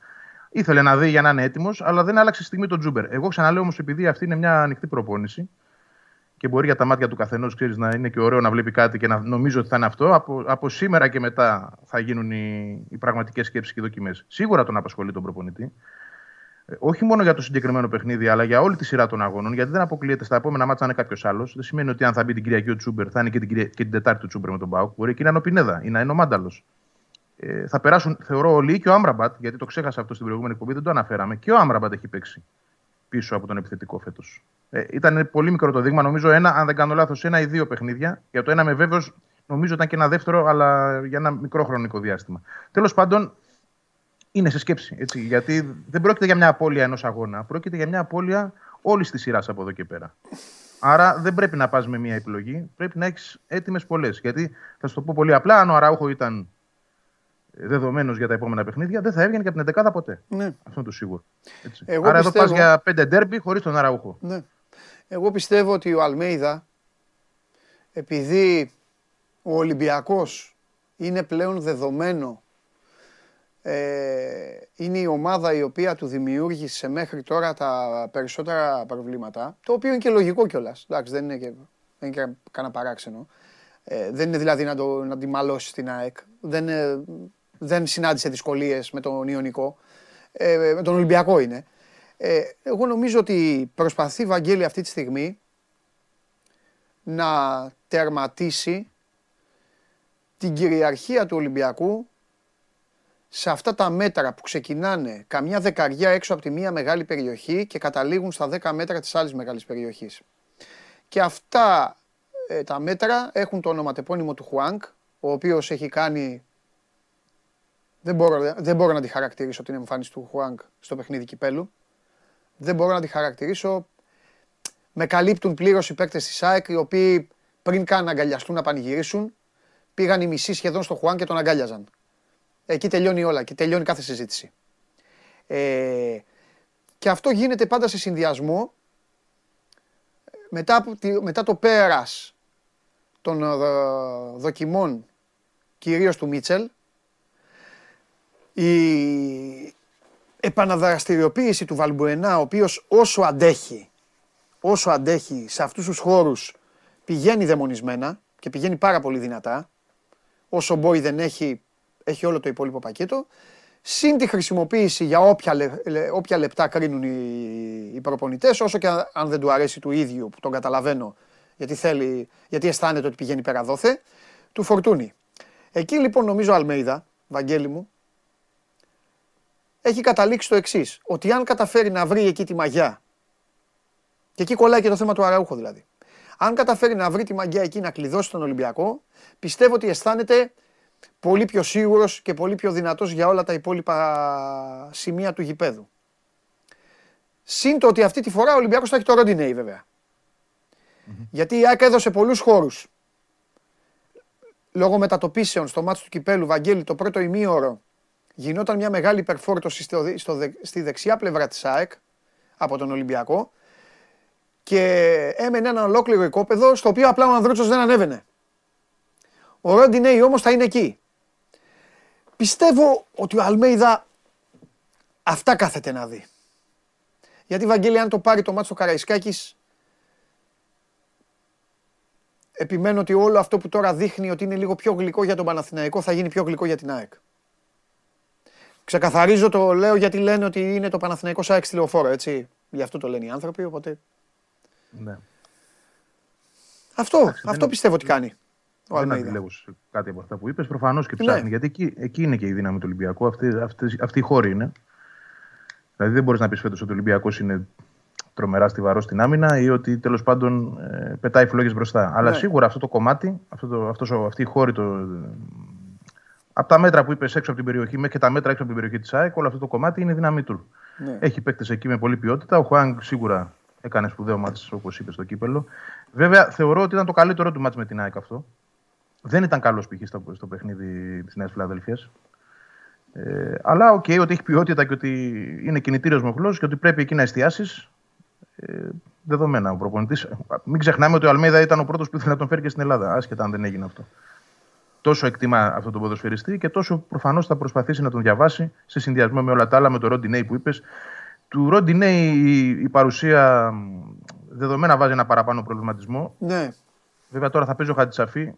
Ήθελε να δει για να είναι έτοιμος, αλλά δεν άλλαξε στιγμή τον Τζούμπερ. Εγώ ξαναλέω όμως, επειδή αυτή είναι μια ανοιχτή προπόνηση και μπορεί για τα μάτια του καθενός να είναι και ωραίο να βλέπει κάτι και να νομίζω ότι θα είναι αυτό, από, από σήμερα και μετά θα γίνουν οι, οι πραγματικές σκέψεις και οι δοκιμές. Σίγουρα τον απασχολεί τον προπονητή. Ε, όχι μόνο για το συγκεκριμένο παιχνίδι, αλλά για όλη τη σειρά των αγώνων. Γιατί δεν αποκλείεται στα επόμενα μάτια να είναι κάποιος άλλος. Δεν σημαίνει ότι αν θα μπει την Κυριακή ο Τσούμπερ, θα είναι και την, Κυρια... και την Τετάρτη ο Τσούμπερ με τον Μπάουκ. Μπορεί και να είναι ο Πινέδα ή να είναι ο Μάνταλος. Ε, θα περάσουν, θεωρώ, όλοι και ο Άμραμπατ, γιατί το ξέχασα αυτό στην προηγούμενη εκπομπή, δεν το αναφέραμε. Και ο Άμραμπατ έχει παίξει πίσω από τον επιθετικό φέτος. Ε, ήταν πολύ μικρό το δείγμα, νομίζω ένα, αν δεν κάνω λάθος, ένα ή δύο παιχνίδια. Για το ένα με βέβαιος, νομίζω ήταν και ένα δεύτερο, αλλά για ένα μικρό χρονικό διάστημα. Τέλος πάντων, είναι σε σκέψη. Έτσι, γιατί δεν πρόκειται για μια απώλεια ενός αγώνα. Πρόκειται για μια απώλεια όλης της σειράς από εδώ και πέρα. Άρα δεν πρέπει να πας με μία επιλογή. Πρέπει να έχεις έτοιμες πολλές. Γιατί θα σου το πω πολύ απλά, αν ο Αράουχο ήταν δεδομένος για τα επόμενα παιχνίδια, δεν θα έβγαινε και από την 11 ποτέ. Ναι. Αυτό είναι το σίγουρο. Έτσι. Εγώ Άρα πιστεύω... εδώ πας για πέντε ντέρμπι χωρίς τον Αραούχο. Ναι. Εγώ πιστεύω ότι ο Αλμέιδα, επειδή ο Ολυμπιακός είναι πλέον δεδομένο, ε, είναι η ομάδα η οποία του δημιούργησε μέχρι τώρα τα περισσότερα προβλήματα, το οποίο είναι και λογικό κιόλας. Εντάξει, δεν είναι και, δεν είναι και κανένα παράξενο. Ε, δεν είναι δηλαδή να, το, να τη μαλώσεις στην ΑΕΚ. Δεν, δεν συνάντησε δυσκολίες με τον Ιωνικό. Ε, με τον Ολυμπιακό είναι. Ε, εγώ νομίζω ότι προσπαθεί η Βαγγέλη αυτή τη στιγμή να τερματίσει την κυριαρχία του Ολυμπιακού σε αυτά τα μέτρα που ξεκινάνε καμιά δεκαριά έξω από τη μία μεγάλη περιοχή και καταλήγουν στα δέκα μέτρα της άλλης μεγάλης περιοχής. Και αυτά ε, τα μέτρα έχουν το ονοματεπώνυμο του Χουάνκ, ο οποίος έχει κάνει δεν μπορώ, δεν μπορώ να τη χαρακτηρίσω την εμφάνιση του Χουάνκ στο παιχνίδι κυπέλου. Δεν μπορώ να τη χαρακτηρίσω. Με καλύπτουν πλήρως οι παίκτες της ΣΑΕΚ, οι οποίοι πριν καν να αγκαλιαστούν να πανηγυρίσουν, πήγαν οι μισοί σχεδόν στο Χουάν και τον αγκάλιαζαν. Εκεί τελειώνει όλα και τελειώνει κάθε συζήτηση. Ε, και αυτό γίνεται πάντα σε συνδυασμό μετά, μετά το πέρας των ε, δοκιμών κυρίως του Μίτσελ η επαναδραστηριοποίηση του Βαλμπουενά, ο οποίος όσο αντέχει, όσο αντέχει σε αυτούς τους χώρους πηγαίνει δαιμονισμένα και πηγαίνει πάρα πολύ δυνατά, όσο μπορεί δεν έχει, έχει όλο το υπόλοιπο πακέτο, συν τη χρησιμοποίηση για όποια, όποια λεπτά κρίνουν οι, οι προπονητές, όσο και αν δεν του αρέσει του ίδιου, που τον καταλαβαίνω, γιατί, θέλει, γιατί αισθάνεται ότι πηγαίνει πέρα δόθε, του φορτούνει. Εκεί λοιπόν νομίζω Αλμέιδα, Βαγγέλη μου, έχει καταλήξει το εξής. Ότι αν καταφέρει να βρει εκεί τη μαγιά. Και εκεί κολλάει και το θέμα του Αραούχο δηλαδή. Αν καταφέρει να βρει τη μαγιά εκεί να κλειδώσει τον Ολυμπιακό, πιστεύω ότι αισθάνεται πολύ πιο σίγουρος και πολύ πιο δυνατός για όλα τα υπόλοιπα σημεία του γηπέδου. Συν το ότι αυτή τη φορά ο Ολυμπιακός θα έχει το Ροντινέι βέβαια. Γιατί η ΑΕΚ έδωσε πολλούς χώρους. Λόγω μετατοπίσεων στο μάτι του κυπέλου Βαγγέλη το πρώτο ημίωρο γινόταν μια μεγάλη υπερφόρτωση στο, στο, στη δεξιά πλευρά της ΑΕΚ από τον Ολυμπιακό και έμενε ένα ολόκληρο οικόπεδο στο οποίο απλά ο Ανδρούτσος δεν ανέβαινε. Ο Ροντινέι όμως θα είναι εκεί. Πιστεύω ότι ο Αλμέιδα αυτά κάθεται να δει. Γιατί Βαγγέλη αν το πάρει το μάτσο Καραϊσκάκης επιμένω ότι όλο αυτό που τώρα δείχνει ότι είναι λίγο πιο γλυκό για τον Παναθηναϊκό θα γίνει πιο γλυκό για την ΑΕΚ. Ξεκαθαρίζω το λέω γιατί λένε ότι είναι το Παναθηναϊκό ΣΑΕΚ στη λεωφόρο, έτσι. Γι' αυτό το λένε οι άνθρωποι, οπότε... Ναι. Αυτό, Εντάξει, αυτό δεν... πιστεύω ότι κάνει. Ο δεν αντιλέγω κάτι από αυτά που είπες. Προφανώς και ψάχνει. Ναι. Γιατί εκεί, εκεί είναι και η δύναμη του Ολυμπιακού. Αυτή, αυτή, αυτή η χώρη είναι. Δηλαδή δεν μπορείς να πεις φέτος ότι ο Ολυμπιακός είναι τρομερά στιβαρός στην άμυνα ή ότι τέλος πάντων ε, πετάει φλόγες μπροστά. Αλλά ναι. σίγουρα αυτό το κομμάτι, αυτό το, αυτός, αυτή η χώρη, το, από τα μέτρα που είπες έξω από την περιοχή μέχρι και τα μέτρα έξω από την περιοχή της ΑΕΚ, όλο αυτό το κομμάτι είναι δύναμή του. Ναι. Έχει παίκτες εκεί με πολλή ποιότητα. Ο Χουάνγκ σίγουρα έκανε σπουδαίο μάτι, όπως είπες, στο κύπελο. Βέβαια, θεωρώ ότι ήταν το καλύτερο του μάτι με την ΑΕΚ αυτό. Δεν ήταν καλός π.χ. Στο, στο παιχνίδι της Νέας Φιλαδελφία. Ε, αλλά OK, okay, ότι έχει ποιότητα και ότι είναι κινητήριος μοχλός και ότι πρέπει εκεί να εστιάσεις. Ε, δεδομένα ο προπονητής. Μην ξεχνάμε ότι ο Αλμέιδα ήταν ο πρώτος που ήθελε να τον φέρει και στην Ελλάδα, άσχετα αν δεν έγινε αυτό τόσο εκτιμά αυτόν τον ποδοσφαιριστή και τόσο προφανώς θα προσπαθήσει να τον διαβάσει σε συνδυασμό με όλα τα άλλα, με το Ρόντι που είπες. Του Ρόντι η, η παρουσία δεδομένα βάζει ένα παραπάνω προβληματισμό. Ναι. Βέβαια τώρα θα παίζει ο Χατζισαφί ε,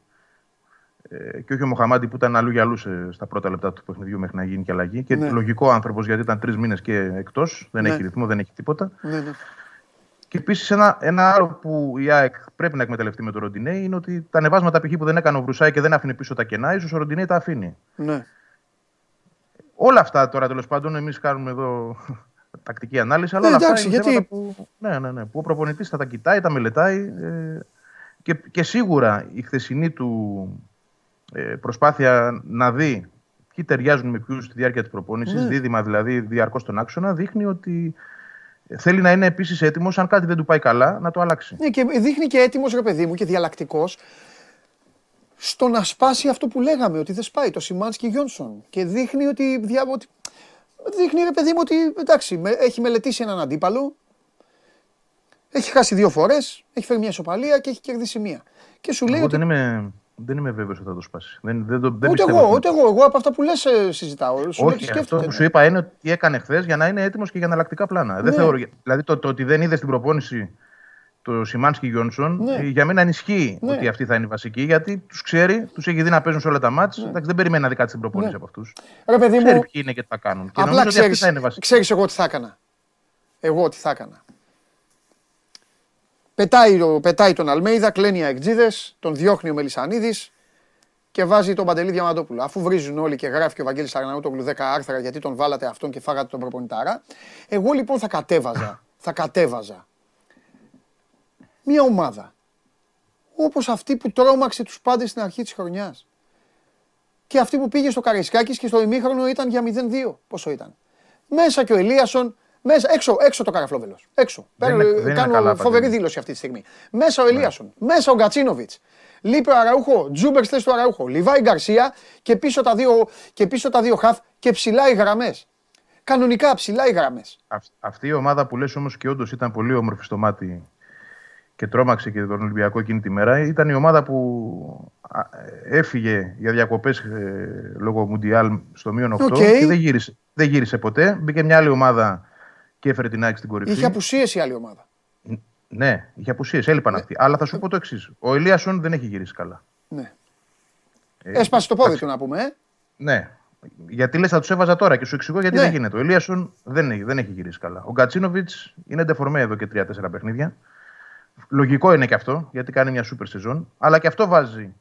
και όχι ο Μοχαμάντη που ήταν αλλού για αλλούς στα πρώτα λεπτά του παιχνιδιού μέχρι να γίνει και αλλαγή. Και ναι. λογικό άνθρωπος γιατί ήταν τρεις μήνες και εκτός, δεν ναι. έχει ρυθμό, δεν έχει τίποτα. Ναι, ναι. Και επίσης ένα, ένα άλλο που η ΑΕΚ πρέπει να εκμεταλλευτεί με το Ροντινέ είναι ότι τα ανεβάσματα π.χ. που δεν έκανε ο Βρουσάη και δεν άφηνε πίσω τα κενά, ίσως ο Ροντινέ τα αφήνει. Ναι. Όλα αυτά τώρα τέλος πάντων, εμείς κάνουμε εδώ τακτική ανάλυση, αλλά ε, όλα αυτά είναι γιατί... που, ναι, ναι, ναι, που ο προπονητής θα τα κοιτάει, τα μελετάει ε, και, και σίγουρα η χθεσινή του ε, προσπάθεια να δει ποιοι ταιριάζουν με ποιους στη διάρκεια της προπόνησης, ναι. δίδυμα δηλαδή διαρκώς στον άξονα, δείχνει ότι θέλει να είναι επίσης έτοιμος, αν κάτι δεν του πάει καλά, να το αλλάξει. Ναι, και δείχνει και έτοιμος ρε παιδί μου και διαλλακτικός στο να σπάσει αυτό που λέγαμε, ότι δεν σπάει το Σιμάνσκι Γιόνσον. Και δείχνει ότι, δια, ότι δείχνει ρε παιδί μου ότι εντάξει, με, έχει μελετήσει έναν αντίπαλο, έχει χάσει δύο φορές, έχει φέρει μια ισοπαλία και έχει κερδίσει μία. Και σου λέει Εγώ ότι. δεν είμαι, δεν είμαι βέβαιος ότι θα το σπάσει. Δεν, δεν, το- δεν Ούτε πιστεύω εγώ, ότι- ούτε εγώ. Εγώ από αυτά που λες συζητάω. Σου λέω ότι Όχι, αυτό σκέφτεται. που σου είπα είναι ότι έκανε χθες για να είναι έτοιμος και για εναλλακτικά πλάνα. Δεν Ναι. θεωρώ, δηλαδή το, το ότι δεν είδε στην προπόνηση το Σιμάνσκι Γιόνσον, Ναι. ε, για μένα ανισχύει Ναι. ότι αυτή θα είναι η βασική, γιατί τους ξέρει, τους έχει δει να παίζουν σε όλα τα μάτια. Εντάξει, δεν περιμένει να δει κάτι στην προπόνηση Ναι. από αυτούς. Ρε παιδί Ξέρει μου, ποιοι είναι και τι θα κάνουν. Και απλά νομίζω ότι αυτή ξέρεις, θα είναι βασική. ξέρεις εγώ τι θα έκανα. Εγώ τι θα έκανα. Πετάει, ο- πετάει τον Αλμέιδα, κλαίνει οι αεκτζίδες, τον διώχνει ο Μελισανίδης και βάζει τον Παντελή Διαμαντόπουλο. Αφού βρίζουν όλοι και γράφει και ο Βαγγέλης Αρναούτογλου 10 άρθρα γιατί τον βάλατε αυτόν και φάγατε τον προπονητάρα. Εγώ λοιπόν θα κατέβαζα, θα κατέβαζα μια ομάδα όπως αυτή που τρόμαξε τους πάντες στην αρχή της χρονιάς. Και αυτή που πήγε στο Καραϊσκάκης και στο ημίχρονο ήταν για 0-2. Πόσο ήταν; Μέσα και ο Ελίασον, μέσα, έξω, έξω το καραφλόβελος. Έξω. Δεν Παίρνω- είναι- δεν είναι κάνω καλά, φοβερή Παντελή. δήλωση αυτή τη στιγμή. Μέσα ο Ελίασον, μέσα ο Γκατσίνοβιτς. Λείπει ο Αραούχο, Τζούμπερ θέση του Αραούχο. Λιβάη Γκαρσία και πίσω τα δύο, και πίσω τα δύο χαφ και ψηλά οι γραμμές. Κανονικά ψηλά οι γραμμές. Αυ- αυτή η ομάδα που λες όμως και όντως ήταν πολύ όμορφη στο μάτι και τρόμαξε και τον Ολυμπιακό εκείνη τη μέρα, ήταν η ομάδα που α, έφυγε για διακοπές ε, λόγω Μουντιάλ στο μείον 8 Οκ. και δεν γύρισε, δεν γύρισε ποτέ. Μπήκε μια άλλη ομάδα και έφερε την ΑΕΚ στην κορυφή. Είχε απουσίες η άλλη ομάδα. Ναι, είχε απουσίες, έλειπαν αυτοί. Αλλά θα σου πω το εξής. Ο Ελίασον δεν έχει γυρίσει καλά. Ναι. Ε, Έσπασε το πόδι εντάξει. του να πούμε. Ε. Ναι. Γιατί λες, θα τους έβαζα τώρα και σου εξηγώ γιατί Ναι. δεν γίνεται. Ο Ελίασον δεν, έχει- δεν έχει γυρίσει καλά. Ο Γκατσίνοβιτς είναι ντεφορμέ εδώ και 3-4 παιχνίδια. Λογικό είναι και αυτό, γιατί κάνει μια σούπερ σεζόν. Αλλά και αυτό βάζει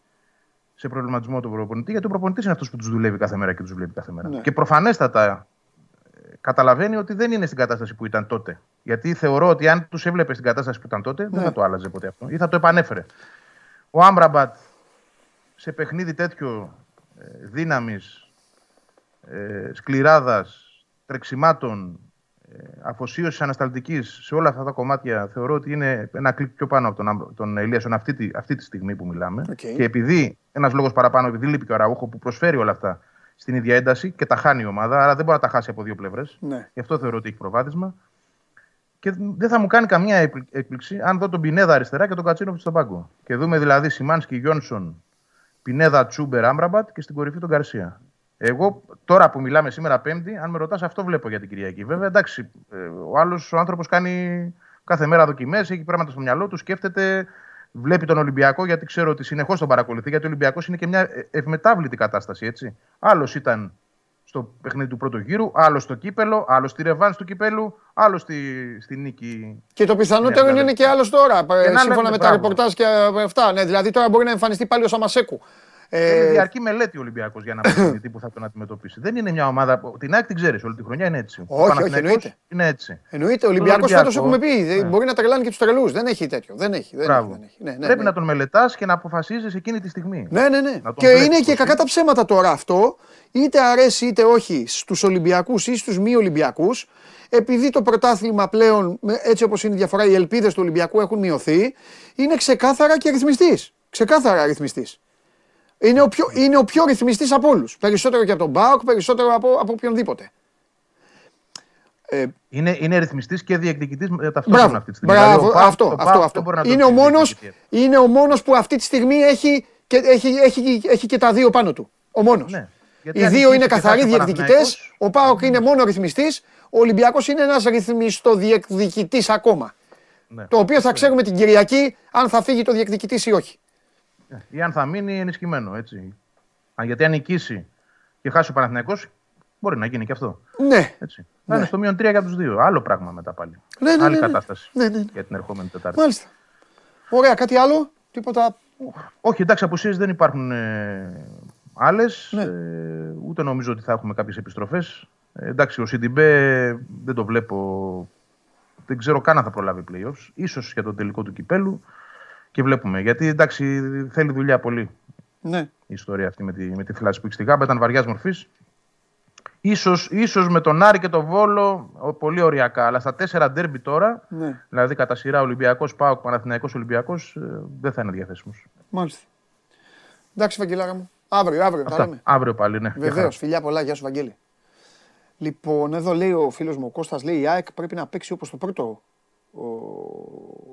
σε προβληματισμό τον προπονητή, γιατί ο προπονητής είναι αυτός που τους δουλεύει κάθε μέρα και τους βλέπει κάθε μέρα. Ναι. Και προφανέστατα ε, καταλαβαίνει ότι δεν είναι στην κατάσταση που ήταν τότε. Γιατί θεωρώ ότι αν τους έβλεπες στην κατάσταση που ήταν τότε, δεν Ναι. θα το άλλαζε ποτέ αυτό ή θα το επανέφερε. Ο Άμπραμπατ σε παιχνίδι τέτοιο ε, δύναμης, ε, σκληράδας, τρεξιμάτων, ε, αφοσίωσης ανασταλτικής σε όλα αυτά τα κομμάτια θεωρώ ότι είναι ένα κλικ πιο πάνω από τον, Άμπ- τον Ελίασον αυτή, τη- αυτή τη στιγμή που μιλάμε. Οκ. Και επειδή, ένας λόγος παραπάνω, επειδή λείπει και ο Αραούχο που προσφέρει όλα αυτά στην ίδια ένταση και τα χάνει η ομάδα, άρα δεν μπορεί να τα χάσει από δύο πλευρές. Ναι. Γι' αυτό θεωρώ ότι έχει προβάδισμα. Και δεν θα μου κάνει καμία έκπλη- έκπληξη αν δω τον Πινέδα αριστερά και τον Γκατσίνοβιτς στον πάγκο. Και δούμε δηλαδή Σιμάνσκι, Γιόνσον, Πινέδα, Τζούμπερ, Άμπραμπατ και στην κορυφή τον Γκαρσία. Εγώ τώρα που μιλάμε σήμερα Πέμπτη, αν με ρωτάς, αυτό βλέπω για την Κυριακή. Βέβαια, εντάξει, ε, ο άλλος ο άνθρωπος κάνει κάθε μέρα δοκιμές, έχει πράγματα στο μυαλό του, σκέφτεται, βλέπει τον Ολυμπιακό, γιατί ξέρω ότι συνεχώς τον παρακολουθεί. Γιατί ο Ολυμπιακός είναι και μια ε- ευμετάβλητη κατάσταση, έτσι. Άλλος ήταν στο παιχνίδι του πρώτου γύρου, άλλος στο κύπελο, άλλος στη ρεβάνς του κυπέλου, άλλος στη, στη νίκη. Και το πιθανότερο Ναι, είναι βέβαια. και άλλος τώρα, ε, να σύμφωνα λέμε, με τα μπράβο. ρεπορτάζ και αυτά. Ναι, δηλαδή τώρα μπορεί να εμφανιστεί πάλι ο Σαμασέκου. Θέλει Ε, διαρκή μελέτη ο Ολυμπιακός για να πει τι που θα τον αντιμετωπίσει. Δεν είναι μια ομάδα. που- Την ΑΕΚ την ξέρεις, όλη τη χρονιά είναι έτσι. Ο Όχι, όχι, Παναθηναϊκός εννοείται. Είναι έτσι. εννοείται, ο Ολυμπιακός Ολυμπιακό, φέτος έχουμε πει. δεν- ναι. Μπορεί να τρελάνει και τους τρελούς. Δεν έχει τέτοιο. Δεν έχει. Δεν έχει, Μπράβο. δεν έχει. Ναι, ναι, Πρέπει ναι. να τον μελετάς και να αποφασίζεις εκείνη τη στιγμή. Ναι, ναι, ναι. Να τον Και βλέπεις είναι και πώς κακά τα ψέματα τώρα αυτό, είτε αρέσει είτε όχι στους Ολυμπιακούς ή στους μη Ολυμπιακούς, επειδή το πρωτάθλημα πλέον, με- έτσι όπως είναι η διαφορά, οι ελπίδες του Ολυμπιακού έχουν μειωθεί, είναι ξεκάθαρα και ρυθμιστής. Ξεκάθαρα ρυθμιστής. Είναι ο πιο, είναι ο πιο ρυθμιστής από όλους. Περισσότερο και από τον Μπάουκ, περισσότερο από, από οποιονδήποτε. Ε, Είναι, είναι ρυθμιστής και διεκδικητής ταυτόχρονα Μπράβο, αυτή τη στιγμή. Δηλαδή, μπράβο ο Πάοκ- αυτό, ο αυτό, Πάοκ αυτό. δεν μπορεί να το Είναι ο, διεκδικήσει. μόνος, είναι ο μόνος που αυτή τη στιγμή έχει και, έχει, έχει, έχει και τα δύο πάνω του. Ο μόνος. Ναι. Γιατί Οι αν δύο νικήσει είναι και καθαροί χάσει ο διεκδικητές. Παναθηναϊκός, Ο Πάοκ είναι μόνο ρυθμιστής. Ο Ολυμπιακός είναι ένας ρυθμιστοδιεκδικητής ακόμα. ναι. Το οποίο θα ξέρουμε την Κυριακή αν θα φύγει το διεκδικητής ή όχι. Ή αν θα μείνει ενισχυμένο. Έτσι. Αν, γιατί αν νικήσει και χάσει ο Παναθηναϊκός, μπορεί να γίνει και αυτό. Ναι. Έτσι. Να είναι στο μείον 3 για τους δύο. Άλλο πράγμα μετά πάλι. Ναι, ναι, Άλλη ναι, ναι. κατάσταση Ναι, ναι, ναι. για την ερχόμενη Τετάρτη. Μάλιστα. Ωραία, κάτι άλλο; Τίποτα; Όχι, εντάξει, αποσύες δεν υπάρχουν ε, άλλες. Ναι. Ε, ούτε νομίζω ότι θα έχουμε κάποιες επιστροφές. Ε, εντάξει, ο Σιντιμπέ δεν το βλέπω. Δεν ξέρω καν αν θα προλάβει playoffs. Ίσως για το τελικό του κυπέλου. Και βλέπουμε. Γιατί εντάξει, θέλει δουλειά πολύ Ναι. η ιστορία αυτή με τη, με τη θλάση που έχει στη Γάμπα. Ήταν βαριάς μορφής. Ίσως, ίσως με τον Άρη και τον Βόλο πολύ ωριακά, αλλά στα τέσσερα ντέρμπι τώρα, ναι. δηλαδή κατά σειρά Ολυμπιακός, Πάοκ, Παναθηναϊκός, Ολυμπιακός, ε, δεν θα είναι διαθέσιμος. Μάλιστα. Εντάξει, Βαγγελάρα μου. Αύριο, αύριο. Αυτά. Αύριο πάλι, ναι. Βεβαίως, φιλιά πολλά, γεια σου, Βαγγέλη. Λοιπόν, εδώ λέει ο φίλος μου ο Κώστας, λέει η ΑΕΚ πρέπει να παίξει όπως το πρώτο,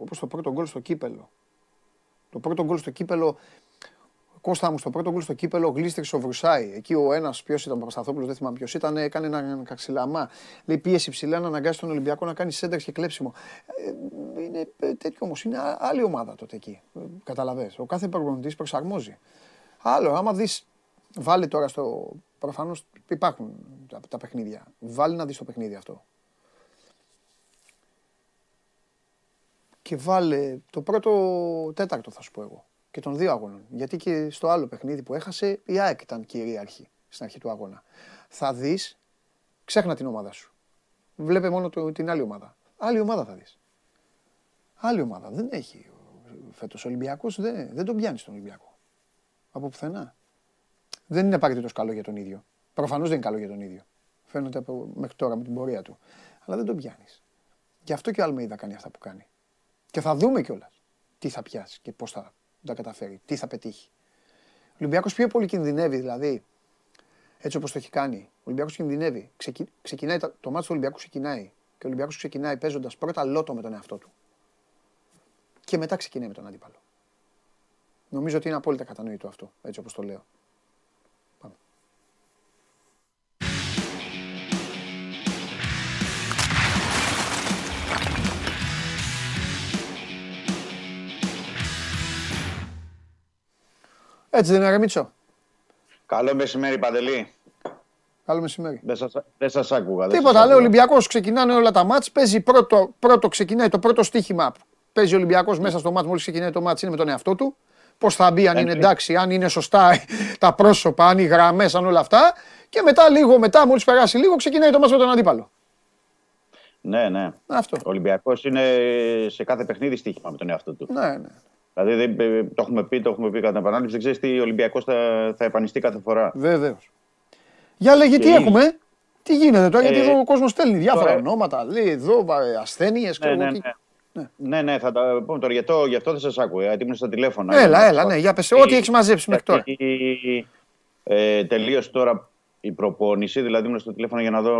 όπως το πρώτο γκολ στο κύπελο. Το πρώτο γκολ στο κύπελο Κώστα μου στο πρώτο γκολ στο κύπελο γλίστριξε ο Βρουσάη. Εκεί ο ένας, ποιος ήταν, ο Παπασταθόπουλος, δεν θυμάμαι ποιος ήταν, έκανε ένα καξιλαμά. Λέει πίεση ψηλά να αναγκάσει τον Ολυμπιακό να κάνει σέντερ και κλέψιμο. Ε, είναι τέτοιο όμως, είναι άλλη ομάδα τότε εκεί. Καταλαβέ. Ο κάθε προπονητής προσαρμόζει. Άλλο, άμα δεις, βάλει τώρα στο. Προφανώς υπάρχουν τα, τα παιχνίδια. Βάλει να δεις το παιχνίδι αυτό. Και βάλε το πρώτο τέταρτο, θα σου πω εγώ και των δύο αγώνων. Γιατί και στο άλλο παιχνίδι που έχασε, η ΑΕΚ ήταν κυρίαρχη στην αρχή του αγώνα. Θα δεις, ξέχνα την ομάδα σου. Βλέπε μόνο το, την άλλη ομάδα. Άλλη ομάδα θα δεις. Άλλη ομάδα. Δεν έχει. Φέτος ο Ολυμπιακός δεν, δεν τον πιάνεις στον Ολυμπιακό. Από πουθενά. Δεν είναι απαραίτητος καλό για τον ίδιο. Προφανώς δεν είναι καλό για τον ίδιο. Φαίνεται από, μέχρι τώρα με την πορεία του. Αλλά δεν τον πιάνεις. Γι' αυτό και ο Αλμέιδα κάνει αυτά που κάνει. Και θα δούμε κιόλας τι θα πιάσει και πώς θα τα καταφέρει. Τι θα πετύχει. Ο Ολυμπιακός πιο πολύ κινδυνεύει δηλαδή. Έτσι όπως το έχει κάνει. Ο Ολυμπιακός κινδυνεύει. Ξεκι... Ξεκινάει, το μάτι του Ολυμπιακού ξεκινάει. Και ο Ολυμπιακός ξεκινάει παίζοντας πρώτα λότο με τον εαυτό του. Και μετά ξεκινάει με τον αντίπαλο. Νομίζω ότι είναι απόλυτα κατανοητό αυτό, έτσι όπως το λέω. Έτσι δεν είναι, Ρεμίτσο. Καλό μεσημέρι, Παντελή. Καλό μεσημέρι. Δεν σας, δεν σας άκουγα. Τίποτα, λέει ο Ολυμπιακός ξεκινάνε όλα τα μάτς, παίζει πρώτο, πρώτο ξεκινάει το πρώτο στοίχημα. Παίζει ο Ολυμπιακός μέσα στο μάτς, μόλις ξεκινάει το μάτς, είναι με τον εαυτό του. Πώς θα μπει, αν είναι εντάξει, αν είναι σωστά τα πρόσωπα, αν οι γραμμές, αν όλα αυτά. Και μετά, λίγο μετά, μόλις περάσει λίγο, ξεκινάει το μάτς με τον αντίπαλο. Ναι, ναι. Αυτό. Ο Ολυμπιακός είναι σε κάθε παιχνίδι στοίχημα με τον εαυτό του. Ναι, ναι. Δηλαδή δεν, ε, το έχουμε πει, το έχουμε πει κατά επανάληψη. Δεν ξέρεις τι ο Ολυμπιακός θα, θα εμφανιστεί κάθε φορά. Βεβαίως. Για λέγε, τι έχουμε, τι γίνεται τώρα, γιατί ε, εδώ ο κόσμος στέλνει διάφορα τώρα... ονόματα, λέει εδώ ασθένειες, ναι, ναι, ναι. Ναι. ναι, ναι, θα τα πούμε τώρα. Γι' αυτό, γι αυτό δεν σας άκουγα, γιατί ήμουν στα τηλέφωνα. Έλα, έλα, ναι, για πες, ό,τι έχεις μαζέψει μέχρι τώρα. Ε, τελείωσε τώρα η προπόνηση, δηλαδή ήμουν στο τηλέφωνο για να δω,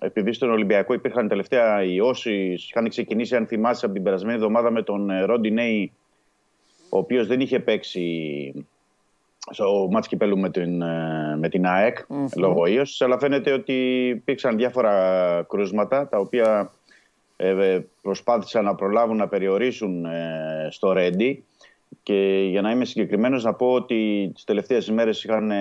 επειδή στον Ολυμπιακό υπήρχαν τελευταία ιώσει, είχαν ξεκινήσει, αν θυμάσαι, από την περασμένη εβδομάδα με τον Ρόντι Νέι, ο οποίος δεν είχε παίξει στο μάτς κυπέλου με την, ε, με την ΑΕΚ mm-hmm. λόγω ίωσης, αλλά φαίνεται ότι υπήρξαν διάφορα κρούσματα τα οποία ε, ε, προσπάθησαν να προλάβουν να περιορίσουν στο Ρέντι και για να είμαι συγκεκριμένος να πω ότι τις τελευταίες ημέρες είχαν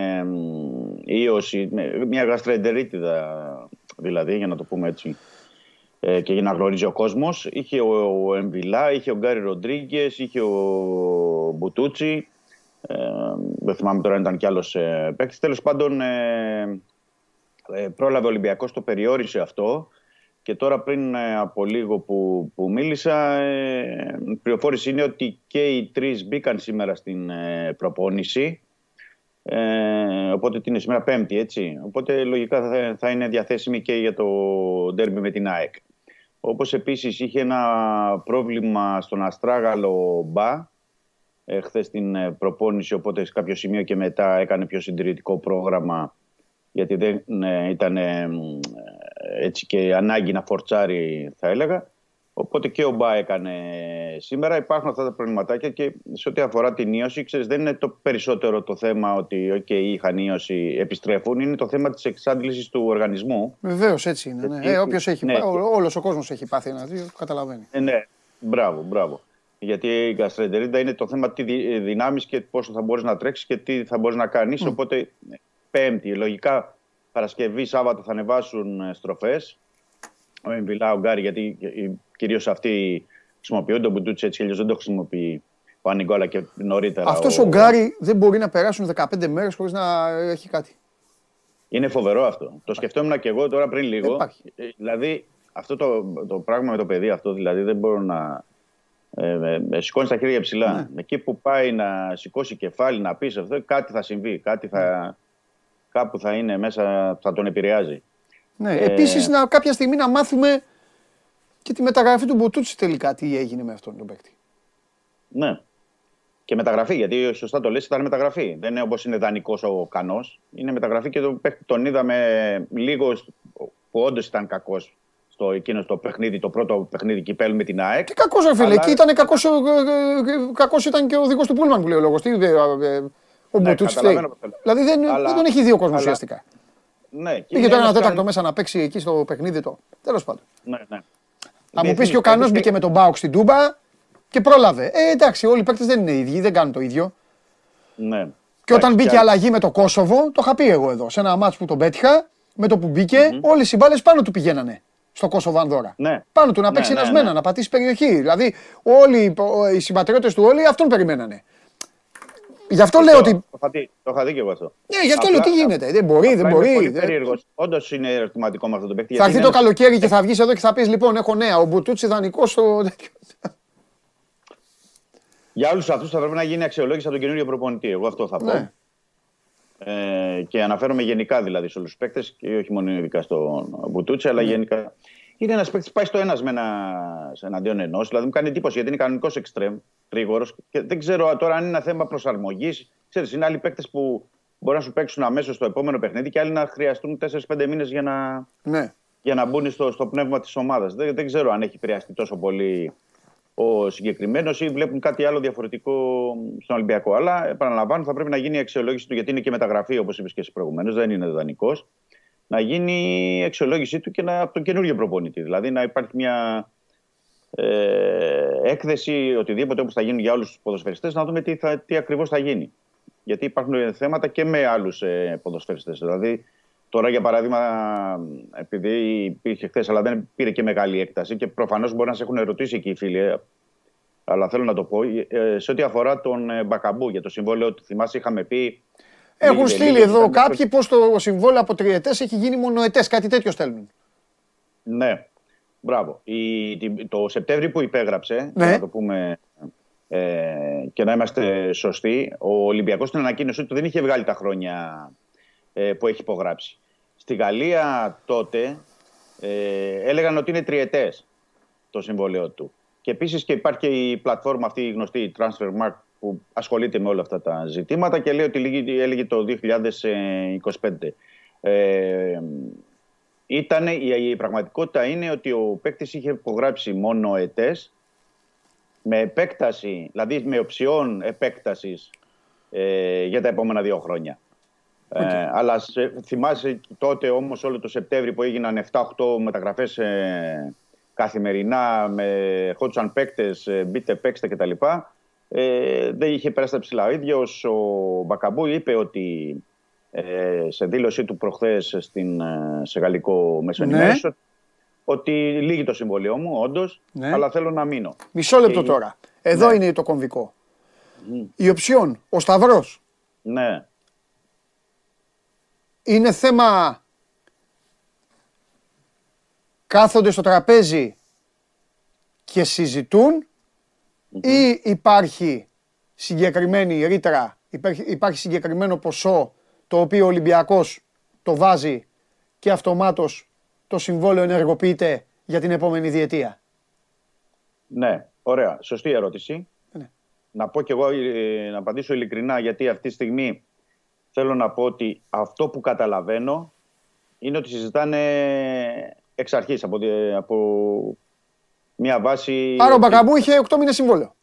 ίωση, μια γαστρεντερίτιδα δηλαδή για να το πούμε έτσι και για να γνωρίζει ο κόσμος. Είχε ο Εμβιλά, είχε ο Γκάρι Ροντρίγκες, είχε ο Μπουτούτσι, ε, δεν θυμάμαι τώρα αν ήταν κι άλλος ε, παίκτης. Τέλος πάντων ε, ε, πρόλαβε ο Ολυμπιακός, το περιόρισε αυτό και τώρα πριν ε, από λίγο που, που μίλησα, ε, η πληροφόρηση είναι ότι και οι τρεις μπήκαν σήμερα στην ε, προπόνηση. Ε, οπότε την είναι σήμερα πέμπτη, έτσι. Οπότε λογικά θα, θα είναι διαθέσιμη και για το ντέρμπι με την ΑΕΚ. Όπως επίσης είχε ένα πρόβλημα στον Αστράγαλο Μπα, ε, χθες την ε, προπόνηση, οπότε σε κάποιο σημείο και μετά έκανε πιο συντηρητικό πρόγραμμα γιατί δεν ε, ήταν ε, έτσι και ανάγκη να φορτσάρει θα έλεγα. Οπότε και ο Μπά έκανε σήμερα. Υπάρχουν αυτά τα προβληματάκια και σε ό,τι αφορά την ίωση, ξέρεις, δεν είναι το περισσότερο το θέμα ότι okay, είχαν ίωση, επιστρέφουν. Είναι το θέμα της εξάντλησης του οργανισμού. Βεβαίως έτσι είναι. Ναι. Ε, όποιος έχει, ναι. όλος ο κόσμος έχει πάθει ένα δύο, το καταλαβαίνει. Ε, ναι, μπράβο, μπράβο. Γιατί η γαστρεντερίντα είναι το θέμα τι δυνάμεις και πόσο θα μπορείς να τρέξεις και τι θα μπορείς να κάνεις. Mm. Οπότε, Πέμπτη, λογικά Παρασκευή, Σάββατο θα ανεβάσουν ε, στροφές. Ο Εμβιλά, ο Γκάρι, γιατί κυρίως αυτοί χρησιμοποιούν τον Μπουντούτσι έτσι αλλιώς δεν το χρησιμοποιεί ο Ανιγκόλα και νωρίτερα. Αυτός ο, ο Γκάρι δεν μπορεί να περάσουν 15 μέρες χωρίς να έχει κάτι. Είναι φοβερό αυτό. Το σκεφτόμουν και εγώ τώρα πριν λίγο. Ε, δηλαδή, αυτό το, το πράγμα με το παιδί αυτό, δηλαδή δεν μπορώ να, ε, ε, σηκώνεις τα χέρια ψηλά. Ναι. Εκεί που πάει να σηκώσει κεφάλι, να πεις αυτό, κάτι θα συμβεί. Κάτι θα, κάπου θα είναι μέσα, θα τον επηρεάζει. Ναι, ε... επίσης να, κάποια στιγμή να μάθουμε και τη μεταγραφή του Μποτούτσι τελικά τι έγινε με αυτόν τον παίκτη. Ναι. Και μεταγραφή, γιατί σωστά το λες, ήταν μεταγραφή. Δεν είναι όπως είναι δανεικός ο Κανός. Είναι μεταγραφή και τον, τον είδαμε λίγος που όντως ήταν κακός στο εκείνο το παιχνίδι, το πρώτο παιχνίδι κυπέλ με την ΑΕΚ. Και κακός, ρε φίλε. Αλλά... Εκεί ήταν κακός κακός ήταν και ο οδηγό του Πούλμαν που λέει ο λόγος. Τι, ε, ε, ο ναι, Μποτούτσι Δηλαδή δεν, αλλά... δεν τον έχει δει ο κόσμος αλλά... ουσιαστικά. Ναι, Είχε το ένα τέταρτο μέσα να παίξει εκεί στο παιχνίδι το. Τέλος πάντων. Ναι, ναι. Θα μου πεις και ο Κανός μπήκε με τον Μπάουκ στην Τούμπα και πρόλαβε. Ε, εντάξει, όλοι οι παίκτες δεν είναι ίδιοι, δεν κάνουν το ίδιο. Ναι. Και όταν μπήκε αλλαγή με το Κόσοβο, το είχα πει εγώ εδώ, σε ένα μάτσο που τον πέτυχα, με το που μπήκε, mm-hmm. όλε οι μπάλε πάνω του πηγαίνανε στο Κόσοβο Ανδώρα. Ναι. Πάνω του να παίξει ναι, ναι, ναι. να πατήσει περιοχή. Δηλαδή, όλοι οι συμπατριώτες του όλοι αυτόν περιμένανε. Γι' αυτό λέω ότι. Το είχα δει και εγώ αυτό. Ναι, γι' αυτό λέω τι γίνεται. Δεν μπορεί, δεν μπορεί. Είναι περίεργος. Όντως είναι ερωτηματικό με αυτό το παίκτη. Θα έρθει το καλοκαίρι και θα βγεις εδώ και θα πεις λοιπόν: Έχω νέα. Ο Μπουτούτσι ιδανικός στο. Για όλους αυτούς θα πρέπει να γίνει αξιολόγηση από τον καινούριο προπονητή. Εγώ αυτό θα πω. Ναι. Ε, και αναφέρομαι γενικά δηλαδή σε όλους τους παίκτες και όχι μόνο ειδικά στον Μπουτούτσι, αλλά ναι. γενικά. Είναι ένας παίκτης που πάει στο ένας με ένα εναντίον ενός. Δηλαδή μου κάνει εντύπωση γιατί είναι κανονικός εξτρέμ, γρήγορο. Και δεν ξέρω τώρα αν είναι ένα θέμα προσαρμογής. Ξέρεις, είναι άλλοι παίκτες που μπορεί να σου παίξουν αμέσως στο επόμενο παιχνίδι και άλλοι να χρειαστούν 4-5 μήνες για να, ναι. για να μπουν στο, στο πνεύμα της ομάδας. Δεν, δεν ξέρω αν έχει επηρεαστεί τόσο πολύ ο συγκεκριμένος ή βλέπουν κάτι άλλο διαφορετικό στον Ολυμπιακό. Αλλά επαναλαμβάνω, θα πρέπει να γίνει η αξιολόγηση του γιατί είναι και μεταγραφή, όπως είπες και εσύ προηγουμένως, δεν είναι δανεικός. Να γίνει η αξιολόγησή του και να, από τον καινούριο προπονητή. Δηλαδή να υπάρχει μια ε, έκθεση, οτιδήποτε όπως θα γίνει για όλους τους ποδοσφαιριστές, να δούμε τι, θα, τι ακριβώς θα γίνει. Γιατί υπάρχουν θέματα και με άλλους ε, ποδοσφαιριστές. Δηλαδή, Τώρα, για παράδειγμα, επειδή υπήρχε χθες, αλλά δεν πήρε και μεγάλη έκταση και προφανώς μπορεί να σε έχουν ερωτήσει εκεί οι φίλοι, ε, αλλά θέλω να το πω, ε, σε ό,τι αφορά τον ε, Μπακαμπού για το συμβόλαιο του, θυμάσαι, είχαμε πει. Έχουν στείλει εδώ κάποιοι πως το συμβόλαιο από τριετές έχει γίνει μονοετέ, κάτι τέτοιο στέλνουν. Ναι, μπράβο. Η, το Σεπτέμβριο που υπέγραψε, ναι. να το πούμε ε, και να είμαστε σωστοί, ο Ολυμπιακός στην ανακοίνωση του δεν είχε βγάλει τα χρόνια ε, που έχει υπογράψει. Στη Γαλλία τότε ε, έλεγαν ότι είναι τριετές το συμβόλαιο του. Και επίσης και υπάρχει και η πλατφόρμα αυτή η γνωστή, η Transfermarkt, που ασχολείται με όλα αυτά τα ζητήματα και λέει ότι έλεγε το 2025. Ε, ήτανε, η, η, πραγματικότητα είναι ότι ο παίκτης είχε υπογράψει μόνο ετές με επέκταση, δηλαδή με οψιόν επέκτασης ε, για τα επόμενα δύο χρόνια. Ε, αλλά σε, θυμάσαι τότε όμως όλο το Σεπτέμβριο που έγιναν 7-8 μεταγραφές ε, καθημερινά με χότσαν παίκτες, ε, μπείτε παίξτε κτλ. Ε, δεν είχε περάσει τα ψηλά. Ο ίδιος ο Μπακαμπού είπε ότι ε, σε δήλωσή του προχθές στην, ε, σε γαλλικό μέσο ναι. ότι λύγει το συμβολίο μου, όντως, ναι. αλλά θέλω να μείνω. Μισό λεπτό τώρα. Εδώ ναι. είναι το κομβικό. Η οψιόν, ο Σταυρός. Ναι είναι θέμα κάθονται στο τραπέζι και συζητουν ή υπάρχει συγκεκριμένη ρήτρα, υπάρχει, υπάρχει συγκεκριμένο ποσό το οποίο ο Ολυμπιακός το βάζει και αυτομάτως το συμβόλαιο ενεργοποιείται για την επόμενη διετία; Ναι, ωραία. Σωστή ερώτηση. Ναι. Να πω και εγώ, ε, να απαντήσω ειλικρινά, γιατί αυτή τη στιγμή θέλω να πω ότι αυτό που καταλαβαίνω είναι ότι συζητάνε εξ αρχής από, από μια βάση... Άρα ο Μπακαμπού είχε 8 μήνες συμβόλαιο.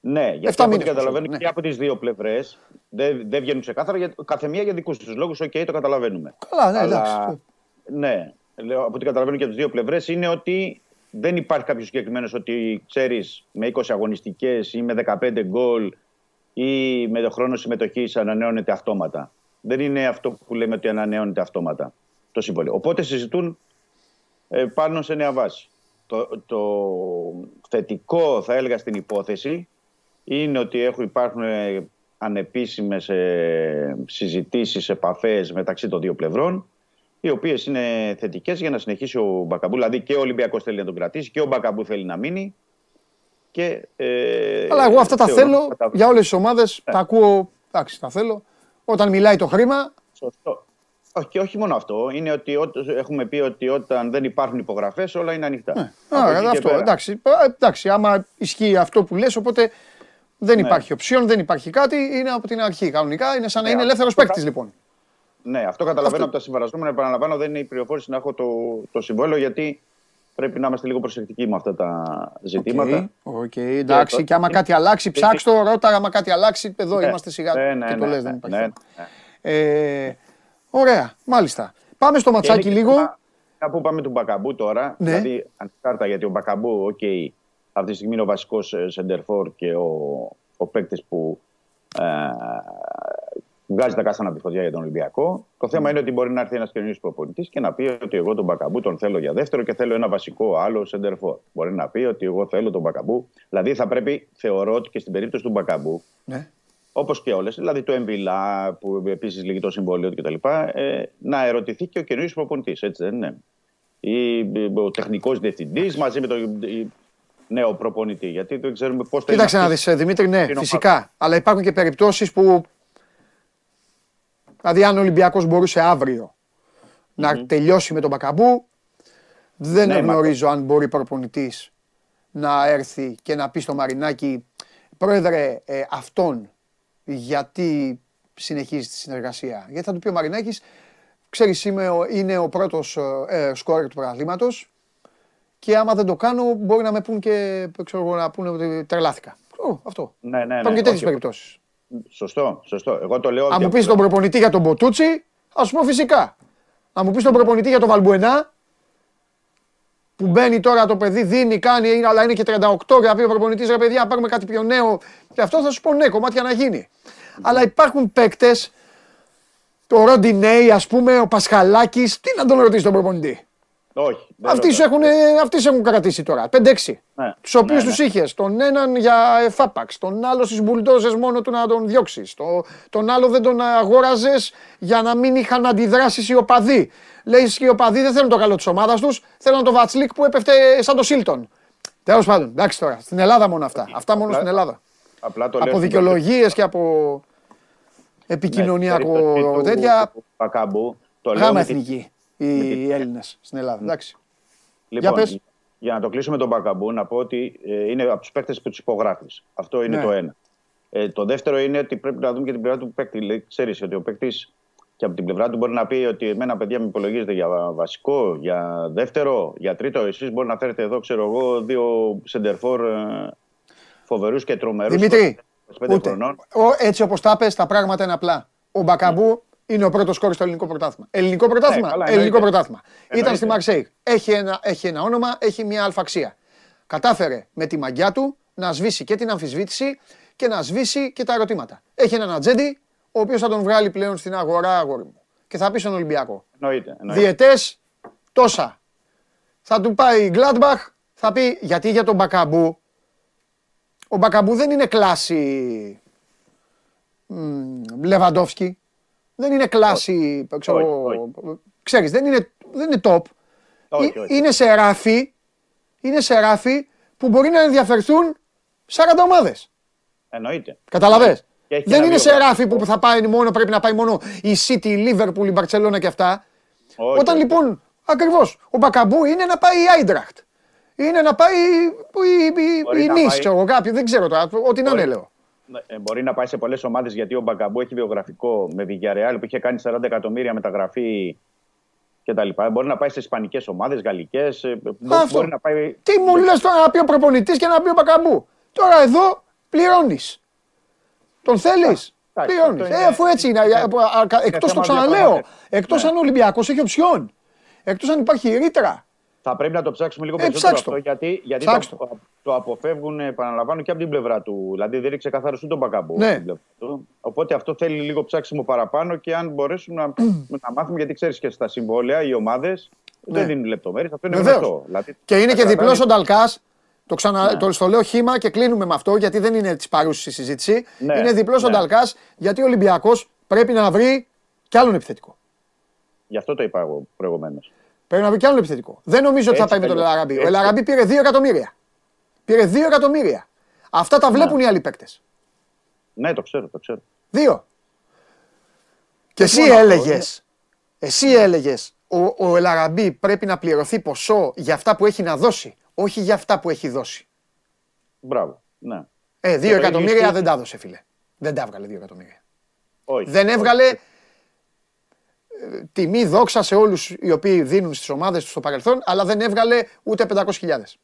Ναι, γιατί από ό,τι καταλαβαίνω ναι. και από τις δύο πλευρές δεν, δεν βγαίνουν ξεκάθαρα. Για, κάθε μία για δικούς τους λόγους, OK, το καταλαβαίνουμε. Καλά, ναι, Αλλά, Ναι, λέω, από ό,τι καταλαβαίνω και από τις δύο πλευρές είναι ότι δεν υπάρχει κάποιος συγκεκριμένος ότι ξέρεις με 20 αγωνιστικές ή με 15 γκολ ή με το χρόνο συμμετοχής ανανεώνεται αυτόματα. Δεν είναι αυτό που λέμε ότι ανανεώνεται αυτόματα το συμβόλαιο. Οπότε συζητούν ε, πάνω σε νέα βάση. Το, το θετικό, θα έλεγα, στην υπόθεση είναι ότι έχουν, υπάρχουν ε, ανεπίσημες ε, συζητήσεις, επαφές μεταξύ των δύο πλευρών οι οποίες είναι θετικές για να συνεχίσει ο Μπακαμπού. Δηλαδή και ο Ολυμπιακός θέλει να τον κρατήσει και ο Μπακαμπού θέλει να μείνει και, ε, Αλλά εγώ αυτά τα θέλω για όλες τις ομάδες. Ναι. Τα ακούω. Εντάξει, τα θέλω. Όταν μιλάει το χρήμα. Σωστό. Όχι, και όχι μόνο αυτό. Είναι ότι ό, έχουμε πει ότι όταν δεν υπάρχουν υπογραφές, όλα είναι ανοιχτά. Ναι. Άρα, αυτό. Εντάξει, ε, εντάξει, άμα ισχύει αυτό που λες, οπότε δεν ναι. υπάρχει οψιόν, δεν υπάρχει κάτι. Είναι από την αρχή κανονικά. Είναι σαν να ναι, είναι ελεύθερος παίκτης λοιπόν. Ναι, αυτό καταλαβαίνω αυτό... από τα συμφραζόμενα. Επαναλαμβάνω, δεν είναι η πληροφόρηση να έχω το, το συμβόλαιο γιατί πρέπει να είμαστε λίγο προσεκτικοί με αυτά τα ζητήματα. OK, okay, εντάξει. Και, και άμα κάτι αλλάξει, ψάξτε το, ρώτα. Άμα κάτι αλλάξει, εδώ ναι, είμαστε σιγά. Ναι, ναι, και το ναι, λες, ναι, δεν υπάρχει. Ναι, ναι. Ε, ωραία, μάλιστα. Πάμε στο ματσάκι και λίγο. Να που πάμε του Μπακαμπού τώρα. Ναι. Δηλαδή, ανεξάρτητα γιατί ο Μπακαμπού, OK, okay, αυτή τη στιγμή είναι ο βασικός σεντερφόρ και ο, ο παίκτης που ε, βγάζει τα κάστανα από τη φωτιά για τον Ολυμπιακό. Το θέμα είναι ότι μπορεί να έρθει ένας καινούριο προπονητής και να πει ότι εγώ τον Μπακαμπού τον θέλω για δεύτερο και θέλω ένα βασικό άλλο σεντερφόρ. Μπορεί να πει ότι εγώ θέλω τον Μπακαμπού. Δηλαδή θα πρέπει, θεωρώ ότι και στην περίπτωση του Μπακαμπού, Ναι. Όπως και όλες, δηλαδή το Εμβιλά που επίσης λύγει το συμβόλαιο του κτλ., ε, να ερωτηθεί και ο καινούριο προπονητής, έτσι δεν είναι. Ή ο τεχνικός διευθυντής μαζί με τον νέο προπονητή. Γιατί δεν ξέρουμε πώς θα Κοίταξε να δεις, Δημήτρη, ναι, φυσικά. Αλλά υπάρχουν και περιπτώσεις που. Δηλαδή, αν ο Ολυμπιακός μπορούσε αύριο να τελειώσει με τον Μπακαμπού, δεν Ναι, γνωρίζω αν μπορεί προπονητής να έρθει και να πει στο Μαρινάκι, Πρόεδρε, ε, αυτόν γιατί συνεχίζει τη συνεργασία. Γιατί θα του πει ο Μαρινάκης, ξέρεις, είμαι ο- είναι ο πρώτος ε, ε, σκόρερ του πρωταθλήματος και άμα δεν το κάνω μπορεί να με πούν και ξέρω, εγώ, να πούνε ότι τρελάθηκα. Ω, αυτό. Ναι, ναι, ναι. Υπάρχουν και τέτοιες όχι, περιπτώσεις. Σωστό, σωστό. Εγώ το λέω. Αν μου για- πεις τον προπονητή για τον Μποτούτσι, θα σου πω φυσικά. Αν μου πεις τον προπονητή για τον Βαλμπουενά, που μπαίνει τώρα το παιδί, δίνει, κάνει, είναι- αλλά είναι και 38 και να πει ο προπονητής, ρε παιδιά, πάρουμε κάτι πιο νέο. Και αυτό θα σου πω ναι, κομμάτια να γίνει. Αλλά υπάρχουν παίκτες, το Ροντινέι, ας πούμε, ο Πασχαλάκης, τι να τον ρωτήσει τον προπονητή; Όχι. δεν Αυτοί ρωτάω. σου έχουν, αυτοί σε έχουν κρατήσει τώρα. 5-6. Ναι. Τους οποίους Ναι, τους ναι. είχες. Τον έναν για εφάπαξ. Τον άλλο στις μπουλντόζες μόνο του να τον διώξεις. Το, τον άλλο δεν τον αγόραζες για να μην είχαν αντιδράσει οι οπαδοί. Λέει και οι οπαδοί δεν θέλουν το καλό της ομάδας τους. Θέλουν το Βατσλίκ που έπεφτε σαν το Σίλτον. Τέλος πάντων, εντάξει τώρα. Στην Ελλάδα μόνο αυτά. Αυτά μόνο Απλά- στην Ελλάδα. Απλά το Από λέω στην δικαιολογίε και από Ναι, επικοινωνιακό στην περίπτωση του- τέτοια. του Πακάμπου, το λέω Γάμα με τη- εθνική με οι τη- Έλληνες στην Ελλάδα. Εντάξει. Λοιπόν, πες. για να το κλείσω με τον Μπακαμπού, να πω ότι ε, είναι από τους παίκτες που τους υπογράφεις. Αυτό είναι Ναι. το ένα. Ε, το δεύτερο είναι ότι πρέπει να δούμε και την πλευρά του παίκτη. Λέει, ξέρεις ότι ο παίκτης και από την πλευρά του μπορεί να πει ότι εμένα παιδιά με υπολογίζετε για βασικό, για δεύτερο, για τρίτο. Εσείς μπορεί να φέρετε εδώ, ξέρω εγώ, δύο σεντερφόρ ε, φοβερούς και τρομερούς. Δημήτρη, 25 Ούτε. χρονών. Ο, έτσι όπως τα πες, τα πράγματα είναι απλά. Ο Μπακαμπού είναι ο πρώτος κόρη στο ελληνικό πρωτάθλημα. Ελληνικό πρωτάθλημα; Ναι, καλά, ελληνικό εννοείται. πρωτάθλημα. Ήταν Εννοείται. στη Μαρσέικ. Έχει ένα, έχει ένα όνομα, έχει μια αλφαξία. Κατάφερε με τη μαγιά του να σβήσει και την αμφισβήτηση και να σβήσει και τα ερωτήματα. Έχει έναν ατζέντη, ο οποίος θα τον βγάλει πλέον στην αγορά, αγόρι μου. Και θα πει στον Ολυμπιακό. Εννοείται. εννοείται. Διετέ τόσα. Θα του πάει η Gladbach, θα πει γιατί για τον Μπακαμπού. Ο Μπακαμπού δεν είναι κλάση μ, Λεβαντόφσκι. Δεν είναι κλάση, ξέρω, Όχι, ξέρεις, δεν είναι, δεν είναι top. Όχι, Ε- όχι. Είναι σε ράφι, είναι σε ράφι που μπορεί να ενδιαφερθούν 40 ομάδες. Εννοείται. Καταλαβες; Και έχει Δεν ένα είναι σε βιογραφικό. ράφι που θα πάει μόνο, πρέπει να πάει μόνο η City, η Liverpool, η Barcelona και αυτά. Όχι, Όταν όχι. λοιπόν, ακριβώς, ο Μπακαμπού είναι να πάει η Άιντραχτ. Είναι να πάει η, η, Μπορεί η να Nice, πάει- ξέρω εγώ, κάποιο, δεν ξέρω τώρα, ό,τι να είναι Μπορεί. λέω. Ναι, ε, Μπορεί να πάει σε πολλές ομάδες γιατί ο Μπαγκαμπού έχει βιογραφικό με Villarreal που είχε κάνει 40 εκατομμύρια μεταγραφή κτλ. Μπορεί να πάει σε ισπανικές ομάδες, γαλλικές. Αυτό. Μπορεί να πάει. Τι μου λες τώρα να πει ο προπονητής και να πει ο Μπακαμπού. Τώρα εδώ πληρώνεις. Τον θέλεις; εντάξει, Πληρώνεις. αυτό Ε, είναι- αφού έτσι είναι. είναι- από- α- α- είναι Εκτός το θέμα ξαναλέω. διαπραγμάτευσης. Εκτός Ναι. αν ο Ολυμπιακός έχει οψιόν. Εκτός αν υπάρχει ρήτρα. Θα πρέπει να το ψάξουμε λίγο Ε, περισσότερο ψάξ' το. αυτό γιατί, γιατί Ψάξ' το, το αποφεύγουν, επαναλαμβάνω, και από την πλευρά του. Δηλαδή δεν είναι ξεκαθάρο ούτε τον Μπαγκαμπού. Ναι. από την πλευρά του. Οπότε αυτό θέλει λίγο ψάξιμο παραπάνω και αν μπορέσουμε να, να μάθουμε, γιατί ξέρεις και στα συμβόλαια οι ομάδες δεν δίνουν λεπτομέρειες. Αυτό είναι Ναι. Βεβαίως. γνωστό. Δηλαδή, Και είναι τα και κρατάνε- διπλός ο Νταλκάς. Το, ξανα... Ναι. το στο λέω χήμα και κλείνουμε με αυτό γιατί δεν είναι της παρούσης συζήτηση. Ναι, είναι διπλός ο ναι. Νταλκάς γιατί ο Ολυμπιακός πρέπει να βρει κι άλλον επιθετικό. Γι' αυτό το είπα εγώ προηγουμένως. Πρέπει να βρει κι άλλον επιθετικό. Δεν νομίζω ότι θα Έτσι πάει με τον τελείως. Ελαραμπή. Ο Έτσι. Ελαραμπή πήρε 2 εκατομμύρια. Πήρε 2 εκατομμύρια. Αυτά τα βλέπουν οι άλλοι παίκτες. Ναι, το ξέρω, το ξέρω. Δύο. Και εσύ μόνο αυτό, έλεγες. Εσύ έλεγες ο, ο Ελαραμπή πρέπει να πληρωθεί ποσό για αυτά που έχει να δώσει, όχι για αυτά που έχει δώσει. Μπράβο. Ναι. Ε, δύο εκατομμύρια δεν τα έδωσε, φίλε. Δεν τα έβγαλε δύο εκατομμύρια. Όχι. Δεν έβγαλε ε, τιμή δόξα σε όλους οι οποίοι δίνουν στις ομάδες τους στο παρελθόν, αλλά δεν έβγαλε ούτε 500.000.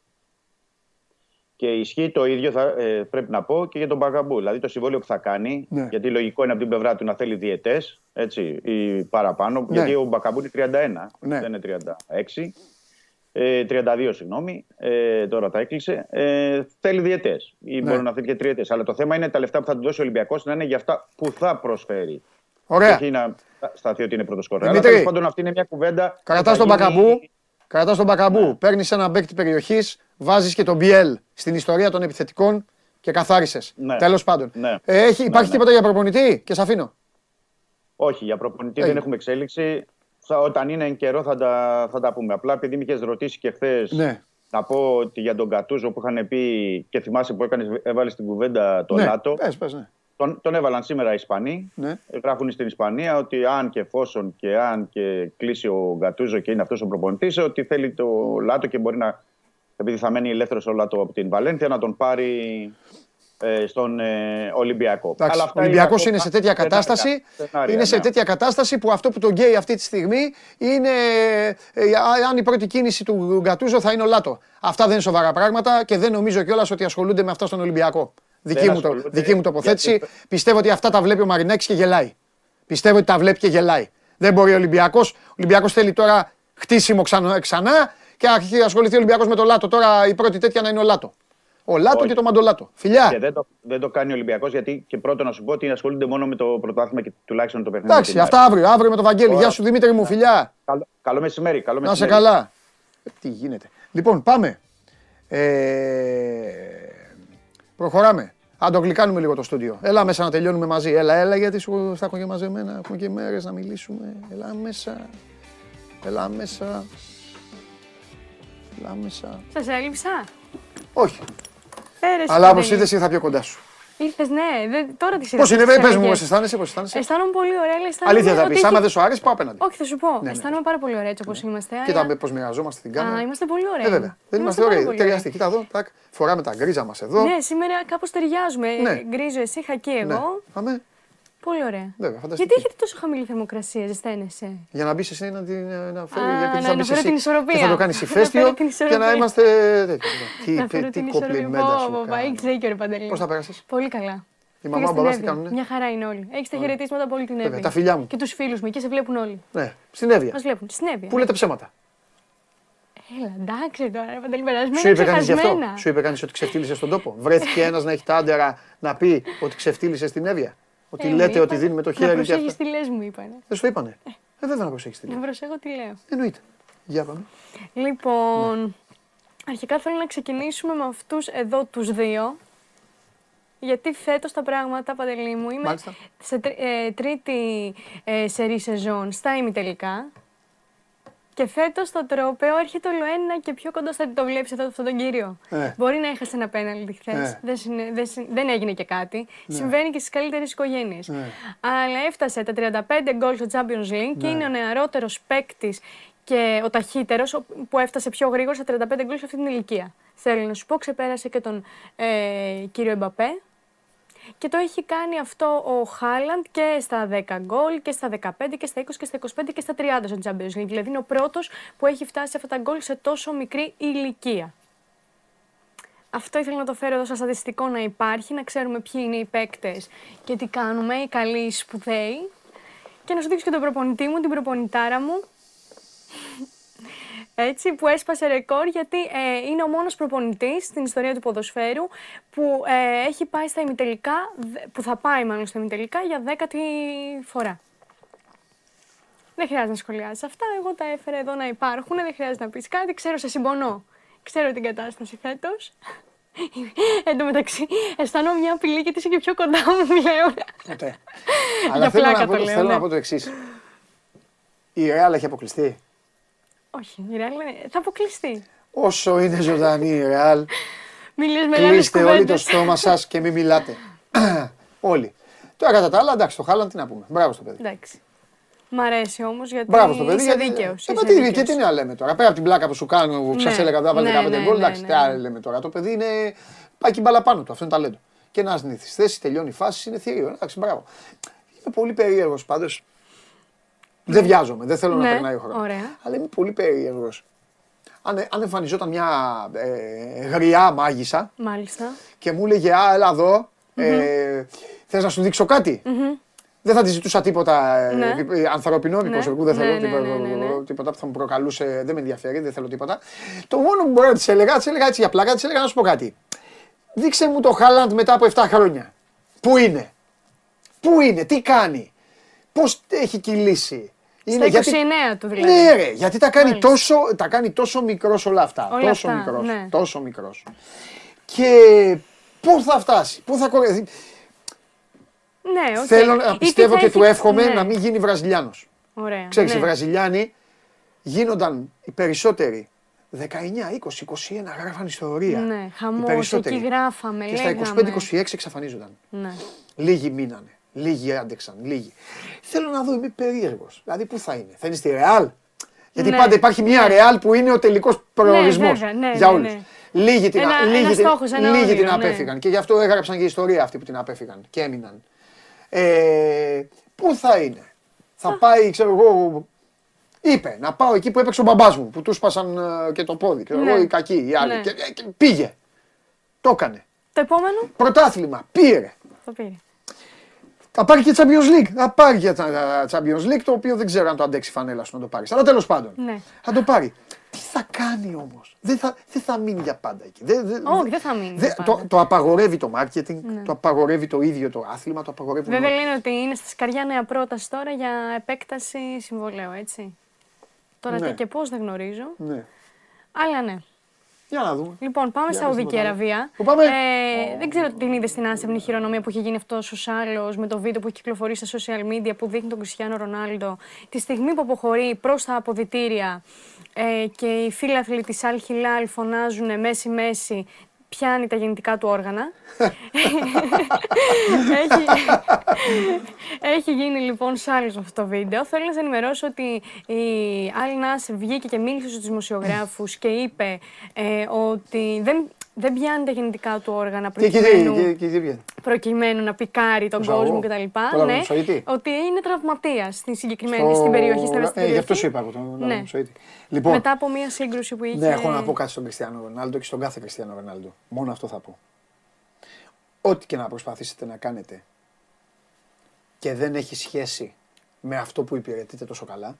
Και ισχύει το ίδιο, θα, ε, πρέπει να πω, και για τον Μπαγκαμπού. Δηλαδή το συμβόλαιο που θα κάνει, Ναι. γιατί λογικό είναι από την πλευρά του να θέλει διαιτές, έτσι, ή παραπάνω, Ναι. γιατί ο Μπαγκαμπού είναι 31, Ναι. δεν είναι 36. Ε, 32, συγγνώμη, ε, τώρα τα έκλεισε. Ε, θέλει διαιτές. Ή Ναι. μπορεί να θέλει και τριετέ. Αλλά το θέμα είναι τα λεφτά που θα του δώσει ο Ολυμπιακός να είναι για αυτά που θα προσφέρει. Ωραία. Όχι να σταθεί ότι είναι πρώτος σκορ. Αλλά Δημήτρη. τέλος πάντων αυτή είναι μια κουβέντα. που Κρατά θα τον γίνει- Μπακαμπού, κρατάς τον Μπακαμπού, παίρνεις ένα παίκτη περιοχής, βάζεις και τον BL στην ιστορία των επιθετικών και καθάρισες. Ναι. Τέλος πάντων. Ναι. Ε, έχει, υπάρχει ναι. τίποτα για προπονητή και σε αφήνω. Όχι, για προπονητή Έγινε. δεν έχουμε εξέλιξη. Θα- Όταν είναι εν καιρό θα τα, θα τα πούμε. Απλά επειδή με είχες ρωτήσει και χθες Ναι. να πω ότι για τον Κατούζο που είχαν πει και θυμάσαι που έκανες, έβαλες στην κουβέντα το ναι. Λάτο. Πες, πες, ναι. Τον, τον έβαλαν σήμερα οι Ισπανοί. Ναι. Γράφουν στην Ισπανία ότι αν και εφόσον και αν και κλείσει ο Γκατούζο και είναι αυτός ο προπονητής, ότι θέλει το Λάτο και μπορεί να. Επειδή θα μένει ελεύθερος ο Λάτο από την Βαλένθια, να τον πάρει ε, στον ε, Ολυμπιακό. Εντάξει, Αλλά ο αυτά Ολυμπιακός ακόμα είναι σε τέτοια σενάρια, κατάσταση. σενάρια, Είναι σε ναι. τέτοια κατάσταση που αυτό που τον γκέει αυτή τη στιγμή είναι ε, αν η πρώτη κίνηση του Γκατούζο θα είναι ο Λάτο. Αυτά δεν είναι σοβαρά πράγματα και δεν νομίζω κιόλας ότι ασχολούνται με αυτά στον Ολυμπιακό. Δική μου, το, ασχολούνται, δική μου τοποθέτηση. γιατί- Πιστεύω ότι αυτά τα βλέπει ο Μαρινάκης και γελάει. Πιστεύω ότι τα βλέπει και γελάει. Δεν μπορεί ο Ολυμπιακός. Ο Ολυμπιακός θέλει τώρα χτίσιμο ξανά, ξανά και αρχίζει να ασχοληθεί ο Ολυμπιακός με το Λάτο. Τώρα η πρώτη τέτοια να είναι ο Λάτο. Ο Λάτο Όχι. και το Μαντολάτο. Φιλιά. Και δεν το, δεν το κάνει ο Ολυμπιακός γιατί και πρώτον να σου πω ότι ασχολούνται μόνο με το πρωτάθλημα και τουλάχιστον το παιχνίδι. Εντάξει, με την αυτά αύριο. Αύριο με τον Βαγγέλη. Ωραία. Γεια σου Δημήτρη μου, φιλιά. Καλό, καλό μεσημέρι. Καλό Να σε μεσημέρι. καλά. Ε, Τι γίνεται. Λοιπόν, πάμε. Ε, προχωράμε. Αν το γλυκάνουμε λίγο το στούντιο. Έλα μέσα να τελειώνουμε μαζί. Έλα, έλα, γιατί σου θα έχω και μαζεμένα. Έχουμε και μέρες να μιλήσουμε. Έλα μέσα. Έλα μέσα. Έλα μέσα. Σας έλειψα. Όχι. Έρε, Αλλά όπως είδες, ήρθα πιο κοντά σου. Ήρθες, ναι. Δεν, τώρα τις Πώς είδα. είναι, τις πε μου, αλλαγές. πώ αισθάνεσαι, πώς αισθάνεσαι; Αισθάνομαι πολύ ωραία, αλλά αισθάνομαι Αλήθεια θα ότι πεις. έχει- Άμα δεν σου άρεσε, πάω απέναντι. Όχι, θα σου πω. ναι. Αισθάνομαι πάρα πολύ ωραία έτσι όπως είμαστε. Κοίτα αλλά- πώς μοιραζόμαστε την Α, κάμερα. είμαστε πολύ ωραίοι. Ε, βέβαια. Δεν είμαστε πάρα ωραίοι. πολύ Ταιριαστεί. Κοίτα εδώ. τάκ. Φοράμε τα γκρίζα μας εδώ. Ναι, σήμερα κάπως ταιριάζουμε. Ναι. Γκρίζο εσύ, χακί Ναι. εγώ. Πάμε. Πολύ ωραία. Βέβαια, φανταστική. Γιατί έχετε τόσο χαμηλή θερμοκρασία, ζεσταίνεσαι; Για να μπει εσύ να, την, να φέρει. Α, γιατί να- θα να μπεις φέρω εσύ την ισορροπία. Και θα το κάνεις Να ηφαίστειο φέρω την για να ισορροπία. είμαστε. τέτοιοι. Τι, Να φέρω τι την ισορροπία. κοπλιμέντα σου. Πω, πω, κάνω. Έχεις δίκιο, ρε Παντελή. Πώς θα πέρασες; Πολύ καλά. Η Πήγα μαμά, ο στην μπαμπάς τι Εύη. κάνουνε; Μια χαρά είναι όλοι. Έχεις τα χαιρετίσματα από όλη την Βέβαια, Εύη. τα φιλιά μου. Και τους φίλους μου. Εκεί σε βλέπουν όλοι. Ναι, στην Εύβοια. Μας βλέπουν. Στην Εύη. Πού λέτε ψέματα; Έλα, εντάξει τώρα, ρε Παντελή, περασμένα. Σου είπε κανείς γι' αυτό; ξεχασμένα. Σου είπε κανείς ότι ξεφτύλισε στον τόπο; Βρέθηκε ένας να έχει τα άντερα να πει ότι ξεφτύλισε στην Εύβοια; Ότι Ε, μου λέτε ότι είπανε, δίνουμε το Να χέρι και προσέχεις αυτά. τι λες μου είπανε. Δεν σου είπανε. Ε, βέβαια να προσέχεις τη Να λέει. προσέχω τι λέω. Εννοείται. Για πάμε. Λοιπόν, αρχικά θέλω να ξεκινήσουμε με αυτούς εδώ τους δύο. Γιατί φέτος τα πράγματα, Παντελή μου, είμαι Μάλιστα. σε τρι- ε, τρίτη ε, σερή σεζόν στα ημιτελικά. Και φέτος το τρόπεο έρχεται όλο ένα και πιο κοντά στο το βλέπεις αυτό, αυτόν τον κύριο. Ε. Μπορεί να έχασες ένα πέναλτι χθες. Ε. Δεν, συνε- δεν, συν- δεν έγινε και κάτι. Συμβαίνει και στις καλύτερες οικογένειες. Ναι. Αλλά έφτασε τα 35 γκολ στο Champions League και Ναι. είναι ο νεαρότερος παίκτης και ο ταχύτερος που έφτασε πιο γρήγορα στα 35 γκολ σε αυτή την ηλικία. Θέλω να σου πω, ξεπέρασε και τον ε, κύριο Εμπαπέ. Και το έχει κάνει αυτό ο Χάλαντ και στα 10 γκολ και στα 15 και στα 20 και στα 25 και στα 30 στο Champions League. Δηλαδή είναι ο πρώτος που έχει φτάσει σε αυτά τα γκολ σε τόσο μικρή ηλικία. Αυτό ήθελα να το φέρω εδώ σαν στατιστικό να υπάρχει, να ξέρουμε ποιοι είναι οι παίκτες και τι κάνουμε, οι καλοί, οι σπουδαίοι. Και να σου δείξω και τον προπονητή μου, την προπονητάρα μου. Έτσι, που έσπασε ρεκόρ γιατί ε, είναι ο μόνος προπονητής στην ιστορία του ποδοσφαίρου που ε, έχει πάει στα ημιτελικά, δε- που θα πάει μάλλον στα ημιτελικά για δέκατη φορά. Δεν χρειάζεται να σχολιάσεις αυτά, εγώ τα έφερα εδώ να υπάρχουν, δεν χρειάζεται να πεις κάτι, ξέρω σε συμπονώ. Ξέρω την κατάσταση φέτος. Εν τω μεταξύ, αισθάνομαι μια απειλή γιατί είσαι και πιο κοντά μου πλέον. Ποτέ. Για Αλλά θέλω, πλάκα να το πω, λέω, θέλω ναι. να πω το εξής. Η Ρεάλ έχει αποκλειστεί; Όχι, η Real είναι- θα αποκλειστεί. Όσο είναι ζωντανή η Ρεάλ, Μην λες μεγάλες κλείστε όλοι το κουβέντες. στόμα σας και μην μιλάτε. όλοι. Τώρα κατά τα άλλα, εντάξει, το Χάλαν τι να πούμε. Μπράβο στο παιδί. Εντάξει. Μ' αρέσει όμως γιατί Μπράβο στο παιδί. είσαι γιατί- δίκαιος. Ε, μα τι, και τι να λέμε τώρα; Πέρα από την πλάκα που σου κάνω, που Ναι, σας έλεγα δεν βάλει ναι, 15 ναι, γκολ, ναι, εντάξει, ναι, τι ναι. άλλο λέμε τώρα; Το παιδί είναι. Πάει και η μπάλα πάνω του, αυτό είναι ταλέντο. Και να σνήθει θέση, τελειώνει η φάση, είναι θηρίο. Εντάξει, μπράβο. Είμαι πολύ περίεργος πάντως. Δεν βιάζομαι, δεν θέλω να Ναι, περνάει ο χρόνο. ωραία. Αλλά είμαι πολύ περίεργος. Αν, αν εμφανιζόταν μια ε, γριά μάγισσα Μάλιστα. και μου έλεγε Α, έλα εδώ, ε, θες να σου δείξω κάτι; Δεν θα τη ζητούσα τίποτα ε, Ναι. ε, ανθρώπινο, προσωπικού, δεν Ναι, θέλω ναι, τίποτα, ναι, ναι, ναι. τίποτα που θα μου προκαλούσε, δεν με ενδιαφέρει, δεν θέλω τίποτα. Το μόνο που μπορώ να της έλεγα, της έλεγα έτσι για πλάκα, της έλεγα να σου πω κάτι. Δείξε μου το Χάλαντ μετά από 7 χρόνια. Πού είναι, πού είναι, τι κάνει, πώς έχει κυλήσει. Στα 29 του δηλαδή. Ναι, ρε, γιατί τα κάνει, Μάλιστα. τόσο, τα κάνει τόσο μικρός όλα αυτά. Όλα τόσο αυτά, μικρός, ναι. τόσο μικρός. Και πού θα φτάσει, πού θα κορεθεί. Ναι, οκ. Θέλω να Ή πιστεύω τι θα και του έχει- εύχομαι ναι. να μην γίνει Βραζιλιάνος. Ωραία. Ξέρεις, ναι. οι Βραζιλιάνοι γίνονταν οι περισσότεροι 19, 20, 21, γράφαν ιστορία. Ναι, οι χαμός, περισσότεροι. εκεί γράφαμε, Και στα λέγαμε. 25-26 εξαφανίζονταν. Ναι. Λίγοι μείνανε. Λίγοι άντεξαν. Λίγοι. Θέλω να δω, είμαι περίεργος. Δηλαδή, πού θα είναι. Θα είναι στη Ρεάλ; Γιατί Ναι. πάντα υπάρχει μια Ρεάλ που είναι ο τελικός προορισμός βέβαια, ναι, για ναι, όλους. ναι. Λίγοι την, Ένα- λίγοι ένας την, στόχος, ένα λίγοι όνειρο, την ναι. απέφυγαν. Και γι' αυτό έγραψαν και ιστορία αυτοί που την απέφυγαν και έμειναν. Ε, πού θα είναι; Θα πάει, ξέρω εγώ, είπε να πάω εκεί που έπαιξε ο μπαμπάς μου, που του σπάσαν ε, και το πόδι. Ξέρω Ναι. εγώ, οι κακοί, οι άλλοι. Ναι. Και, ε, και πήγε. Το έκανε. Το επόμενο; Πρωτάθλημα. Πήρε. το πήρε. Θα πάρει και Champions League. Θα πάρει και τα- Champions League, το οποίο δεν ξέρω αν το αντέξει η φανέλα σου να το πάρεις. Αλλά τέλος πάντων. Ναι. Θα το πάρει. Τι θα κάνει όμως; Δεν θα, δεν θα μείνει για πάντα εκεί. Δεν, δεν, Όχι, δεν θα μείνει. δεν- για πάντα. το, το απαγορεύει το marketing, Ναι. το απαγορεύει το ίδιο το άθλημα, το απαγορεύουν. Βέβαια όλα. λένε ότι είναι στα σκαριά νέα πρόταση τώρα για επέκταση συμβολέου, έτσι. Τώρα Ναι. τι και πώς δεν γνωρίζω. Ναι. Αλλά ναι. Για να δούμε. Λοιπόν, πάμε Για στη πες Σαουδική τίποτα άλλο. Αραβία. Πού πάμε; Ε, δεν ξέρω την είδες στην άσεμνη χειρονομία που έχει γίνει αυτός ο άλλο με το βίντεο που έχει κυκλοφορήσει στα social media που δείχνει τον Κριστιανό Ρονάλντο. Τη στιγμή που αποχωρεί προς τα αποδητήρια ε, και οι φίλαθλοι τη Αλ Χιλάλ φωνάζουν μέση-μέση. Πιάνει τα γεννητικά του όργανα. έχει, έχει γίνει λοιπόν σάλιο αυτό το βίντεο. Θέλω να σα ενημερώσω ότι η Άλλη Νάσερ βγήκε και μίλησε στους δημοσιογράφους και είπε ε, ότι δεν, δεν πιάνει τα γεννητικά του όργανα Και εκεί προκειμένου, δεν- και- και δεν βγαίνει. προκειμένου να πικάρει τον Ζαγό. κόσμο κτλ. Το Λάβο Ναι, Μουσοίτη. ότι είναι τραυματίας στην συγκεκριμένη Στο- στην περιοχή, στην Ε, ευαίσθητη γι' περιοχή. αυτό σου είπα από τον Ναι. Λάβο Μουσοίτη. Λοιπόν, Μετά από μια σύγκρουση που είχε. Ναι, έχω να πω κάτι στον Κριστιανό Ρονάλντο και στον κάθε Κριστιανό Ρονάλντο. Μόνο αυτό θα πω. Ό,τι και να προσπαθήσετε να κάνετε και δεν έχει σχέση με αυτό που υπηρετείτε τόσο καλά,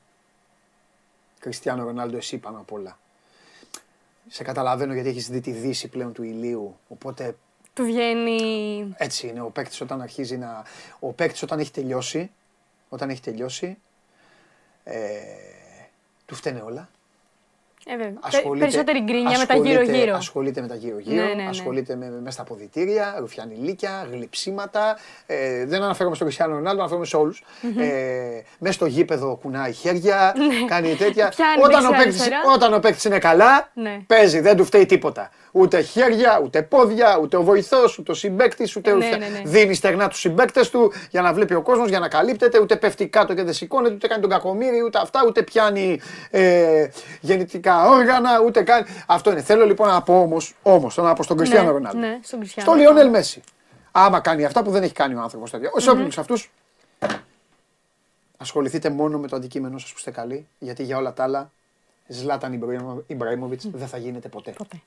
Κριστιανό Ρονάλντο, εσύ πάνω απ' όλα. Σε καταλαβαίνω γιατί έχεις δει τη δύση πλέον του ηλίου, οπότε Του βγαίνει. έτσι είναι. Ο παίκτης όταν αρχίζει να. Ο παίκτης όταν έχει τελειώσει, όταν έχει τελειώσει, ε, του φταίνε όλα. Ε, βέβαια. Ασχολείται- Περισσότερη γκρίνια με τα ασχολείται- γύρω-γύρω. Ασχολείται με τα γύρω-γύρω, Ναι, ναι, ναι. ασχολείται με, με στα αποδητήρια, ρουφιανιλίκια, γλυψίματα. Ε, δεν αναφέρομαι στον Κριστιανό Ρονάλντο, αναφέρομαι σε όλους. Ε, μέσα στο γήπεδο κουνάει χέρια, κάνει τέτοια. Ναι. Πιάνει όταν, ο παίκτης, δεξιά-αριστερά. όταν ο παίκτης είναι καλά, Ναι. παίζει, δεν του φταίει τίποτα. Ούτε χέρια, ούτε πόδια, ούτε ο βοηθός, ούτε ο συμπέκτη, ούτε Ναι, ρουφια- ναι, ναι. δίνει στεγνά τους συμπέκτε του για να βλέπει ο κόσμος, για να καλύπτεται, ούτε πέφτει κάτω και δεν σηκώνεται, ούτε κάνει τον κακομίρι, ούτε αυτά, ούτε πιάνει ε, γεννητικά όργανα, ούτε κάνει. Αυτό είναι. Θέλω λοιπόν να πω όμως, όμως, θέλω να πω στον Κριστιανό ναι, Ρονάλντο. ναι, στον Κριστιανό. Στο Λιόνελ Μέση. Άμα κάνει αυτά που δεν έχει κάνει ο άνθρωπος τέτοια. Σε όποιου αυτούς. Ασχοληθείτε μόνο με το αντικείμενο σας που είστε καλοί, γιατί για όλα τα άλλα, Ζλάταν Ιμπραήμοβιτς δεν θα γίνεται ποτέ. Ποτέ.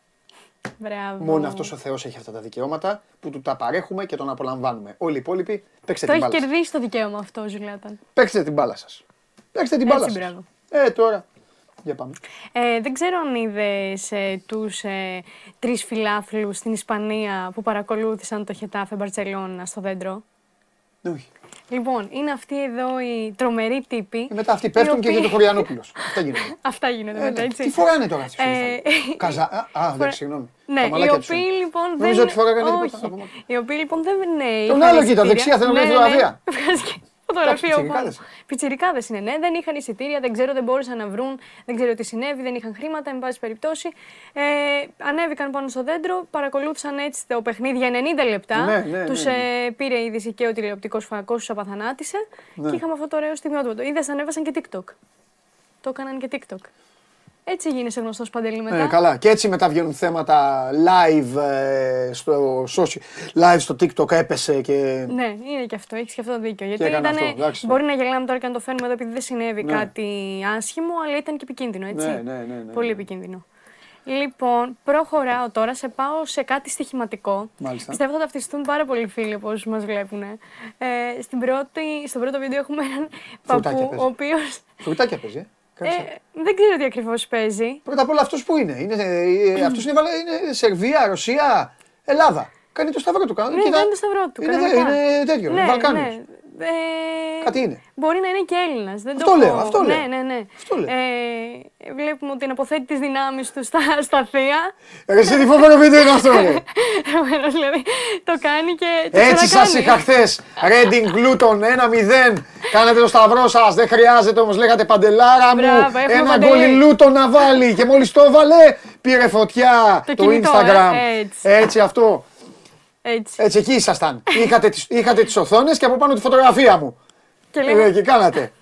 Μπράβο. Μόνο αυτός ο Θεός έχει αυτά τα δικαιώματα που του τα παρέχουμε και τον απολαμβάνουμε. Όλοι οι υπόλοιποι παίξτε Το την έχει μπάλα. σας. κερδίσει το δικαίωμα αυτό ο Ζουλάταν. Παίξτε την μπάλα σας. Παίξτε την μπάλα Έτσι, σας. μπράβο. Ε, τώρα. Για πάμε. Ε, δεν ξέρω αν είδες ε, τους ε, τρεις φιλάθλους στην Ισπανία που παρακολούθησαν το Χετάφε Μπαρσελόνα στο δέντρο. Ναι, όχι. Λοιπόν, είναι αυτοί εδώ οι τρομεροί τύποι. Ε, μετά αυτοί οι πέφτουν και οποίοι- για το Χωριανόπουλος. Αυτά γίνονται. Αυτά γίνονται Ε, μετά, ναι. έτσι. Τι φοράνε τώρα αυτοί οι Ε, φιλάθλοι. Καζα... Α, Α, εντάξει, συγγνώμη. Ναι, Τα οι μαλάκια τους οποίοι είναι. λοιπόν δεν. Νομίζω ότι φοράγανε Όχι. τίποτα. Οι οποίοι λοιπόν δεν είναι. Τον είχαν άλλο κοίτα, εισιτήρια. δεξιά, θέλω να Ναι, βγάλει ναι, ναι. φωτογραφία. Βγάζει και φωτογραφία. πιτσιρικάδες. Πιτσιρικάδες είναι, ναι. Δεν είχαν εισιτήρια, δεν ξέρω, δεν μπόρεσαν να βρουν, δεν ξέρω τι συνέβη, δεν είχαν χρήματα, εν πάση περιπτώσει. Ε, ανέβηκαν πάνω στο δέντρο, παρακολούθησαν έτσι το παιχνίδι για 90 λεπτά. Ναι, ναι, ναι, τους ναι. ε, πήρε η είδηση και ο τηλεοπτικός φακός τους απαθανάτησε. Ναι. Και είχαμε αυτό το ωραίο στιγμιότυπο. Είδες, ανέβασαν και TikTok. Το έκαναν και TikTok. Έτσι γίνεσαι γνωστός παντελή μετά. Ε, καλά. Και έτσι μετά βγαίνουν θέματα live ε, στο, social, live στο TikTok έπεσε και. Ναι, είναι και αυτό. Έχεις και αυτό το δίκιο. Γιατί έκανε ήτανε- αυτό, εντάξει. μπορεί να γελάμε τώρα και να το φέρνουμε εδώ επειδή δεν συνέβη Ναι. κάτι άσχημο, αλλά ήταν και επικίνδυνο, έτσι. Ναι, ναι, ναι, ναι, Πολύ ναι. επικίνδυνο. Λοιπόν, προχωράω τώρα, σε πάω σε κάτι στοιχηματικό. Μάλιστα. Πιστεύω θα ταυτιστούν πάρα πολλοί φίλοι από όσους μας βλέπουν. Ε, στην πρώτη, στο πρώτο βίντεο έχουμε έναν Φρουτάκια παππού, παίζει. ο οποίος Φρουτάκια παίζει. Ε. Κάτσε. ε, δεν ξέρω τι ακριβώς παίζει. Πρώτα απ' όλα αυτός που είναι; είναι ε, αυτός είναι, Βαλα- είναι Σερβία, Ρωσία, Ελλάδα. Κάνει το σταυρό του. Κάνει, Ναι, κοίτα, κάνει το σταυρό του. Είναι, κανονικά. είναι τέτοιο. Ναι, είναι Βαλκάνιος. ναι. Ε, Κάτι είναι. Μπορεί να είναι και Έλληνας. Δεν Αυτό το λέω, έχω. αυτό λέω. Ναι, ναι, ναι. Αυτό λέω. Ε, βλέπουμε ότι αποθέτει τις δυνάμεις του στα, στα θεία. Ρε, εσύ τι φόβο βίντεο είναι αυτό, ρε. Επομένως, δηλαδή το κάνει και. το Έτσι ξανακάνει. σας είχα χθες. Reading Luton 1-0. Κάνατε το σταυρό σας. Δεν χρειάζεται όμως. Λέγατε παντελάρα μου. Μπράβο, έχουμε ένα Παντελή. γκολ η Luton να βάλει. Και μόλις το έβαλε, πήρε φωτιά Το το, κινητό, Instagram. ε, έτσι. έτσι αυτό. Έτσι. Έτσι εκεί ήσασταν. είχατε τις, είχατε τις οθόνες και από πάνω τη φωτογραφία μου. Και Ε, λέμε, και κάνατε.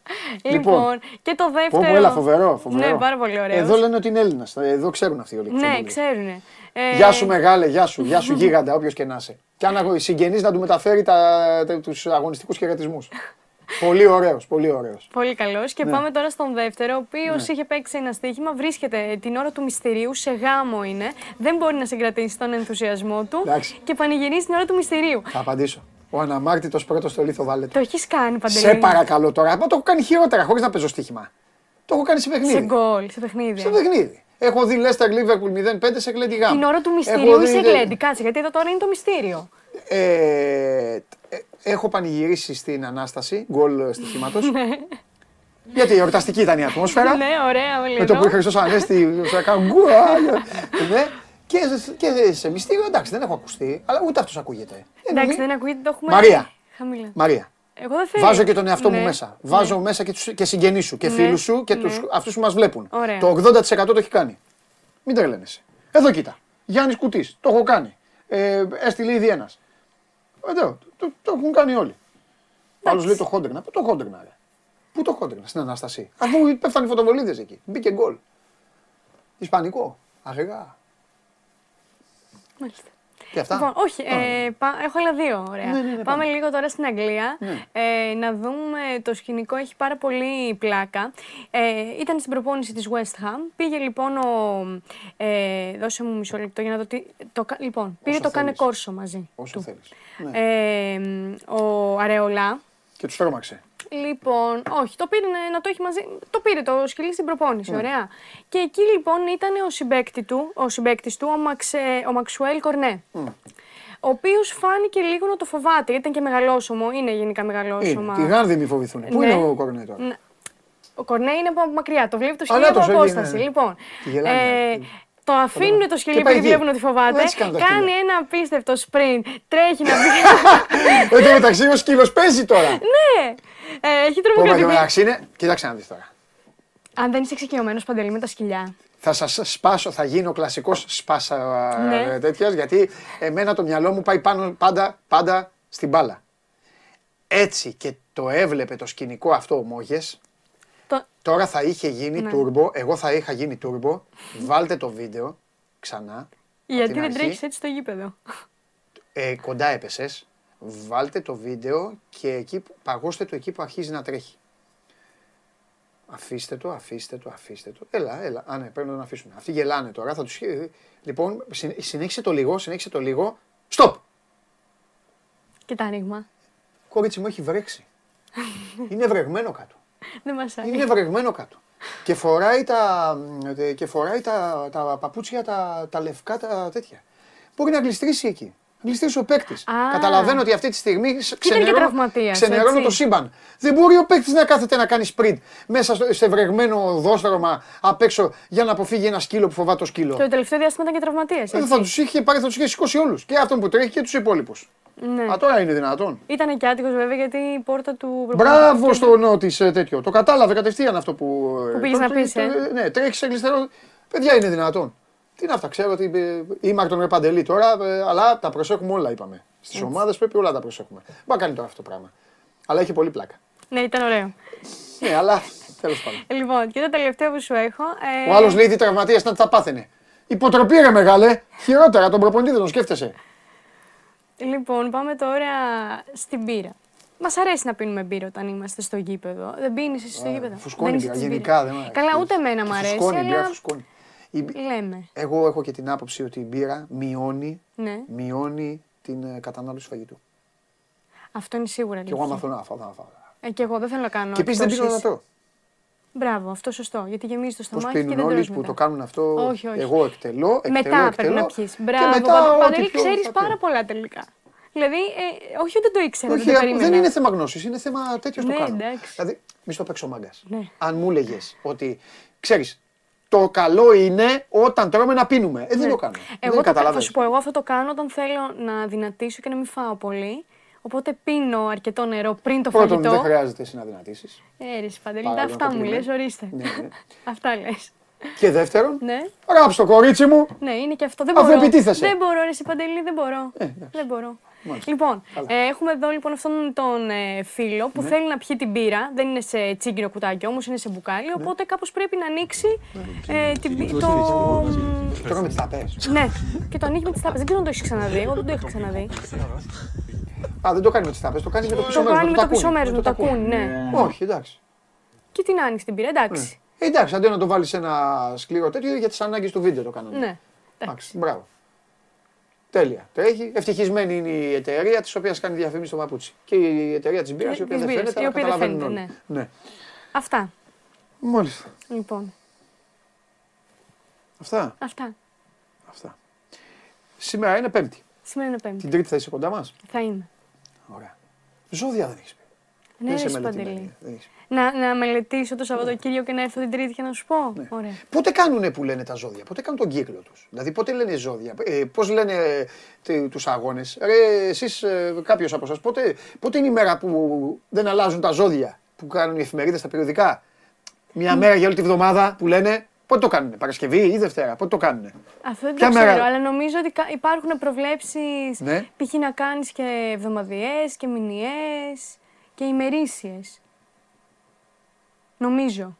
λοιπόν, και το Πω, δεύτερο. πω, έλα, φοβερό, φοβερό. Ναι, πάρα πολύ ωραίος. Εδώ λένε ότι είναι Έλληνας. Εδώ ξέρουν αυτοί όλοι. Ναι, όλοι. ξέρουν. Ε, Γεια σου μεγάλε, γεια σου, γεια σου γίγαντα, όποιος και να είσαι. Και αν αγω- συγγενείς να του μεταφέρει τα, τα, τους αγωνιστικούς χαιρετισμούς. πολύ ωραίος, πολύ ωραίος. Πολύ καλός. Και Ναι. πάμε τώρα στον δεύτερο, ο οποίος είχε παίξει ένα στοίχημα. Βρίσκεται την ώρα του μυστηρίου, σε γάμο είναι. Δεν μπορεί να συγκρατήσει τον ενθουσιασμό του. Εντάξει. Και πανηγυρίζει την ώρα του μυστηρίου. Θα απαντήσω. Ο αναμάρτητος πρώτος στο λίθο βάλετε. Το έχεις κάνει παντελή. Σε παρακαλώ τώρα, μα το έχω κάνει χειρότερα χωρίς να παίζω στοίχημα. Το έχω κάνει σε παιχνίδι. Σε γκολ, σε παιχνίδι. Σε παιχνίδι. Έχω δει Leicester Liverpool 0-5 σε γλέντι γάμο. Την ώρα του Έχω μυστηρίου δει- είσαι γλέντι. Κάτσε, γιατί εδώ τώρα είναι το μυστήριο. Ε, ε, έχω πανηγυρίσει στην Ανάσταση, γκολ στοιχήματος. Γιατί εορταστική ήταν η ατμόσφαιρα. ναι, ωραία, όλοι Με το εδώ. που η Χριστός Ανέστη θα κάνω γκουα. ναι. Και, και σε μυστήριο εντάξει δεν έχω ακουστεί, αλλά ούτε αυτός ακούγεται. Εντάξει, δεν ακούγεται, το έχουμε. Μαρία. Χαμηλά. Μαρία. Εγώ δεν θέλω. Βάζω και τον εαυτό Ναι, μου μέσα. Βάζω μέσα και, τους, και συγγενείς σου και Ναι, φίλους σου και ναι. τους, αυτούς που μας βλέπουν. Ωραία. Το 80% το έχει κάνει. Μην τρελαίνεσαι. Εδώ κοίτα. Γιάννης Κουτής. Το έχω κάνει. Ε, έστειλε ήδη ένας. Εδώ. Το, το, το έχουν κάνει όλοι. Άλλος λέει το χόντρενα. Πού το χόντρενα ρε; Πού το χόντρενα στην Αναστασία; Αφού πέφτανε οι φωτοβολίδες εκεί. Μπήκε γκολ. Ισπανικό. Αργά. Μάλιστα. Και αυτά. Λοιπόν, όχι, ε, πα- έχω άλλα δύο. Ωραία. Ναι, ναι, ναι, πάμε. πάμε. λίγο τώρα στην Αγγλία. Ναι. Ε, να δούμε το σκηνικό, έχει πάρα πολύ πλάκα. Ε, ήταν στην προπόνηση της West Ham. Πήγε λοιπόν ο. Ε, δώσε μου μισό λεπτό για να δω τι. Το, κα- λοιπόν, πήρε Όσο το κάνε θέλεις. κόρσο μαζί. Όσο του. θέλεις. Ναι. Ε, ο Αρεολά. Και τους τρώμαξε. Λοιπόν, όχι, το πήρε να το έχει μαζί. Το πήρε το σκυλί στην προπόνηση, Ναι. ωραία. Και εκεί λοιπόν ήταν ο συμπέκτη του, ο συμπαίκτης του, ο, Μαξ, ε, ο Μαξουέλ Κορνέ. Ο οποίος φάνηκε λίγο να το φοβάται, γιατί ήταν και μεγαλόσωμο, είναι γενικά μεγαλόσωμα. Είναι. Τη γάνδη μη φοβηθούν. Πού Ναι. είναι ο Κορνέ τώρα; Ναι. Ο Κορνέ είναι από μακριά, το βλέπει το Α, σκυλί να από το σε- απόσταση. ναι, ναι. Λοιπόν, Τη γελάνε, ε, ναι. Το αφήνουν το σκυλί Και πάει επειδή εκεί. βλέπουν ότι φοβάται. Έτσι κάνουν τα Κάνει σκύλια. ένα απίστευτο sprint, τρέχει να μπει. Εν τω μεταξύ ο σκύλος παίζει τώρα. ναι! Ε, έχει Πω, μα, εν τω τρομοκρατική. μεταξύ είναι. Κοίταξε να δεις τώρα. Αν δεν είσαι εξοικειωμένος παντελή με τα σκυλιά. Θα σας σπάσω, θα γίνω ο κλασικός σπάσα Ναι. ε, τέτοιας, γιατί εμένα το μυαλό μου πάει πάνω πάντα, πάντα στην μπάλα. Έτσι και το έβλεπε το σκηνικό αυτό ο Μόγες, Το... τώρα θα είχε γίνει Ναι. τούρμπο, εγώ θα είχα γίνει τούρμπο, βάλτε το βίντεο ξανά, Γιατί την δεν αρχή. τρέχεις έτσι στο γήπεδο. ε, κοντά έπεσες, βάλτε το βίντεο και εκεί, που- παγώστε το εκεί που αρχίζει να τρέχει. Αφήστε το, αφήστε το, αφήστε το. Έλα, έλα. Α, ναι, πρέπει να τον αφήσουμε. Αυτοί γελάνε τώρα. Θα τους... Λοιπόν, συν- συνέχισε το λίγο, συνέχισε το λίγο. Στοπ! Και τα άνοιγμα. Κόριτσι μου έχει βρέξει. Είναι βρεγμένο κάτω. Δεν μας Είναι βρεγμένο κάτω. Και φοράει τα, ε, και φοράει τα, τα παπούτσια, τα, τα λευκά, τα τέτοια. Μπορεί να γλιστρήσει εκεί. Γλιστρήσει ο παίκτης. Καταλαβαίνω ότι αυτή τη στιγμή ήταν και ξενερώνω, τραυματίας, ξενερώνω έτσι. το σύμπαν. Δεν μπορεί ο παίκτης να κάθεται να κάνει sprint μέσα στο, σε βρεγμένο δόστρωμα απ' έξω για να αποφύγει ένα σκύλο που φοβάται το σκύλο. Το τελευταίο διάστημα ήταν και τραυματίε. Ε, θα τους είχε πάρει, θα τους είχε σηκώσει όλους. Και αυτόν που τρέχει και τους υπόλοιπους. Ναι. Α, τώρα είναι δυνατόν. Ήταν και άτυχος βέβαια γιατί η πόρτα του. Μπράβο στο νότι τέτοιο. Το κατάλαβε κατευθείαν αυτό που. Που πήγες το- να το- πεις, το- ε. Ναι, τρέχει σε γλιστερό. Παιδιά είναι δυνατόν. Τι είναι αυτά, ξέρω ότι ε, είμαι τον Παντελή τώρα, ε, αλλά τα προσέχουμε όλα, είπαμε. Στις ομάδες πρέπει όλα τα προσέχουμε. Μπορεί να κάνει τώρα αυτό το πράγμα. Αλλά έχει πολύ πλάκα. Ναι, ήταν ωραίο. Ναι, αλλά τέλος πάντων. Λοιπόν, και το τελευταίο που σου έχω. ε, Ο άλλος λέει τι τραυματίας ήταν, τι θα πάθαινε. Υποτροπή ρε μεγάλε. Χειρότερα, τον προπονητή δεν τον σκέφτεσαι. Λοιπόν, πάμε τώρα στην μπύρα. Μας αρέσει να πίνουμε μπύρα όταν είμαστε στο γήπεδο. Δεν πίνεις εσύ στο γήπεδο; Φουσκώνει Δεν η μπύρα. είσαι της Γενικά μπύρας. δεν μου αρέσει. Καλά, ούτε εμένα μου αρέσει. Φουσκώνει η μπύρα, αλλά φουσκώνει. Η μπυ- λέμε. Εγώ έχω και την άποψη ότι η μπύρα μειώνει, Ναι, μειώνει την ε, κατανάλωση φαγητού. αυτό είναι σίγουρα Και εγώ άμα αλήθεια. θέλω να φάω, θα φάω. Ε, και εγώ δεν θέλω να κάνω. Και επίσης δεν πίνω να εκτόσεις. τρώω. Μπράβο, αυτό σωστό. Γιατί γεμίζει το Πώς στομάχι και πίνουν δεν όλοι τρως που μετά. το κάνουν αυτό. Όχι, όχι. Εγώ εκτελώ, εκτελώ, Μετά εκτελώ. πρέπει να πιεις. Και Μπράβο, μετά Παπα- ό,τι Παντελή, πιω ξέρεις θα πιω. πάρα πολλά τελικά. Δηλαδή, ε, όχι ότι δεν το ήξερα, Όχι, δεν το δεν περίμενα. είναι θέμα γνώσης, είναι θέμα τέτοιος Ναι, το κάνω. εντάξει. Δηλαδή, μη στο παίξω μάγκας. Ναι. Αν μου έλεγε ότι ξέρεις, το καλό είναι όταν τρώμε να πίνουμε. Ε, δεν το κάνω. Εγώ δεν το, θα καταλαβαίνεις. σου πω, εγώ αυτό το κάνω όταν θέλω να δυνατήσω και να μην φάω πολύ. Οπότε πίνω αρκετό νερό πριν το Πρώτον, φαγητό. δεν χρειάζεται εσύ να δυνατήσεις. Ε, ρε Σπαντελή, Πάρα αυτά πολύ μου λες, compliment. ορίστε. Ναι, ναι. Αυτά λες. Και δεύτερον, Ναι, ράψ το κορίτσι μου. ναι, είναι και αυτό. Δεν Αφού μπορώ. επιτίθεσαι. Δεν μπορώ, ρε Σπαντελή, δεν μπορώ. Ε, εντάξει. δεν μπορώ. Μάλιστα. Λοιπόν, ε, έχουμε εδώ λοιπόν αυτόν τον ε, φίλο Ναι. που θέλει να πιει την πύρα. Δεν είναι σε τσίγκινο κουτάκι όμω, είναι σε μπουκάλι. Ναι. Οπότε κάπω πρέπει να ανοίξει ε, την, πι- το. Τρώμε τι ταπέ. ναι, και το ανοίγει με τι τάπε. Δεν ξέρω αν το έχει ξαναδεί. Εγώ δεν το είχα ξαναδεί. Α, δεν το κάνει με τι ταπέ, το κάνει με το πίσω Το μέρο. κάνει με το πίσω μέρο, με το τακούνι, ναι. Όχι, εντάξει. Και την άνοιξε την πύρα, εντάξει. Ε, εντάξει, αντί να το βάλει σε ένα σκληρό τέτοιο για τι ανάγκε του βίντεο το κάναμε. Ναι. Εντάξει, μπράβο. Τέλεια. Τρέχει. Ευτυχισμένη είναι η εταιρεία της οποία κάνει διαφήμιση στο παπούτσι. Και η εταιρεία της μπύρας η Της οποία δεν μπύρας, φαίνεται, η αλλά οποία δεν καταλαβαίνουν φαίνεται, όλοι. Ναι. Αυτά. Μάλιστα. Λοιπόν, Αυτά. αυτά. Αυτά. Σήμερα είναι Πέμπτη. Σήμερα είναι Πέμπτη. Την Τρίτη θα είσαι κοντά μας; Θα είμαι. Ωραία. Ζώδια δεν έχεις πει. Ναι, Δεν ρε είσαι Σπαντελή. μελετημένη. Δεν έχεις πει. Να, να μελετήσω το Σαββατοκύριακο και να έρθω την Τρίτη και να σου πω. Ναι. Ωραία. Πότε κάνουνε που λένε τα ζώδια, πότε κάνουν τον κύκλο τους; Δηλαδή, πότε λένε ζώδια, ε, πώς λένε τους αγώνες; Ρε, εσείς, ε, κάποιος από εσά, πότε, πότε είναι η μέρα που δεν αλλάζουν τα ζώδια που κάνουν οι εφημερίδες τα περιοδικά; Μια μέρα για όλη τη βδομάδα που λένε. Πότε το κάνουνε, Παρασκευή ή Δευτέρα, πότε το κάνουνε; Αυτό δεν Ποια το μέρα; ξέρω, αλλά νομίζω ότι κα- υπάρχουν προβλέψεις Ναι. π.χ. να κάνεις και εβδομαδιαίες και μηνιαίες και ημερήσιες. Νομίζω.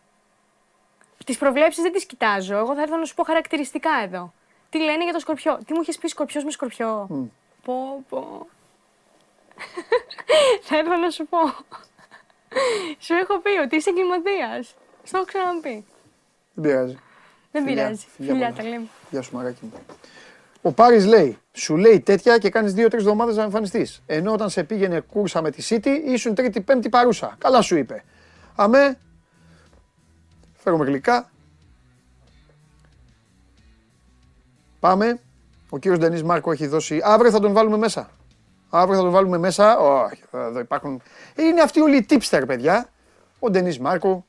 Τις προβλέψεις δεν τις κοιτάζω. Εγώ θα έρθω να σου πω χαρακτηριστικά εδώ. Τι λένε για το σκορπιό. Τι μου έχεις πει σκορπιός με σκορπιό; Πω, πω. θα έρθω να σου πω. σου έχω πει ότι είσαι εγκληματίας. Στο έχω ξαναπεί. Δεν πειράζει. Δεν Φιλιά, πειράζει. φιλιά Φιλιά, πολλά. τα λέμε. Γεια σου, μαράκι μου. Ο Πάρης λέει: Σου λέει τέτοια και κάνεις δύο-τρει εβδομάδες να εμφανιστείς. Ενώ όταν σε πήγαινε κούρσα με τη City, ήσουν τρίτη-πέμπτη παρούσα. Καλά σου είπε. Αμέ. Φέρουμε γλυκά. Πάμε. Ο κύριος Ντενής Μάρκο έχει δώσει. Αύριο θα τον βάλουμε μέσα. Αύριο θα τον βάλουμε μέσα. Όχι, θα- εδώ υπάρχουν. Είναι αυτοί όλοι οι tipster, παιδιά. Ο Ντενής Μάρκο,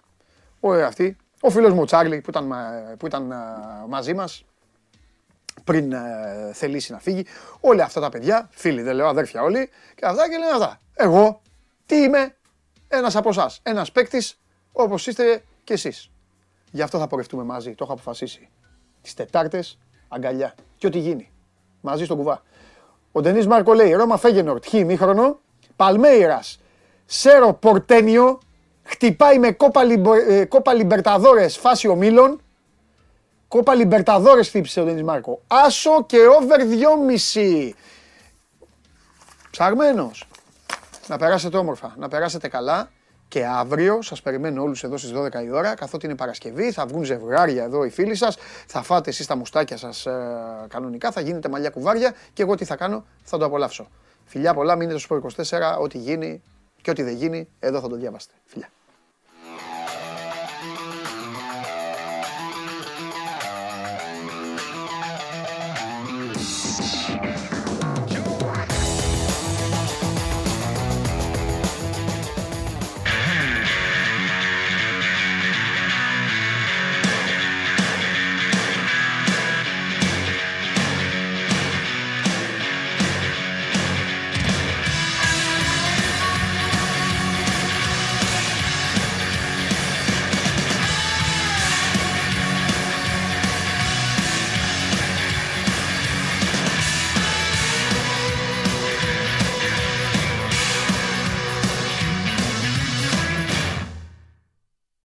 ο ε, αυτοί. Ο φίλος μου ο Τσάρλι που ήταν, μα- που ήταν α, μαζί μας πριν ε, θελήσει να φύγει. Όλα αυτά τα παιδιά, φίλοι δεν λέω, αδέρφια όλοι, και αυτά και λένε αυτά. Εγώ, τι είμαι, ένας από εσάς, ένας παίκτης όπως είστε κι εσείς. Γι' αυτό θα πορευτούμε μαζί, το έχω αποφασίσει. Τις Τετάρτες, αγκαλιά. Και ό,τι γίνει. Μαζί στον κουβά. Ο Ντενής Μάρκο λέει, Ρώμα Φέγενορτ, χ ημίχρονο, Παλμέιρας, Σέρο Πορτένιο, χτυπάει με κόπα, Λιμπο, ε, κόπα Λιμπερταδόρες φάση ομίλων, Κόπα Λιμπερταδόρες χτύπησε ο Ντένις Μάρκο. Άσο και over 2,5. Ψαγμένος. Να περάσετε όμορφα, να περάσετε καλά. Και αύριο σας περιμένω όλους εδώ στις 12 η ώρα, καθότι είναι Παρασκευή, θα βγουν ζευγάρια εδώ οι φίλοι σας, θα φάτε εσείς τα μουστάκια σας ε, κανονικά, θα γίνετε μαλλιά κουβάρια και εγώ τι θα κάνω, θα το απολαύσω. Φιλιά πολλά, μείνετε στο Sport 24, ό,τι γίνει και ό,τι δεν γίνει, εδώ θα το διαβάσετε. Φιλιά.